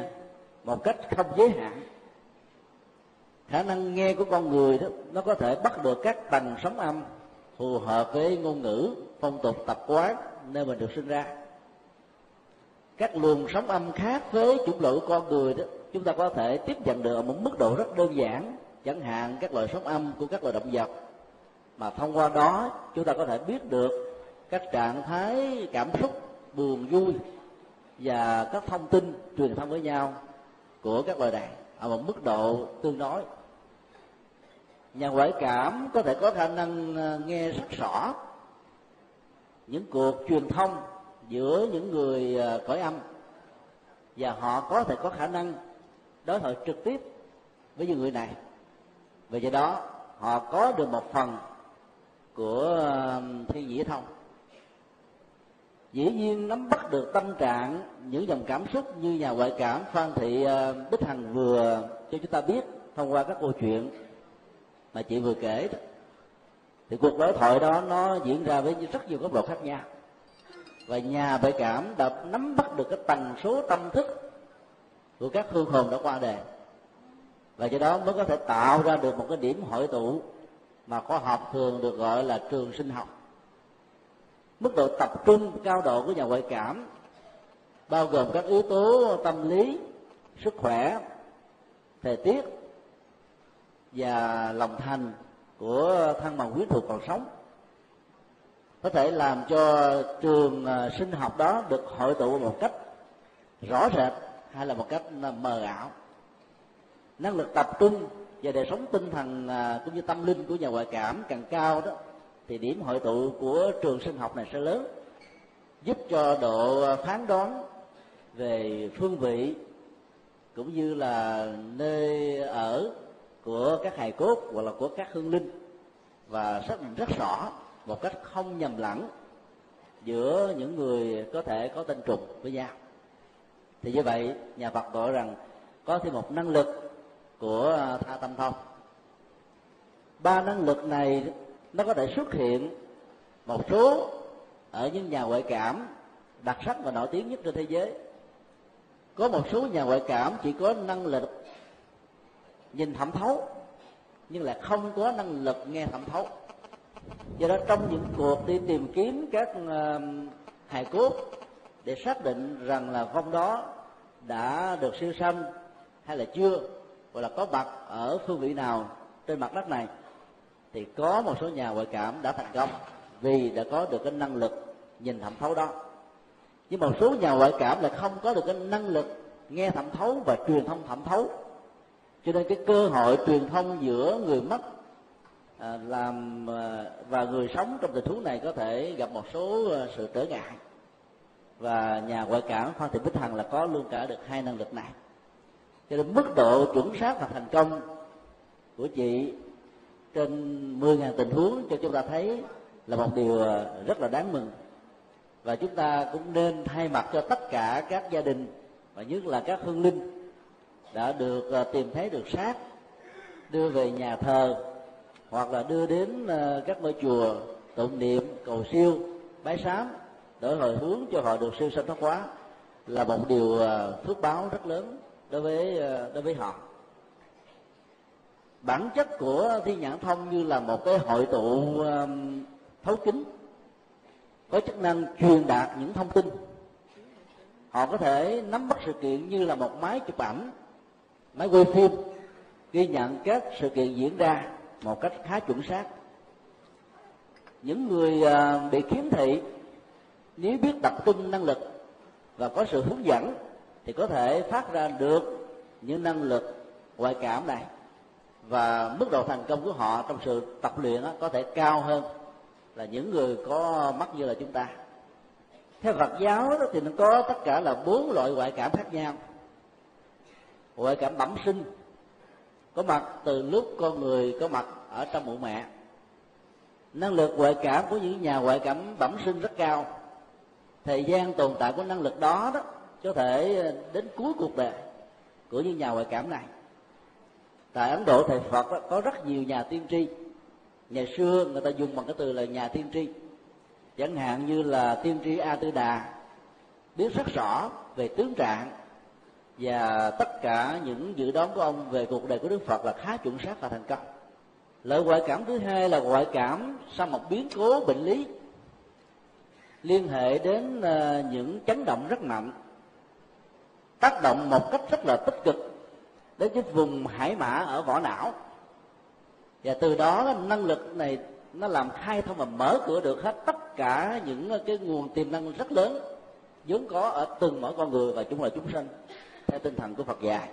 một cách không giới hạn. Khả năng nghe của con người đó nó có thể bắt được các tầng sóng âm phù hợp với ngôn ngữ phong tục tập quán nơi mình được sinh ra các luồng sóng âm khác với chủng loại của con người đó, chúng ta có thể tiếp nhận được ở một mức độ rất đơn giản. Chẳng hạn, các loại sóng âm của các loài động vật. Mà thông qua đó, chúng ta có thể biết được các trạng thái cảm xúc, buồn, vui và các thông tin truyền thông với nhau của các loài đàn ở một mức độ tương đối. Nhà ngoại cảm có thể có khả năng ờ, nghe rất rõ những cuộc truyền thông giữa những người ờ, cõi âm. Và họ có thể có khả năng đối thoại trực tiếp với những người này. Vì vậy đó, họ có được một phần của thiên nhĩ thông. Dĩ nhiên, nắm bắt được tâm trạng, những dòng cảm xúc như nhà ngoại cảm phan thị ờ, bích hằng vừa cho chúng ta biết thông qua các câu chuyện mà chị vừa kể đó, thì cuộc đối thoại đó nó diễn ra với rất nhiều góc độ khác nhau và nhà bệ cảm đã nắm bắt được cái tần số tâm thức của các hương hồn đã qua đề và do đó mới có thể tạo ra được một cái điểm hội tụ mà khoa học thường được gọi là trường sinh học. Mức độ tập trung cao độ của nhà ngoại cảm bao gồm các yếu tố tâm lý, sức khỏe, thời tiết và lòng thành của thân bằng quyến thuộc còn sống có thể làm cho trường à, sinh học đó được hội tụ một cách rõ rệt hay là một cách à, mờ ảo. Năng lực tập trung và đời sống tinh thần à, cũng như tâm linh của nhà ngoại cảm càng cao đó, thì điểm hội tụ của trường sinh học này sẽ lớn, giúp cho độ phán đoán về phương vị cũng như là nơi ở của các hài cốt hoặc là của các hương linh. Và xác định rất rõ một cách không nhầm lẫn giữa những người có thể có tên trùng với nhau. Thì như vậy, nhà Phật gọi rằng có thêm một năng lực của à, tha tâm thông. Ba năng lực này nó có thể xuất hiện một số ở những nhà ngoại cảm đặc sắc và nổi tiếng nhất trên thế giới. Có một số nhà ngoại cảm chỉ có năng lực nhìn thẩm thấu, nhưng là không có năng lực nghe thẩm thấu do đó trong những cuộc đi tìm kiếm các ờ, hài cốt để xác định rằng là vong đó đã được siêu sanh hay là chưa, hoặc là có mặt ở phương vị nào trên mặt đất này, thì có một số nhà ngoại cảm đã thành công vì đã có được cái năng lực nhìn thẩm thấu đó. Nhưng một số nhà ngoại cảm là không có được cái năng lực nghe thẩm thấu và truyền thông thẩm thấu. Cho nên cái cơ hội truyền thông giữa người mất À, làm à, và người sống trong tình huống này có thể gặp một số à, sự trở ngại. Và nhà ngoại cảm phan thị bích hằng là có luôn cả được hai năng lực này. Cho nên mức độ chuẩn xác và thành công của chị trên 10.000 tình huống cho chúng ta thấy là một điều rất là đáng mừng. Và chúng ta cũng nên thay mặt cho tất cả các gia đình và nhất là các hương linh đã được tìm thấy được xác, đưa về nhà thờ hoặc là đưa đến ờ, các ngôi chùa tụng niệm cầu siêu, bái sám, để hồi hướng cho họ được siêu sanh thoát hóa, là một điều ờ, phước báo rất lớn đối với ờ, đối với họ. Bản chất của thiên nhãn thông như là một cái hội tụ thấu kính, có chức năng truyền đạt những thông tin. Họ có thể nắm bắt sự kiện như là một máy chụp ảnh, máy quay phim, ghi nhận các sự kiện diễn ra một cách khá chuẩn xác. Những người à, bị khiếm thị, nếu biết tập trung năng lực và có sự hướng dẫn thì có thể phát ra được những năng lực ngoại cảm này. Và mức độ thành công của họ trong sự tập luyện có thể cao hơn là những người có mắt như là chúng ta. Theo Phật giáo đó thì nó có tất cả là bốn loại ngoại cảm khác nhau. Ngoại cảm bẩm sinh có mặt từ lúc con người có mặt ở trong bụng mẹ. Năng lực ngoại cảm của những nhà ngoại cảm bẩm sinh rất cao. Thời gian tồn tại của năng lực đó đó có thể đến cuối cuộc đời của những nhà ngoại cảm này. Tại ấn độ thầy phật đó, có rất nhiều nhà tiên tri. Ngày xưa người ta dùng bằng cái từ là nhà tiên tri. Chẳng hạn như là tiên tri a tư đà biết rất rõ về tướng trạng và tất cả những dự đoán của ông về cuộc đời của đức phật là khá chuẩn xác và thành công lợi ngoại cảm thứ hai là ngoại cảm sau một biến cố bệnh lý liên hệ đến ờ, những chấn động rất mạnh, tác động một cách rất là tích cực đến cái vùng hải mã ở vỏ não và từ đó năng lực này nó làm khai thông và mở cửa được hết tất cả những cái nguồn tiềm năng rất lớn vốn có ở từng mỗi con người và chúng là chúng sanh theo tinh thần của Phật dạy.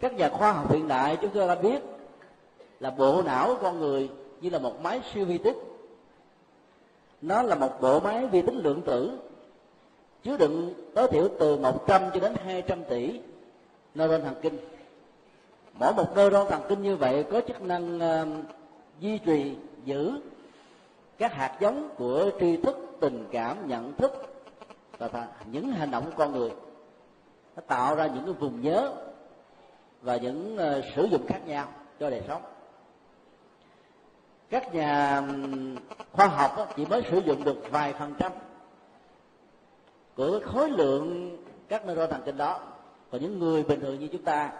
Các nhà khoa học hiện đại chúng ta đã biết là bộ não của con người như là một máy siêu vi tích nó là một bộ máy vi tính lượng tử chứa đựng tối thiểu từ 100 cho đến 200 tỷ neuron thần kinh. Mỗi một neuron thần kinh như vậy có chức năng ờ, uh, duy trì giữ các hạt giống của tri thức tình cảm nhận thức và những hành động của con người nó tạo ra những cái vùng nhớ và những uh, sử dụng khác nhau cho đời sống. Các nhà khoa học chỉ mới sử dụng được vài phần trăm của khối lượng các neuron thần kinh đó. Còn những người bình thường như chúng ta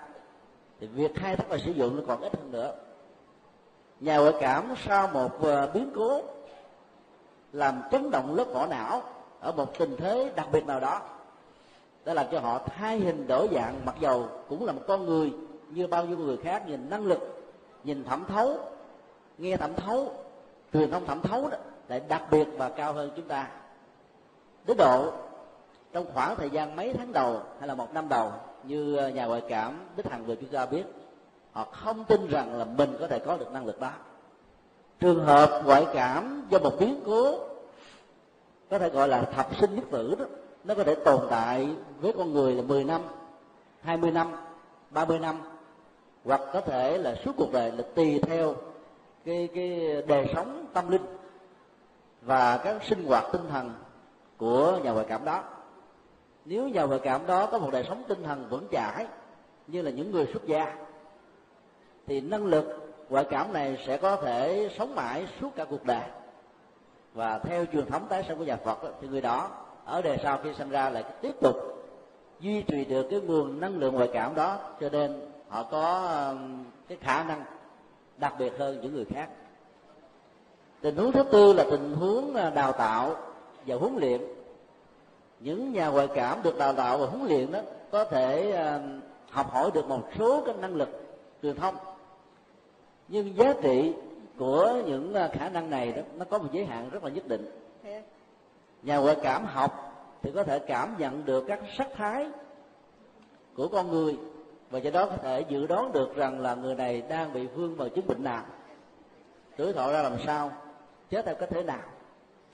thì việc khai thác và sử dụng nó còn ít hơn nữa. Nhà ngoại cảm sau một ờ, biến cố làm chấn động lớp vỏ não ở một tình thế đặc biệt nào đó đã làm cho họ thay hình đổi dạng, mặc dầu cũng là một con người như bao nhiêu người khác nhìn năng lực, nhìn thẩm thấu, nghe thẩm thấu, truyền thông thẩm thấu đó, lại đặc biệt và cao hơn chúng ta. Đến độ, trong khoảng thời gian mấy tháng đầu hay là một năm đầu, như ờ, nhà ngoại cảm đích hằng vừa chúng ta biết, họ không tin rằng là mình có thể có được năng lực đó. Trường hợp ngoại cảm do một biến cố, có thể gọi là thập sinh nhất tử đó nó có thể tồn tại với con người là 10 năm 20 năm 30 năm, hoặc có thể là suốt cuộc đời là tùy theo cái cái đời sống tâm linh và các sinh hoạt tinh thần của nhà ngoại cảm đó. Nếu nhà ngoại cảm đó có một đời sống tinh thần vững chãi, như là những người xuất gia, thì năng lực ngoại cảm này sẽ có thể sống mãi suốt cả cuộc đời. Và theo truyền thống tái sinh của nhà Phật thì người đó ở đời sau khi sinh ra lại tiếp tục duy trì được cái nguồn năng lượng ngoại cảm đó, cho nên họ có cái khả năng đặc biệt hơn những người khác. Tình huống thứ tư là tình huống à, đào tạo và huấn luyện. Những nhà ngoại cảm được đào tạo và huấn luyện đó có thể học hỏi được một số cái năng lực truyền thông. Nhưng giá trị của những à, khả năng này đó, nó có một giới hạn rất là nhất định nhà ngoại cảm học thì có thể cảm nhận được các sắc thái của con người và do đó có thể dự đoán được rằng là người này đang bị vương vào chứng bệnh nào tuổi thọ ra làm sao, chết theo cách thế nào,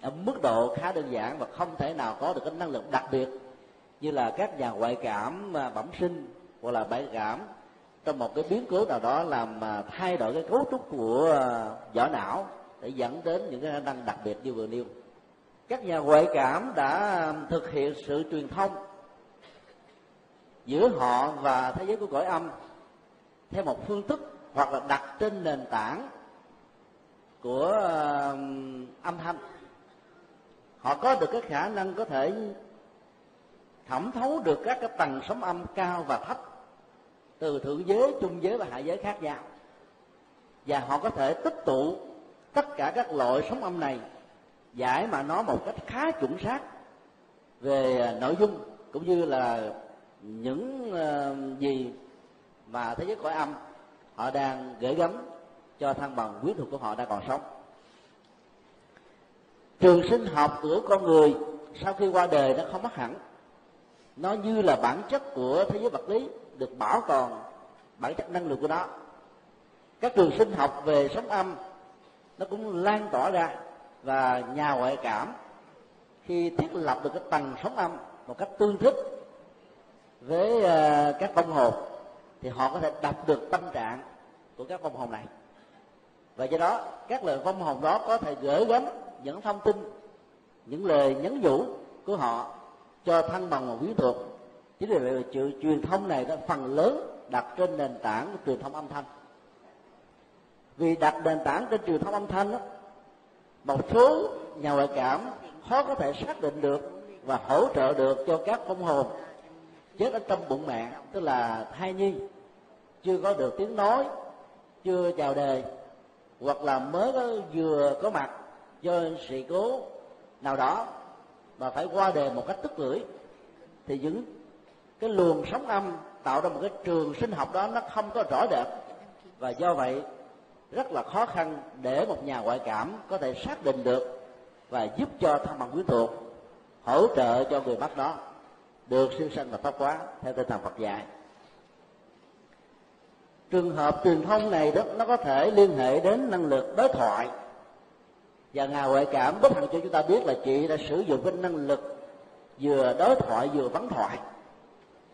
ở mức độ khá đơn giản và không thể nào có được cái năng lực đặc biệt như là các nhà ngoại cảm à, bẩm sinh hoặc là bại cảm trong một cái biến cố nào đó làm à, thay đổi cái cấu trúc của à, vỏ não để dẫn đến những cái khả năng đặc biệt như vừa nêu các nhà ngoại cảm đã um, thực hiện sự truyền thông giữa họ và thế giới của cõi âm theo một phương thức hoặc là đặt trên nền tảng của um, âm thanh. Họ có được cái khả năng có thể thẩm thấu được các cái tầng sóng âm cao và thấp từ thượng giới, trung giới và hạ giới khác nhau. Và họ có thể tích tụ tất cả các loại sóng âm này giải mà nó một cách khá chuẩn xác về à, nội dung cũng như là những à, gì mà thế giới cõi âm họ đang gửi gắm cho thăng bằng quyến thuộc của họ đang còn sống. Trường sinh học của con người sau khi qua đời nó không mất hẳn. Nó như là bản chất của thế giới vật lý được bảo còn bản chất năng lượng của nó. Các trường sinh học về sóng âm nó cũng lan tỏa ra và nhà ngoại cảm khi thiết lập được cái tầng sóng âm một cách tương thích với ờ, các vong hồn thì họ có thể đọc được tâm trạng của các vong hồn này. Và do đó các lời vong hồn đó có thể gửi gắm những thông tin những lời nhắn nhủ của họ cho thân bằng một quyến thuộc chính vì vậy sự truyền thông này đã phần lớn đặt trên nền tảng của truyền thông âm thanh. Vì đặt nền tảng trên truyền thông âm thanh đó, một số nhà ngoại cảm khó có thể xác định được và hỗ trợ được cho các phong hồn chết ở trong bụng mẹ tức là thai nhi. Chưa có được tiếng nói chưa chào đời hoặc là mới có, vừa có mặt do sự cố nào đó mà phải qua đời một cách tức lưỡi thì những cái luồng sóng âm tạo ra một cái trường sinh học đó nó không có rõ rệt. Và do vậy rất là khó khăn để một nhà ngoại cảm có thể xác định được và giúp cho thân bằng quyến thuộc hỗ trợ cho người bắt đó được siêu sanh và thoát quá theo tinh thần Phật dạy. Trường hợp truyền thông này đó, nó có thể liên hệ đến năng lực đối thoại. Và ngài ngoại cảm bất hạnh cho chúng ta biết là chị đã sử dụng cái năng lực vừa đối thoại vừa vắng thoại.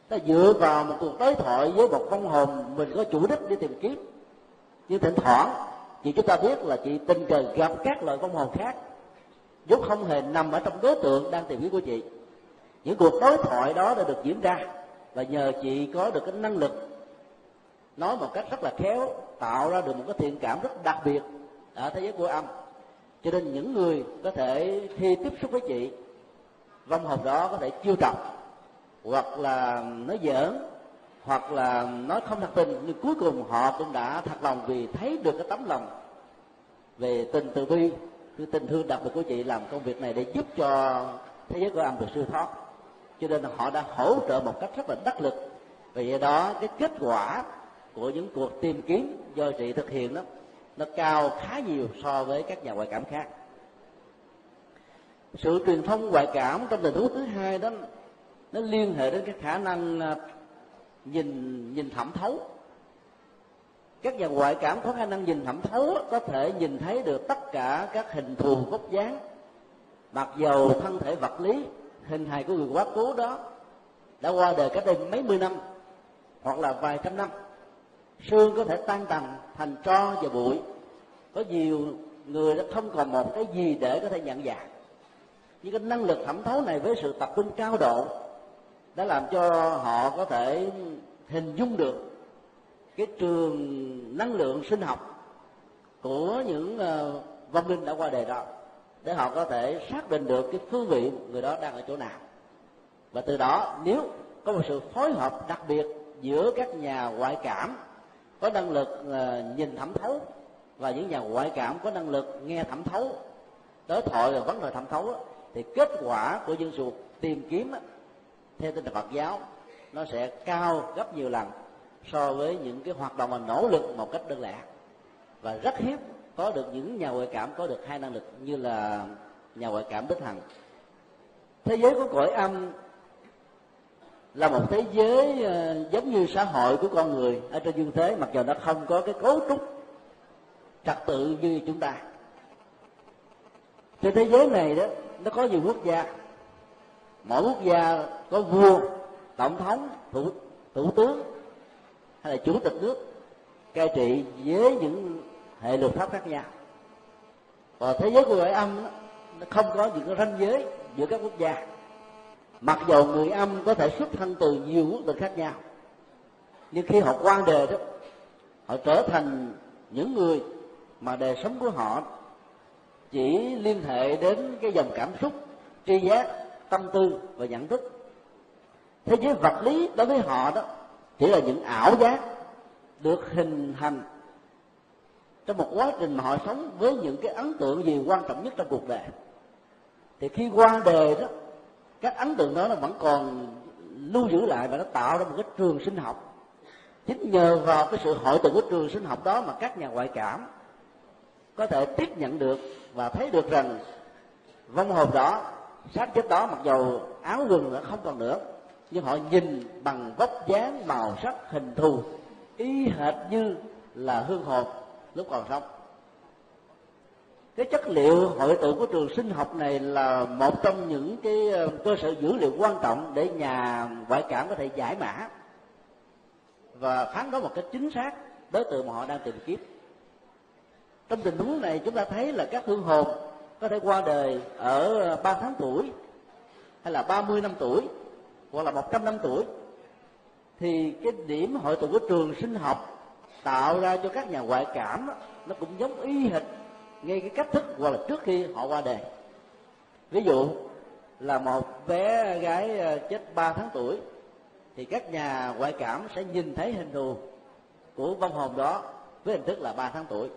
Ta dựa vào một cuộc đối thoại với một vong hồn mình có chủ đích để tìm kiếm nhưng thỉnh thoảng chị chúng ta biết là chị tình cờ gặp các loại vong hồn khác, vốn không hề nằm ở trong đối tượng đang tìm kiếm của chị. Những cuộc đối thoại đó đã được diễn ra, và nhờ chị có được cái năng lực nói một cách rất là khéo, tạo ra được một cái thiện cảm rất đặc biệt ở thế giới của âm. Cho nên những người có thể khi tiếp xúc với chị, vong hồn đó có thể chiêu trọc hoặc là nói giỡn hoặc là nói không thật tình, nhưng cuối cùng họ cũng đã thật lòng vì thấy được cái tấm lòng về tình từ bi, cái tình thương đặc biệt của chị làm công việc này để giúp cho thế giới của âm được siêu thoát. Cho nên họ đã hỗ trợ một cách rất là đắc lực. Vì vậy đó, cái kết quả của những cuộc tìm kiếm do chị thực hiện đó, nó cao khá nhiều so với các nhà ngoại cảm khác. Sự truyền thông ngoại cảm trong tình huống thứ hai đó, nó liên hệ đến cái khả năng à, nhìn nhìn thẩm thấu. Các nhà ngoại cảm có khả năng nhìn thẩm thấu, có thể nhìn thấy được tất cả các hình thù gốc dáng, mặc dầu thân thể vật lý, hình hài của người quá cố đó đã qua đời cách đây mấy mươi năm hoặc là vài trăm năm. Xương có thể tan tành thành tro và bụi. Có nhiều người đã không còn một cái gì để có thể nhận dạng. Nhưng cái năng lực thẩm thấu này với sự tập trung cao độ đã làm cho họ có thể hình dung được cái trường năng lượng sinh học của những ờ, vong linh đã qua đời đó, để họ có thể xác định được cái phương vị người đó đang ở chỗ nào. Và từ đó, nếu có một sự phối hợp đặc biệt giữa các nhà ngoại cảm có năng lực ờ, nhìn thẩm thấu và những nhà ngoại cảm có năng lực nghe thẩm thấu, đối thoại và vấn đề thẩm thấu thì kết quả của dân sự tìm kiếm theo tinh thần Phật giáo, nó sẽ cao gấp nhiều lần so với những cái hoạt động mà nỗ lực một cách đơn lẻ. Và rất hiếm có được những nhà ngoại cảm có được hai năng lực như là nhà ngoại cảm Bích Hằng. Thế giới của cõi âm là một thế giới ờ, giống như xã hội của con người ở trên dương thế, mặc dù nó không có cái cấu trúc trật tự như chúng ta. Trên thế giới này đó, nó có nhiều quốc gia mỗi quốc gia có vua, tổng thống, thủ thủ tướng hay là chủ tịch nước cai trị với những hệ luật pháp khác nhau. Và thế giới của người âm nó không có những cái ranh giới giữa các quốc gia. Mặc dầu người âm có thể xuất thân từ nhiều quốc tịch khác nhau, nhưng khi họ quan đề đó, họ trở thành những người mà đời sống của họ chỉ liên hệ đến cái dòng cảm xúc, tri giác tâm tư và nhận thức. Thế giới vật lý đối với họ đó chỉ là những ảo giác được hình thành trong một quá trình mà họ sống với những cái ấn tượng gì quan trọng nhất trong cuộc đời. Thì khi qua đề đó, các ấn tượng đó nó vẫn còn lưu giữ lại và nó tạo ra một cái trường sinh học. Chính nhờ vào cái sự hội tụ của trường sinh học đó mà các nhà ngoại cảm có thể tiếp nhận được và thấy được rằng vong hồn đó xác chết đó mặc dầu áo quần đã không còn nữa, nhưng họ nhìn bằng vóc dáng màu sắc hình thù, y hệt như là hương hồn lúc còn sống. Cái chất liệu hội tụ của trường sinh học này là một trong những cái ờ, cơ sở dữ liệu quan trọng để nhà ngoại cảm có thể giải mã và phán đoán một cách chính xác đối tượng mà họ đang tìm kiếm. Trong tình huống này, chúng ta thấy là các hương hồn có thể qua đời ở ờ, ba tháng tuổi hay là 30 năm tuổi hoặc là 100 năm tuổi. Thì cái điểm hội tụ của trường sinh học tạo ra cho các nhà ngoại cảm đó, nó cũng giống y hệt ngay cái cách thức hoặc là trước khi họ qua đời. Ví dụ là một bé gái ờ, chết 3 tháng tuổi thì các nhà ngoại cảm sẽ nhìn thấy hình thù của vong hồn đó với hình thức là 3 tháng tuổi.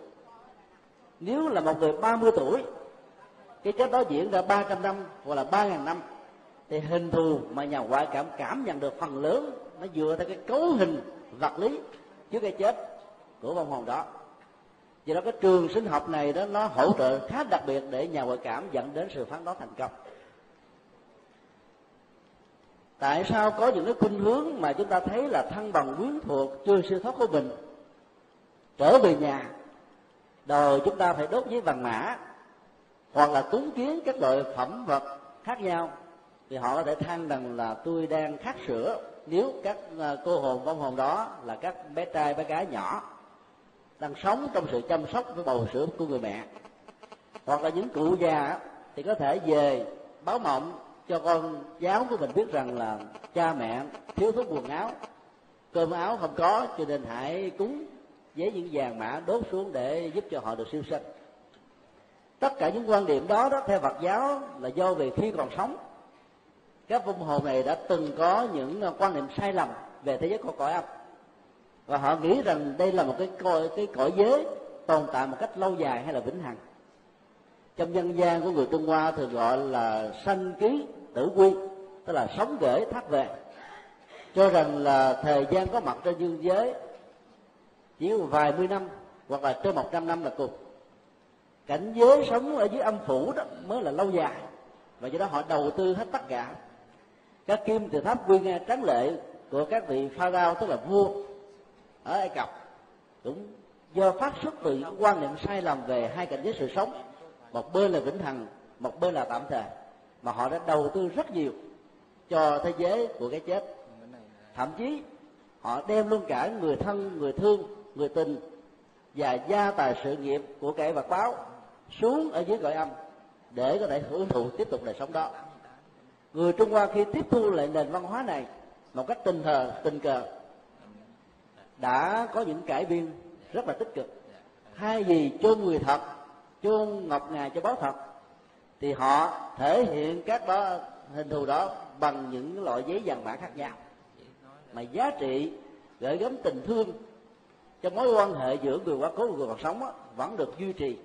Nếu là một người 30 tuổi cái chết đó diễn ra 300 năm, hoặc là 3.000 năm. Thì hình thù mà nhà ngoại cảm cảm nhận được phần lớn, nó dựa theo cái cấu hình vật lý trước cái chết của vong hồn đó. Vì đó cái trường sinh học này đó, nó hỗ trợ khá đặc biệt để nhà ngoại cảm dẫn đến sự phán đoán thành công. Tại sao có những cái khuynh hướng mà chúng ta thấy là thân bằng quyến thuộc chưa siêu thoát của mình? Trở về nhà, đời chúng ta phải đốt với vàng mã hoặc là cúng kiến các loại phẩm vật khác nhau, thì họ có thể than rằng là tôi đang khát sữa. Nếu các à, cô hồn vong hồn đó là các bé trai, bé gái nhỏ, đang sống trong sự chăm sóc với bầu sữa của người mẹ, hoặc là những cụ già, thì có thể về báo mộng cho con giáo của mình biết rằng là cha mẹ thiếu thốn quần áo, cơm áo không có, cho nên hãy cúng với những vàng mã đốt xuống để giúp cho họ được siêu sinh tất cả những quan điểm đó đó theo Phật giáo là do về khi còn sống. Các vong hồn này đã từng có những à, quan niệm sai lầm về thế giới của cõi âm. Và họ nghĩ rằng đây là một cái cõi cái cõi giới tồn tại một cách lâu dài hay là vĩnh hằng. Trong dân gian của người trung hoa thường gọi là sanh ký tử quy, tức là sống gửi thác về. Cho rằng là thời gian có mặt trên dương giới chỉ vài mươi năm hoặc là trên một trăm năm là cùng cảnh giới sống ở dưới âm phủ đó mới là lâu dài. Và do đó họ đầu tư hết tất cả. Các kim tự tháp quy nga tráng lệ của các vị pharaoh tức là vua ở ai cập, cũng do phát xuất từ những quan niệm sai lầm về hai cảnh giới sự sống. Một bên là vĩnh hằng, một bên là tạm thời. Mà họ đã đầu tư rất nhiều cho thế giới của cái chết. Thậm chí, họ đem luôn cả người thân, người thương, người tình và gia tài sự nghiệp của kẻ vật báo xuống ở dưới cõi âm để có thể hưởng thụ tiếp tục đời sống đó. Người trung hoa khi tiếp thu lại nền văn hóa này một cách tình thờ tình cờ đã có những cải biên rất là tích cực. Thay vì chôn người thật chôn ngọc ngà cho báo thật thì họ thể hiện các đó hình thù đó bằng những loại giấy vàng mã khác nhau. Mà giá trị gửi gắm tình thương trong mối quan hệ giữa người quá cố và người còn sống đó, vẫn được duy trì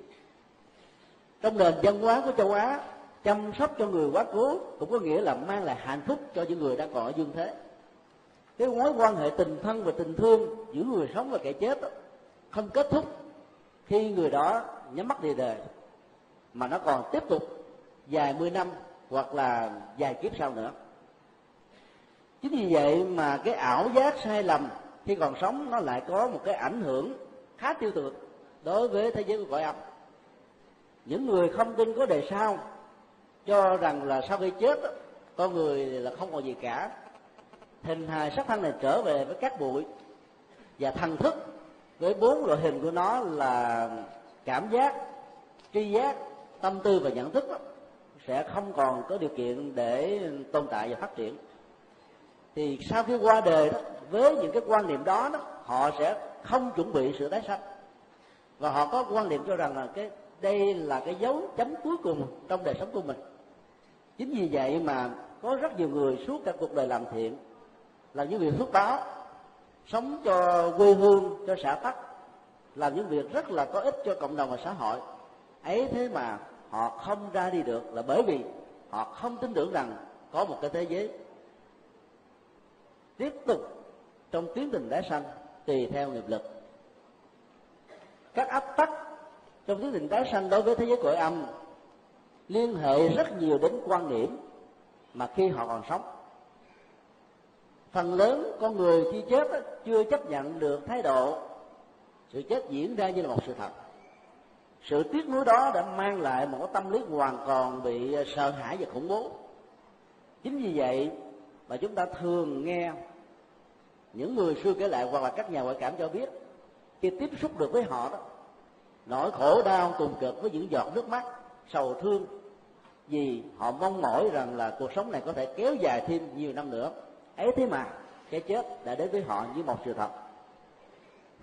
trong nền văn hóa của châu Á chăm sóc cho người quá cố cũng có nghĩa là mang lại hạnh phúc cho những người đang còn ở dương thế. Cái mối quan hệ tình thân và tình thương giữa người sống và kẻ chết đó, không kết thúc khi người đó nhắm mắt đi đời mà nó còn tiếp tục vài mươi năm hoặc là vài kiếp sau nữa. Chính vì vậy mà cái ảo giác sai lầm khi còn sống nó lại có một cái ảnh hưởng khá tiêu cực đối với thế giới của cõi âm những người không tin có đề sau cho rằng là sau khi chết con người là không còn gì cả. Hình hài sắc thân này trở về với các bụi và thần thức với bốn loại hình của nó là cảm giác tri giác tâm tư và nhận thức đó, sẽ không còn có điều kiện để tồn tại và phát triển. Thì sau khi qua đời đó với những cái quan niệm đó, đó họ sẽ không chuẩn bị sự tái sanh. Và họ có quan niệm cho rằng là cái đây là cái dấu chấm cuối cùng trong đời sống của mình. Chính vì vậy mà có rất nhiều người suốt cả cuộc đời làm thiện làm những việc phước báo, sống cho quê hương, cho xã tắc làm những việc rất là có ích cho cộng đồng và xã hội. Ấy thế mà họ không ra đi được là bởi vì họ không tin tưởng rằng có một cái thế giới tiếp tục trong tiến trình đá sanh tùy theo nghiệp lực. Các áp tắc trong tiến trình tái sanh đối với thế giới cõi âm, liên hệ rất nhiều đến quan điểm mà khi họ còn sống. Phần lớn con người khi chết chưa chấp nhận được thái độ, sự chết diễn ra như là một sự thật. Sự tiếc nuối đó đã mang lại một tâm lý hoàn toàn bị à, sợ hãi và khủng bố. Chính vì vậy mà chúng ta thường nghe những người xưa kể lại hoặc là các nhà ngoại cảm cho biết, khi tiếp xúc được với họ đó nỗi khổ đau cùng cực với những giọt nước mắt, sầu thương. Vì họ mong mỏi rằng là cuộc sống này có thể kéo dài thêm nhiều năm nữa. Ấy thế mà, cái chết đã đến với họ như một sự thật.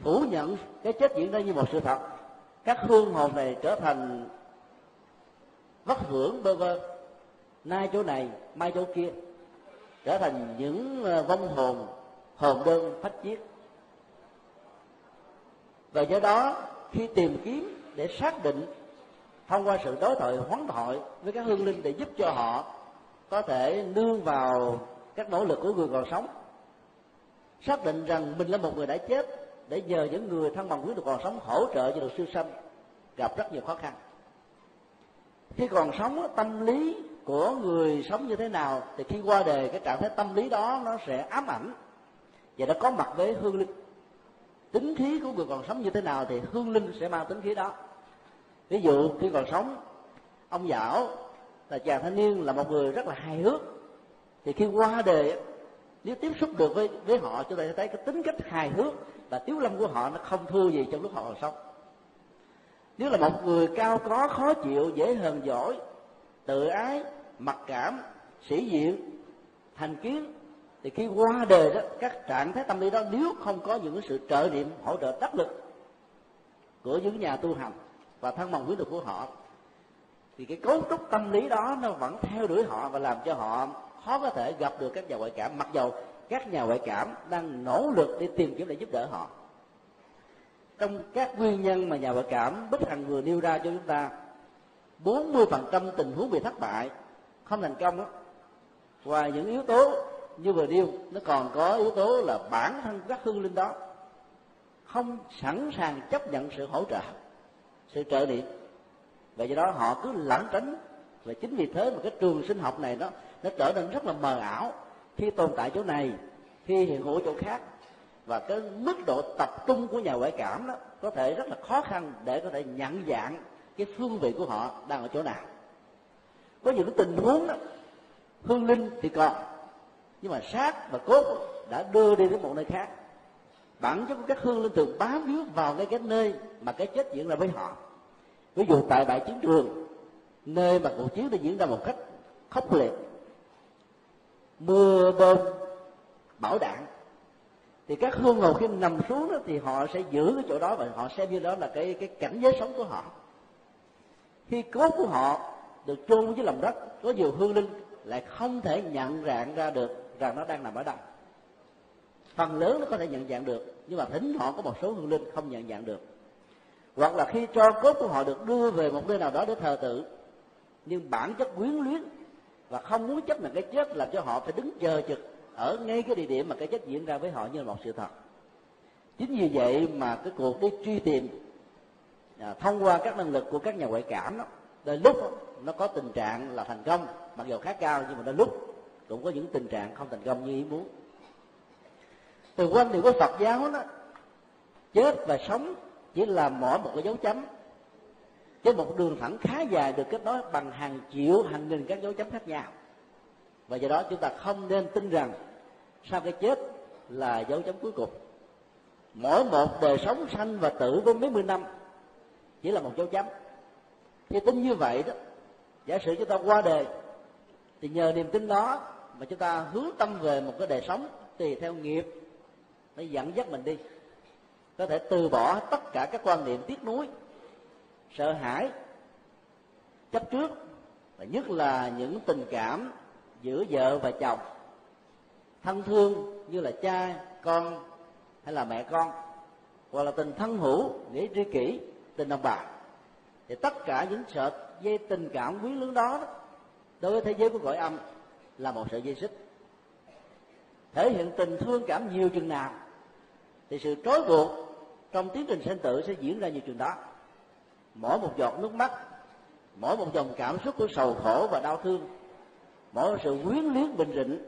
Phủ nhận cái chết diễn ra như một sự thật, các hương hồn này trở thành vất vưởng bơ vơ. Nay chỗ này, mai chỗ kia, trở thành những ờ, vong hồn hồn đơn phách chiết. Và do đó khi tìm kiếm để xác định thông qua sự đối thoại hoán thoại với các hương linh để giúp cho họ có thể nương vào các nỗ lực của người còn sống. Xác định rằng mình là một người đã chết để nhờ những người thân bằng quý được còn sống hỗ trợ cho được siêu sanh gặp rất nhiều khó khăn. Khi còn sống, tâm lý của người sống như thế nào thì khi qua đời, cái trạng thái tâm lý đó nó sẽ ám ảnh và nó có mặt với hương linh tính khí của người còn sống như thế nào thì hương linh sẽ mang tính khí đó. Ví dụ, khi còn sống, ông dạo là chàng thanh niên, là một người rất là hài hước. Thì khi qua đời, nếu tiếp xúc được với với họ, chúng ta sẽ thấy cái tính cách hài hước và tiếu lâm của họ nó không thua gì trong lúc họ còn sống. Nếu là một người cao có, khó chịu, dễ hờn giỏi tự ái, mặc cảm, sĩ diện, thành kiến thì khi qua đời đó, các trạng thái tâm lý đó, nếu không có những sự trợ niệm, hỗ trợ đắc lực của những nhà tu hành và thân bằng huyết lực của họ, thì cái cấu trúc tâm lý đó nó vẫn theo đuổi họ và làm cho họ khó có thể gặp được các nhà ngoại cảm. Mặc dầu các nhà ngoại cảm đang nỗ lực để tìm kiếm để giúp đỡ họ. Trong các nguyên nhân mà nhà ngoại cảm bích hằng vừa nêu ra cho chúng ta 40% tình huống bị thất bại không thành công đó. Ngoài những yếu tố như vừa nêu nó còn có yếu tố là bản thân các hương linh đó không sẵn sàng chấp nhận sự hỗ trợ sự trợ điện, và do đó họ cứ lẩn tránh. Và chính vì thế mà cái trường sinh học này nó nó trở nên rất là mờ ảo khi tồn tại chỗ này khi hiện hữu chỗ khác. Và cái mức độ tập trung của nhà ngoại cảm đó có thể rất là khó khăn để có thể nhận dạng cái phương vị của họ đang ở chỗ nào. Có những cái tình huống đó hương linh thì còn nhưng mà xác và cốt đã đưa đi đến một nơi khác. Bản chất của các hương linh thường bám víu vào ngay cái nơi mà cái chết diễn ra với họ. Ví dụ tại bãi chiến trường, nơi mà cuộc chiến đã diễn ra một cách khốc liệt. Mưa bom, bão đạn. Thì các hương hồn khi nằm xuống đó thì họ sẽ giữ cái chỗ đó và họ xem như đó là cái cái cảnh giới sống của họ. Khi cốt của họ được chôn dưới lòng đất, có nhiều hương linh lại không thể nhận dạng ra được rằng nó đang nằm ở đâu phần lớn nó có thể nhận dạng được nhưng mà thỉnh thoảng có một số hương linh không nhận dạng được. Hoặc là khi cho cốt của họ được đưa về một nơi nào đó để thờ tự nhưng bản chất quyến luyến và không muốn chấp nhận cái chết làm cho họ phải đứng chờ trực ở ngay cái địa điểm mà cái chết diễn ra với họ như là một sự thật. Chính vì vậy mà cái cuộc đi truy tìm à, thông qua các năng lực của các nhà ngoại cảm đó đôi lúc đó, nó có tình trạng là thành công mặc dù khá cao nhưng mà đôi lúc cũng có những tình trạng không thành công như ý muốn. Từ quan điểm của phật giáo đó, chết và sống chỉ là mỗi một cái dấu chấm. Chứ một đường thẳng khá dài được kết nối bằng hàng triệu, hàng nghìn các dấu chấm khác nhau. Và do đó chúng ta không nên tin rằng sau cái chết là dấu chấm cuối cùng. Mỗi một đời sống sanh và tử của mấy mươi năm chỉ là một dấu chấm. Khi tin như vậy đó, giả sử chúng ta qua đời thì nhờ niềm tin đó mà chúng ta hướng tâm về một cái đời sống tùy theo nghiệp, nó dẫn dắt mình đi. Có thể từ bỏ tất cả các quan niệm tiếc nuối, sợ hãi, chấp trước, và nhất là những tình cảm giữa vợ và chồng, thân thương như là cha, con hay là mẹ con, hoặc là tình thân hữu, nghĩa tri kỷ, tình đồng bào. Thì tất cả những sợi dây tình cảm quý lớn đó, đối với thế giới của cõi âm là một sợi dây xích. Thể hiện tình thương cảm nhiều chừng nào, thì sự trói buộc trong tiến trình sinh tử sẽ diễn ra nhiều chừng đó. Mỗi một giọt nước mắt, mỗi một dòng cảm xúc của sầu khổ và đau thương, mỗi một sự quyến luyến bình rịnh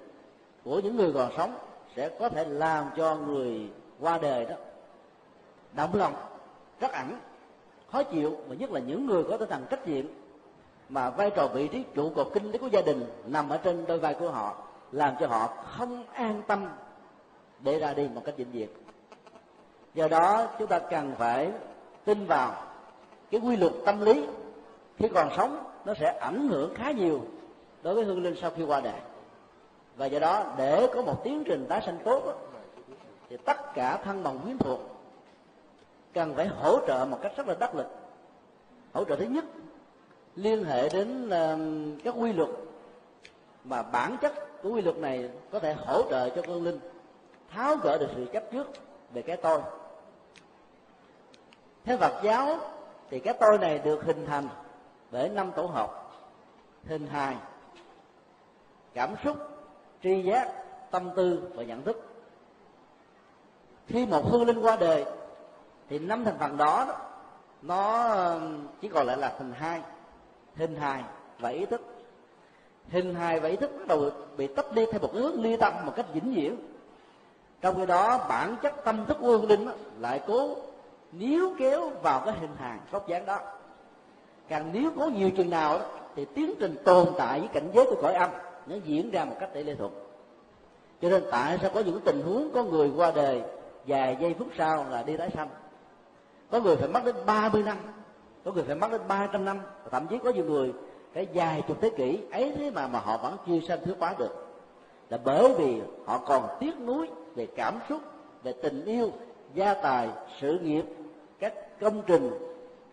của những người còn sống sẽ có thể làm cho người qua đời đó động lòng rất ẩn, khó chịu, và nhất là những người có tinh thần trách nhiệm mà vai trò vị trí trụ cột kinh tế của gia đình nằm ở trên đôi vai của họ, làm cho họ không an tâm để ra đi một cách vĩnh viễn. Do đó, chúng ta cần phải tin vào cái quy luật tâm lý, khi còn sống, nó sẽ ảnh hưởng khá nhiều đối với hương linh sau khi qua đời. Và do đó, để có một tiến trình tái sanh tốt, thì tất cả thân bằng quyến thuộc cần phải hỗ trợ một cách rất là đắc lực. Hỗ trợ thứ nhất liên hệ đến các quy luật mà bản chất của quy luật này có thể hỗ trợ cho con linh tháo gỡ được sự chấp trước về cái tôi. Theo Phật giáo thì cái tôi này được hình thành bởi năm tổ hợp. Hình hài, cảm xúc, tri giác, tâm tư và nhận thức. Khi một hương linh qua đời thì năm thành phần đó, nó chỉ còn lại là hình hai hình hài và ý thức. Hình hài và ý thức bắt đầu bị tách đi theo một hướng ly tâm một cách vĩnh viễn. Trong khi đó bản chất tâm thức của hương linh lại cố níu kéo vào cái hình hài góc dáng đó. Càng níu cố nhiều chừng nào đó, thì tiến trình tồn tại với cảnh giới của cõi âm nó diễn ra một cách tỷ lệ thuận. Cho nên tại sao có những tình huống có người qua đời vài giây phút sau là đi tái sanh? Có người phải mất đến 30 năm có người phải mất đến 300 năm, thậm chí có nhiều người cái dài chục thế kỷ ấy thế mà mà họ vẫn chưa sanh thứ quá được. Là bởi vì họ còn tiếc nuối về cảm xúc, về tình yêu, gia tài, sự nghiệp, các công trình,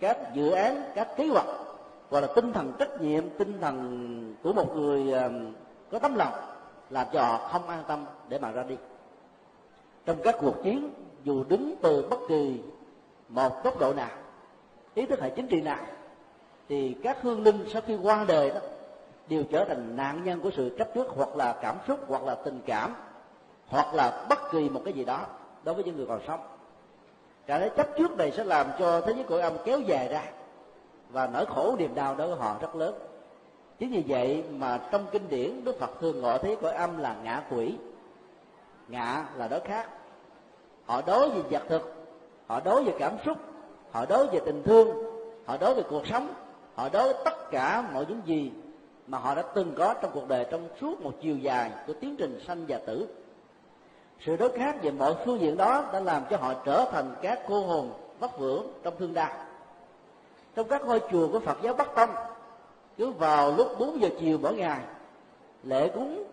các dự án, các kế hoạch gọi là tinh thần trách nhiệm, tinh thần của một người ờ, có tấm lòng, làm cho họ không an tâm để mà ra đi. Trong các cuộc chiến, dù đứng từ bất kỳ một góc độ nào ý thức hệ chính trị nào, thì các hương linh sau khi qua đời đó, đều trở thành nạn nhân của sự chấp trước hoặc là cảm xúc hoặc là tình cảm hoặc là bất kỳ một cái gì đó đối với những người còn sống. Cả cái chấp trước này sẽ làm cho thế giới cõi âm kéo dài ra và nỗi khổ niềm đau đối với họ rất lớn. Chính vì vậy mà trong kinh điển đức phật thường gọi thế giới cõi âm là ngạ quỷ. Ngạ là đối khác họ đối về vật thực, họ đối về cảm xúc họ đối về tình thương, họ đối về cuộc sống, họ đối với tất cả mọi những gì mà họ đã từng có trong cuộc đời trong suốt một chiều dài của tiến trình sanh và tử. Sự đối khác về mọi phương diện đó đã làm cho họ trở thành các cô hồn vất vưởng trong thương đau. Trong các ngôi chùa của phật giáo bắc tông, cứ vào lúc 4 giờ chiều mỗi ngày, lễ cúng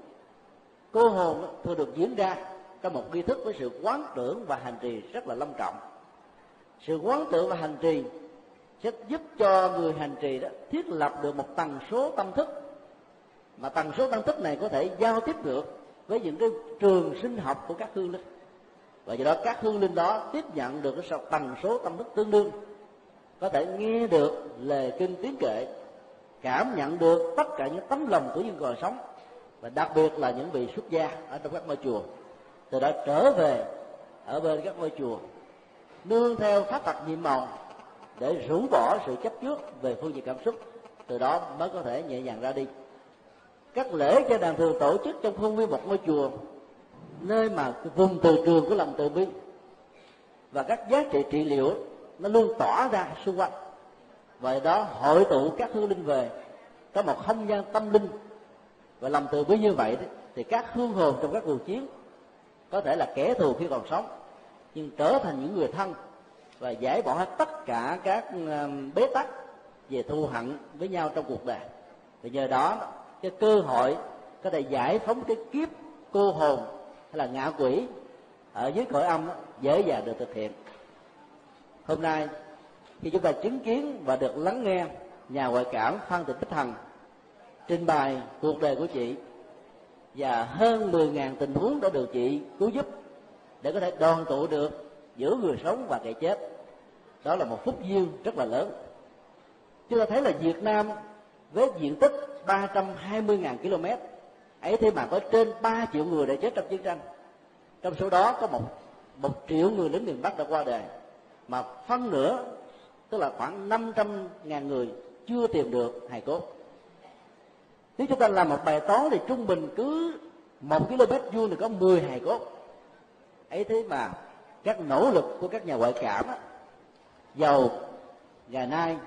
cô hồn thường được diễn ra trong một nghi thức với sự quán tưởng và hành trì rất là long trọng sự quán tưởng và hành trì sẽ giúp cho người hành trì đó thiết lập được một tần số tâm thức. Mà tần số tâm thức này có thể giao tiếp được với những cái trường sinh học của các hương linh. Và do đó các hương linh đó tiếp nhận được cái tần số tâm thức tương đương. Có thể nghe được lời kinh tiếng kệ, cảm nhận được tất cả những tấm lòng của những người sống, và đặc biệt là những vị xuất gia ở trong các ngôi chùa. Từ đó trở về ở bên các ngôi chùa nương theo pháp tật nhiệm màu để rũ bỏ sự chấp trước về phương diện cảm xúc, từ đó mới có thể nhẹ nhàng ra đi. Các lễ cho đàn thường tổ chức trong khuôn viên một ngôi chùa, nơi mà vùng từ trường của lòng từ bi và các giá trị trị liệu nó luôn tỏa ra xung quanh. Vậy đó, hội tụ các hương linh về, có một không gian tâm linh và lòng từ bi như vậy thì các hương hồn trong các cuộc chiến có thể là kẻ thù khi còn sống nhưng trở thành những người thân và giải bỏ hết tất cả các ờ, bế tắc về thù hận với nhau trong cuộc đời. Thì nhờ đó, cái cơ hội có thể giải phóng cái kiếp cô hồn hay là ngạ quỷ ở dưới cõi âm dễ dàng được thực hiện. Hôm nay, khi chúng ta chứng kiến và được lắng nghe nhà ngoại cảm phan thị bích thần trình bày cuộc đời của chị và hơn 10.000 tình huống đã được chị cứu giúp để có thể đoàn tụ được giữa người sống và kẻ chết. Đó là một phúc duyên rất là lớn. Chúng ta thấy là Việt Nam với diện tích 320.000 km, ấy thế mà có trên 3 triệu người đã chết trong chiến tranh. Trong số đó có một một triệu người lính miền Bắc đã qua đời, mà phân nửa, tức là khoảng 500 ngàn người chưa tìm được hài cốt. Nếu chúng ta làm một bài toán thì trung bình cứ một km vuông thì có 10 hài cốt ấy thế mà các nỗ lực của các nhà ngoại cảm á, giàu ngày nay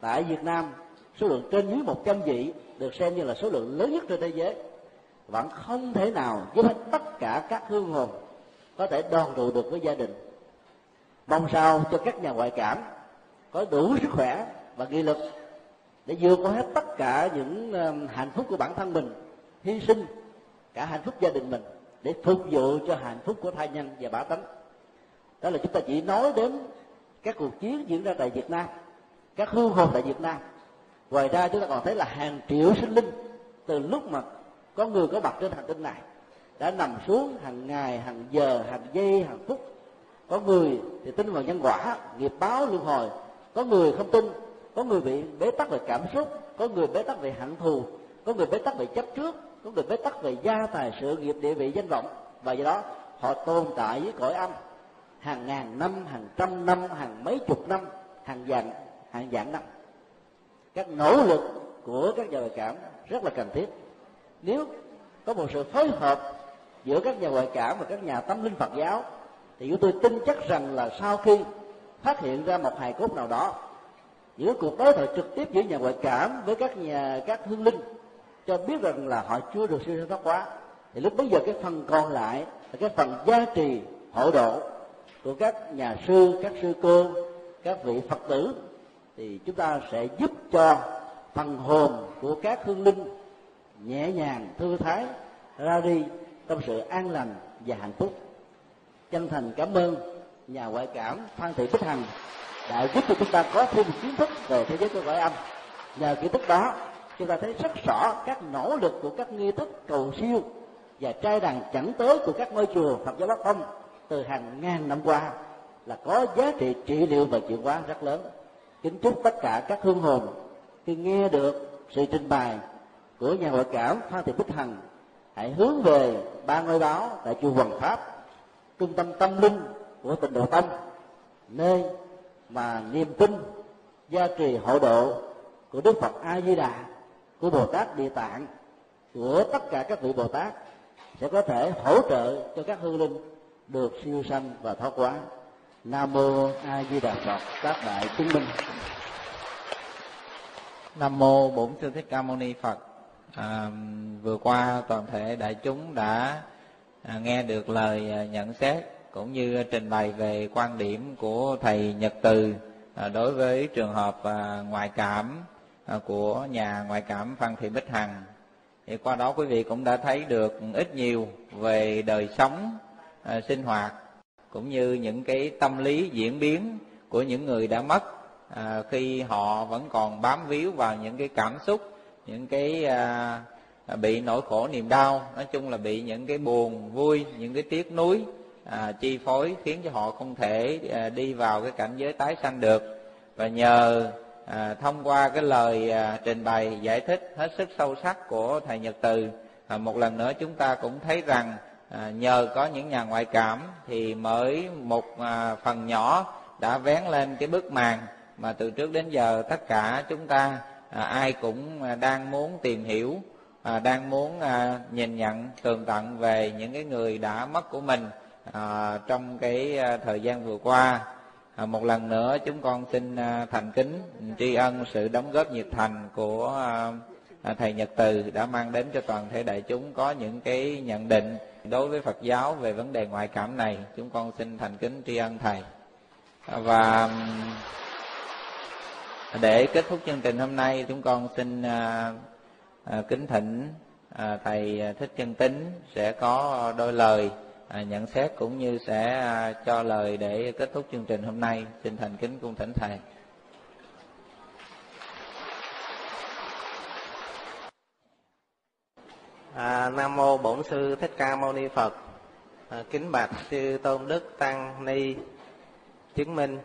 tại Việt Nam số lượng trên dưới 100 vị được xem như là số lượng lớn nhất trên thế giới. Vẫn không thể nào giúp hết tất cả các hương hồn có thể đoàn tụ được với gia đình. Mong sao cho các nhà ngoại cảm có đủ sức khỏe và nghị lực để vượt qua hết tất cả những um, hạnh phúc của bản thân mình hy sinh cả hạnh phúc gia đình mình để phục vụ cho hạnh phúc của thai nhân và bả tánh. Đó là chúng ta chỉ nói đến các cuộc chiến diễn ra tại Việt Nam, các hương hồn tại Việt Nam. Ngoài ra chúng ta còn thấy là hàng triệu sinh linh từ lúc mà có người có mặt trên hành tinh này đã nằm xuống hàng ngày, hàng giờ, hàng giây, hàng phút. Có người thì tin vào nhân quả, nghiệp báo luân hồi. Có người không tin, có người bị bế tắc về cảm xúc, có người bế tắc về hận thù, có người bế tắc về chấp trước cũng được bế tắc về gia tài sự nghiệp địa vị danh vọng, và do đó họ tồn tại với cõi âm. Hàng ngàn năm, hàng trăm năm, hàng mấy chục năm, hàng vạn hàng vạn năm. Các nỗ lực của các nhà ngoại cảm rất là cần thiết. Nếu có một sự phối hợp giữa các nhà ngoại cảm và các nhà tâm linh Phật giáo, thì chúng tôi tin chắc rằng là sau khi phát hiện ra một hài cốt nào đó, giữa cuộc đối thoại trực tiếp giữa nhà ngoại cảm với các nhà, các hương linh cho biết rằng là họ chưa được siêu thoát quá thì lúc bây giờ cái phần còn lại là cái phần giá trị hộ độ của các nhà sư, các sư cô, các vị phật tử, thì chúng ta sẽ giúp cho phần hồn của các hương linh nhẹ nhàng, thư thái, ra đi trong sự an lành và hạnh phúc. Chân thành cảm ơn nhà ngoại cảm phan thị bích hằng đã giúp cho chúng ta có thêm kiến thức về thế giới của cõi âm. Nhờ kiến thức đó chúng ta thấy rất rõ các nỗ lực của các nghi thức cầu siêu và trai đàn chẳng tới của các ngôi chùa Phật giáo Bắc Tông từ hàng ngàn năm qua là có giá trị trị liệu và chuyển hóa rất lớn. Kính chúc tất cả các hương hồn khi nghe được sự trình bày của nhà hội cảm Phan Thị Bích Hằng, hãy hướng về ba ngôi báo tại chùa Hoàng Pháp, trung tâm tâm linh của tịnh độ tâm nơi mà niềm tin gia trì hộ độ của Đức Phật A Di Đà của Bồ Tát Địa Tạng của tất cả các vị Bồ Tát sẽ có thể hỗ trợ cho các hương linh được siêu sanh và thoát quá nam mô a di đà phật các đại chứng minh. Nam mô bổn sư thích ca mâu ni phật. À, vừa qua toàn thể đại chúng đã à, nghe được lời à, nhận xét cũng như trình bày về quan điểm của thầy nhật từ à, đối với trường hợp à, ngoại cảm. À, của nhà ngoại cảm phan thị bích hằng. Thì qua đó quý vị cũng đã thấy được ít nhiều về đời sống à, sinh hoạt cũng như những cái tâm lý diễn biến của những người đã mất à, khi họ vẫn còn bám víu vào những cái cảm xúc những cái à, bị nỗi khổ niềm đau nói chung là bị những cái buồn vui những cái tiếc nuối à, chi phối khiến cho họ không thể à, đi vào cái cảnh giới tái sanh được. Và nhờ à, thông qua cái lời à, trình bày giải thích hết sức sâu sắc của thầy Nhật Từ à, một lần nữa chúng ta cũng thấy rằng à, nhờ có những nhà ngoại cảm thì mới một à, phần nhỏ đã vén lên cái bức màn mà từ trước đến giờ tất cả chúng ta à, ai cũng à, đang muốn tìm hiểu à, đang muốn à, nhìn nhận tường tận về những cái người đã mất của mình à, trong cái à, thời gian vừa qua à, một lần nữa chúng con xin à, thành kính tri ân sự đóng góp nhiệt thành của à, à, thầy Nhật Từ đã mang đến cho toàn thể đại chúng có những cái nhận định đối với Phật giáo về vấn đề ngoại cảm này. Chúng con xin thành kính tri ân thầy. Và để kết thúc chương trình hôm nay chúng con xin kính thỉnh thầy thích chân tính sẽ có đôi lời à, nhận xét cũng như sẽ à, cho lời để kết thúc chương trình hôm nay xin thành kính cung thỉnh thầy À, Nam mô Bổn sư Thích Ca Mâu Ni Phật. À, kính bạch sư tôn đức tăng ni chứng minh.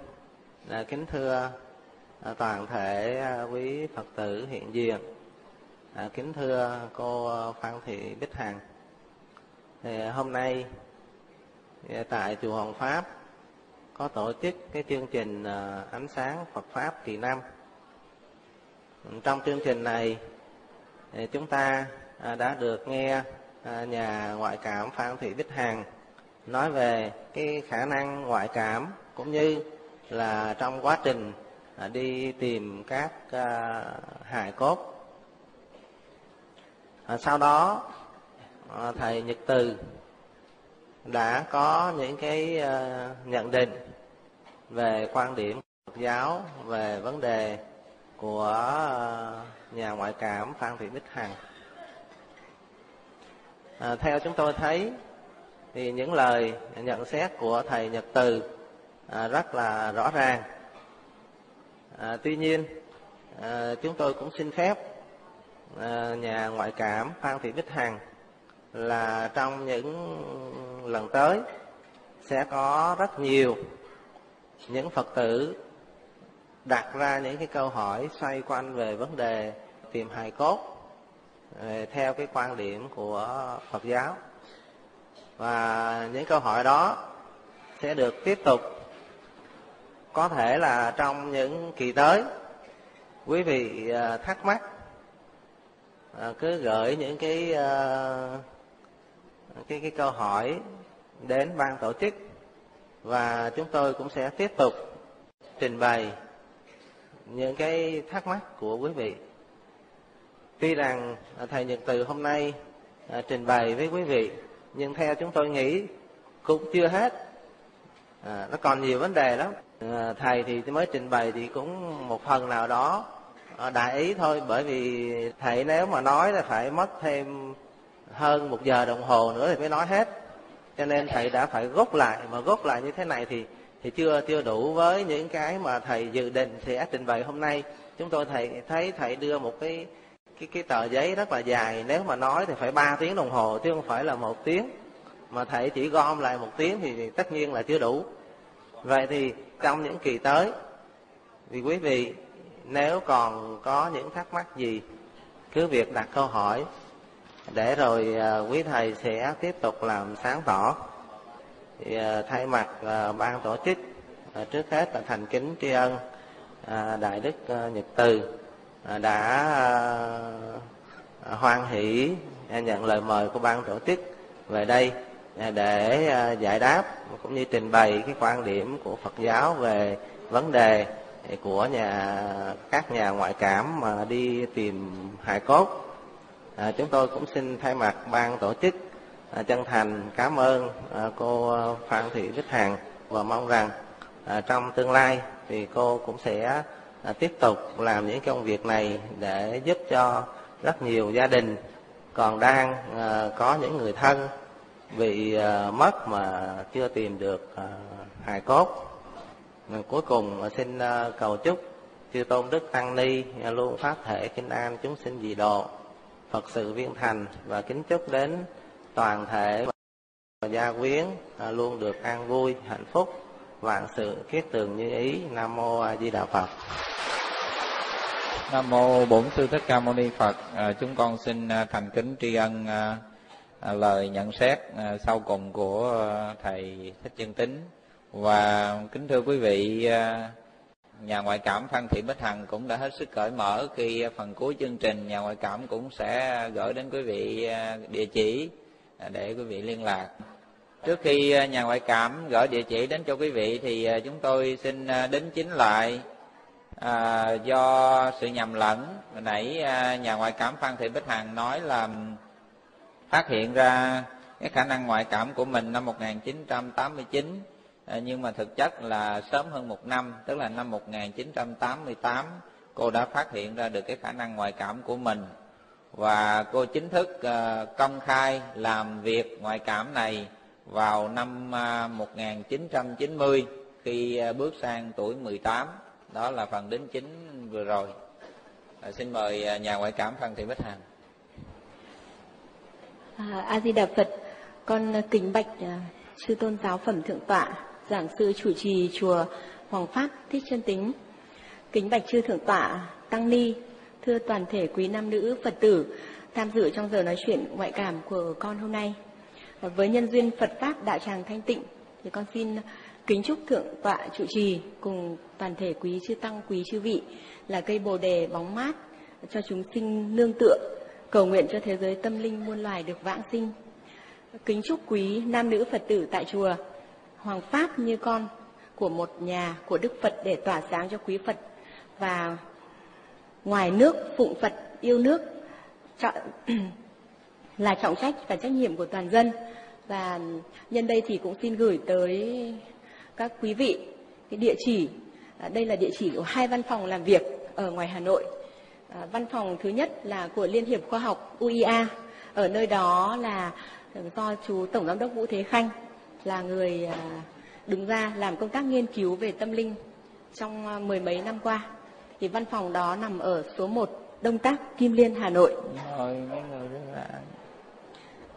À, kính thưa à, toàn thể à, quý Phật tử hiện diện. À, kính thưa cô Phan Thị Bích Hằng. Thì hôm nay tại chùa Hoàng Pháp, có tổ chức cái chương trình ờ, ánh sáng Phật pháp kỳ năm. Trong chương trình này chúng ta à, đã được nghe à, nhà ngoại cảm Phan Thị Bích Hằng nói về cái khả năng ngoại cảm cũng như là trong quá trình à, đi tìm các hài cốt. Sau đó thầy Nhật Từ đã có những cái ờ, nhận định về quan điểm Phật giáo về vấn đề của ờ, nhà ngoại cảm Phan Thị Bích Hằng. À, theo chúng tôi thấy thì những lời nhận xét của thầy Nhật Từ à, rất là rõ ràng. À, tuy nhiên à, chúng tôi cũng xin phép à, nhà ngoại cảm Phan Thị Bích Hằng là trong những lần tới sẽ có rất nhiều những Phật tử đặt ra những cái câu hỏi xoay quanh về vấn đề tìm hài cốt ờ, theo cái quan điểm của Phật giáo. Và những câu hỏi đó sẽ được tiếp tục có thể là trong những kỳ tới. Quý vị ờ, thắc mắc ờ, cứ gửi những cái cái cái câu hỏi đến ban tổ chức và chúng tôi cũng sẽ tiếp tục trình bày những cái thắc mắc của quý vị. Tuy rằng à, thầy nhật từ hôm nay à, trình bày với quý vị nhưng theo chúng tôi nghĩ cũng chưa hết. À, nó còn nhiều vấn đề lắm. À, thầy thì mới trình bày thì cũng một phần nào đó à, đại ý thôi bởi vì thầy nếu mà nói là phải mất thêm hơn một giờ đồng hồ nữa thì mới nói hết. Cho nên thầy đã phải gốc lại mà gốc lại như thế này thì thì chưa chưa đủ với những cái mà thầy dự định sẽ trình bày hôm nay. Chúng tôi thầy thấy thầy đưa một cái cái cái tờ giấy rất là dài. Nếu mà nói thì phải 3 tiếng đồng hồ chứ không phải là một tiếng. Mà thầy chỉ gom lại một tiếng thì, thì tất nhiên là chưa đủ. Vậy thì trong những kỳ tới thì quý vị nếu còn có những thắc mắc gì cứ việc đặt câu hỏi để rồi à, quý thầy sẽ tiếp tục làm sáng tỏ. Thì à, thay mặt à, ban tổ chức trước hết là thành kính tri ân đại đức nhật từ đã hoan hỷ nhận lời mời của ban tổ chức về đây để giải đáp cũng như trình bày cái quan điểm của Phật giáo về vấn đề của nhà, các nhà ngoại cảm mà đi tìm hài cốt à, chúng tôi cũng xin thay mặt ban tổ chức à, chân thành cảm ơn à, cô Phan Thị Bích Hằng và mong rằng à, trong tương lai thì cô cũng sẽ à, tiếp tục làm những công việc này để giúp cho rất nhiều gia đình còn đang à, có những người thân bị à, mất mà chưa tìm được à, hài cốt. À, cuối cùng à, xin à, cầu chúc chư tôn đức tăng ni à, luôn phát thể kinh an chúng sinh dị độ phật sự viên thành và kính chúc đến toàn thể gia quyến à, luôn được an vui hạnh phúc vạn sự kiết tường như ý. Nam mô a di đà phật. Nam mô bổn sư thích ca mâu ni phật. À, chúng con xin à, thành kính tri ân à, à, lời nhận xét à, sau cùng của à, thầy thích chân tính và kính thưa quý vị à, nhà ngoại cảm Phan Thị Bích Hằng cũng đã hết sức cởi mở khi phần cuối chương trình nhà ngoại cảm cũng sẽ gửi đến quý vị à, địa chỉ à, để quý vị liên lạc. Trước khi à, nhà ngoại cảm gửi địa chỉ đến cho quý vị thì chúng tôi xin đính chính lại à, do sự nhầm lẫn nãy nhà ngoại cảm Phan Thị Bích Hằng nói là phát hiện ra cái khả năng ngoại cảm của mình năm 1989 À, nhưng mà thực chất là sớm hơn một năm tức là năm 1988 cô đã phát hiện ra được cái khả năng ngoại cảm của mình. Và cô chính thức ờ, công khai làm việc ngoại cảm này vào năm ờ, 1990 khi bước sang tuổi 18 đó là phần đến chính vừa rồi. À, xin mời nhà ngoại cảm Phan Thị Bích Hằng. À, A Di Đà Phật con kính bạch sư tôn giáo phẩm thượng tọa giảng sư chủ trì chùa Hoàng Pháp Thích Chân Tính. Kính bạch chư thượng tọa Tăng Ni, thưa toàn thể quý nam nữ Phật tử tham dự trong giờ nói chuyện ngoại cảm của con hôm nay. Với nhân duyên Phật Pháp Đạo Tràng Thanh Tịnh thì con xin kính chúc thượng tọa chủ trì cùng toàn thể quý chư tăng quý chư vị là cây bồ đề bóng mát cho chúng sinh nương tựa cầu nguyện cho thế giới tâm linh muôn loài được vãng sinh kính chúc quý nam nữ phật tử tại chùa hoàng pháp như con của một nhà của Đức Phật để tỏa sáng cho quý Phật. Và ngoài nước, phụng Phật yêu nước là trọng trách và trách nhiệm của toàn dân. Và nhân đây thì cũng xin gửi tới các quý vị cái địa chỉ. À, đây là địa chỉ của hai văn phòng làm việc ở ngoài Hà Nội. À, văn phòng thứ nhất là của Liên hiệp khoa học UIA ở nơi đó là do chú tổng giám đốc Vũ Thế Khanh là người à, đứng ra làm công tác nghiên cứu về tâm linh trong à, mười mấy năm qua. Thì văn phòng đó nằm ở số 1 Đông Tác, Kim Liên, Hà Nội.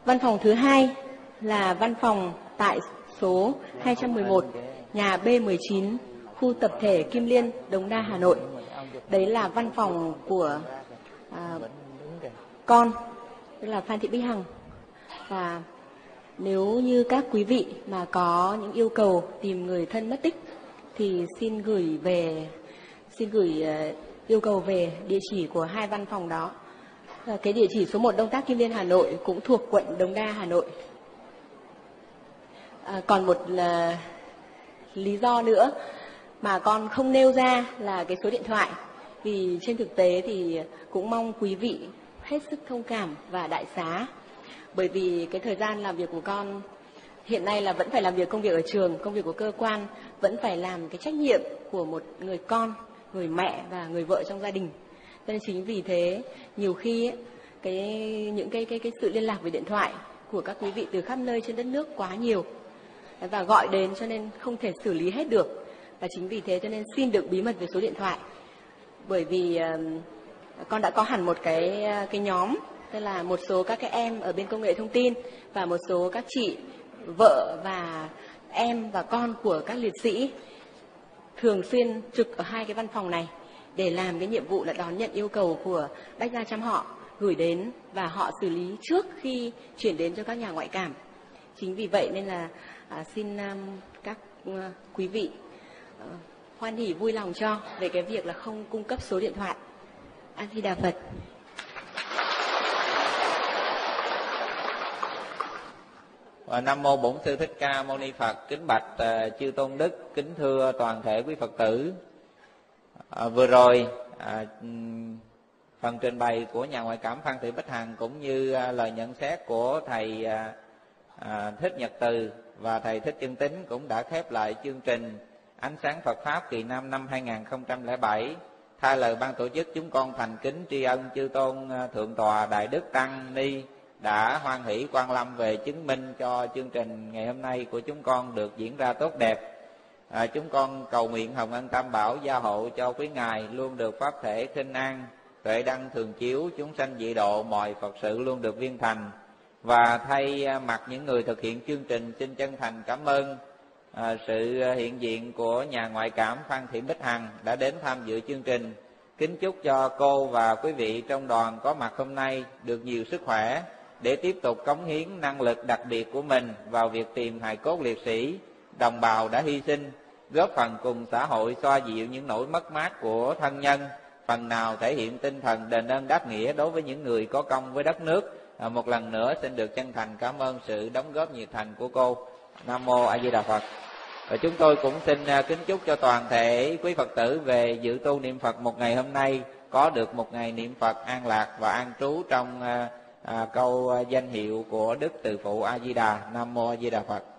Văn phòng thứ hai là văn phòng tại số 211 nhà B19 khu tập thể Kim Liên, Đống Đa, Hà Nội. Đấy là văn phòng của à, con, tức là Phan Thị Bích Hằng. Và nếu như các quý vị mà có những yêu cầu tìm người thân mất tích thì xin gửi về xin gửi ờ, yêu cầu về địa chỉ của hai văn phòng đó. Ờ, cái địa chỉ số 1 Đông Tác Kim Liên Hà Nội cũng thuộc quận Đống Đa Hà Nội. À, còn một là lý do nữa mà con không nêu ra là cái số điện thoại vì trên thực tế thì cũng mong quý vị hết sức thông cảm và đại xá bởi vì cái thời gian làm việc của con hiện nay là vẫn phải làm việc công việc ở trường công việc của cơ quan vẫn phải làm cái trách nhiệm của một người con người mẹ và người vợ trong gia đình. Cho nên chính vì thế nhiều khi ấy, cái những cái cái cái sự liên lạc về điện thoại của các quý vị từ khắp nơi trên đất nước quá nhiều và gọi đến cho nên không thể xử lý hết được. Và chính vì thế cho nên xin được bí mật về số điện thoại. Bởi vì uh, con đã có hẳn một cái cái nhóm tức là một số các cái em ở bên công nghệ thông tin và một số các chị vợ và em và con của các liệt sĩ thường xuyên trực ở hai cái văn phòng này để làm cái nhiệm vụ là đón nhận yêu cầu của bách gia chăm họ gửi đến và họ xử lý trước khi chuyển đến cho các nhà ngoại cảm. Chính vì vậy nên là à, xin um, các uh, quý vị uh, hoan hỉ vui lòng cho về cái việc là không cung cấp số điện thoại. An thi đà phật. Và nam mô bổn sư thích ca mâu ni phật kính bạch uh, chư tôn đức kính thưa toàn thể quý phật tử. Uh, vừa rồi uh, phần trình bày của nhà ngoại cảm phan thị bích hằng cũng như uh, lời nhận xét của thầy uh, uh, thích nhật từ và thầy thích chân tính cũng đã khép lại chương trình ánh sáng phật pháp kỳ năm năm 2007 thay lời ban tổ chức chúng con thành kính tri ân chư tôn thượng tòa đại đức tăng ni đã hoan hỷ quan lâm về chứng minh cho chương trình ngày hôm nay của chúng con được diễn ra tốt đẹp. À, chúng con cầu nguyện hồng ân tam bảo gia hộ cho quý ngài luôn được pháp thể khinh an tuệ đăng thường chiếu chúng sanh dị độ mọi phật sự luôn được viên thành. Và thay à, mặt những người thực hiện chương trình xin chân thành cảm ơn à, sự hiện diện của nhà ngoại cảm phan thị bích hằng đã đến tham dự chương trình. Kính chúc cho cô và quý vị trong đoàn có mặt hôm nay được nhiều sức khỏe để tiếp tục cống hiến năng lực đặc biệt của mình vào việc tìm hài cốt liệt sĩ, đồng bào đã hy sinh, góp phần cùng xã hội xoa dịu những nỗi mất mát của thân nhân, phần nào thể hiện tinh thần đền ơn đáp nghĩa đối với những người có công với đất nước. À, một lần nữa xin được chân thành cảm ơn sự đóng góp nhiệt thành của cô. Nam mô A Di Đà Phật. Và chúng tôi cũng xin à, kính chúc cho toàn thể quý Phật tử về dự tu niệm Phật một ngày hôm nay có được một ngày niệm Phật an lạc và an trú trong à, à, câu à, danh hiệu của đức từ phụ a di đà. Nam mô a di đà phật.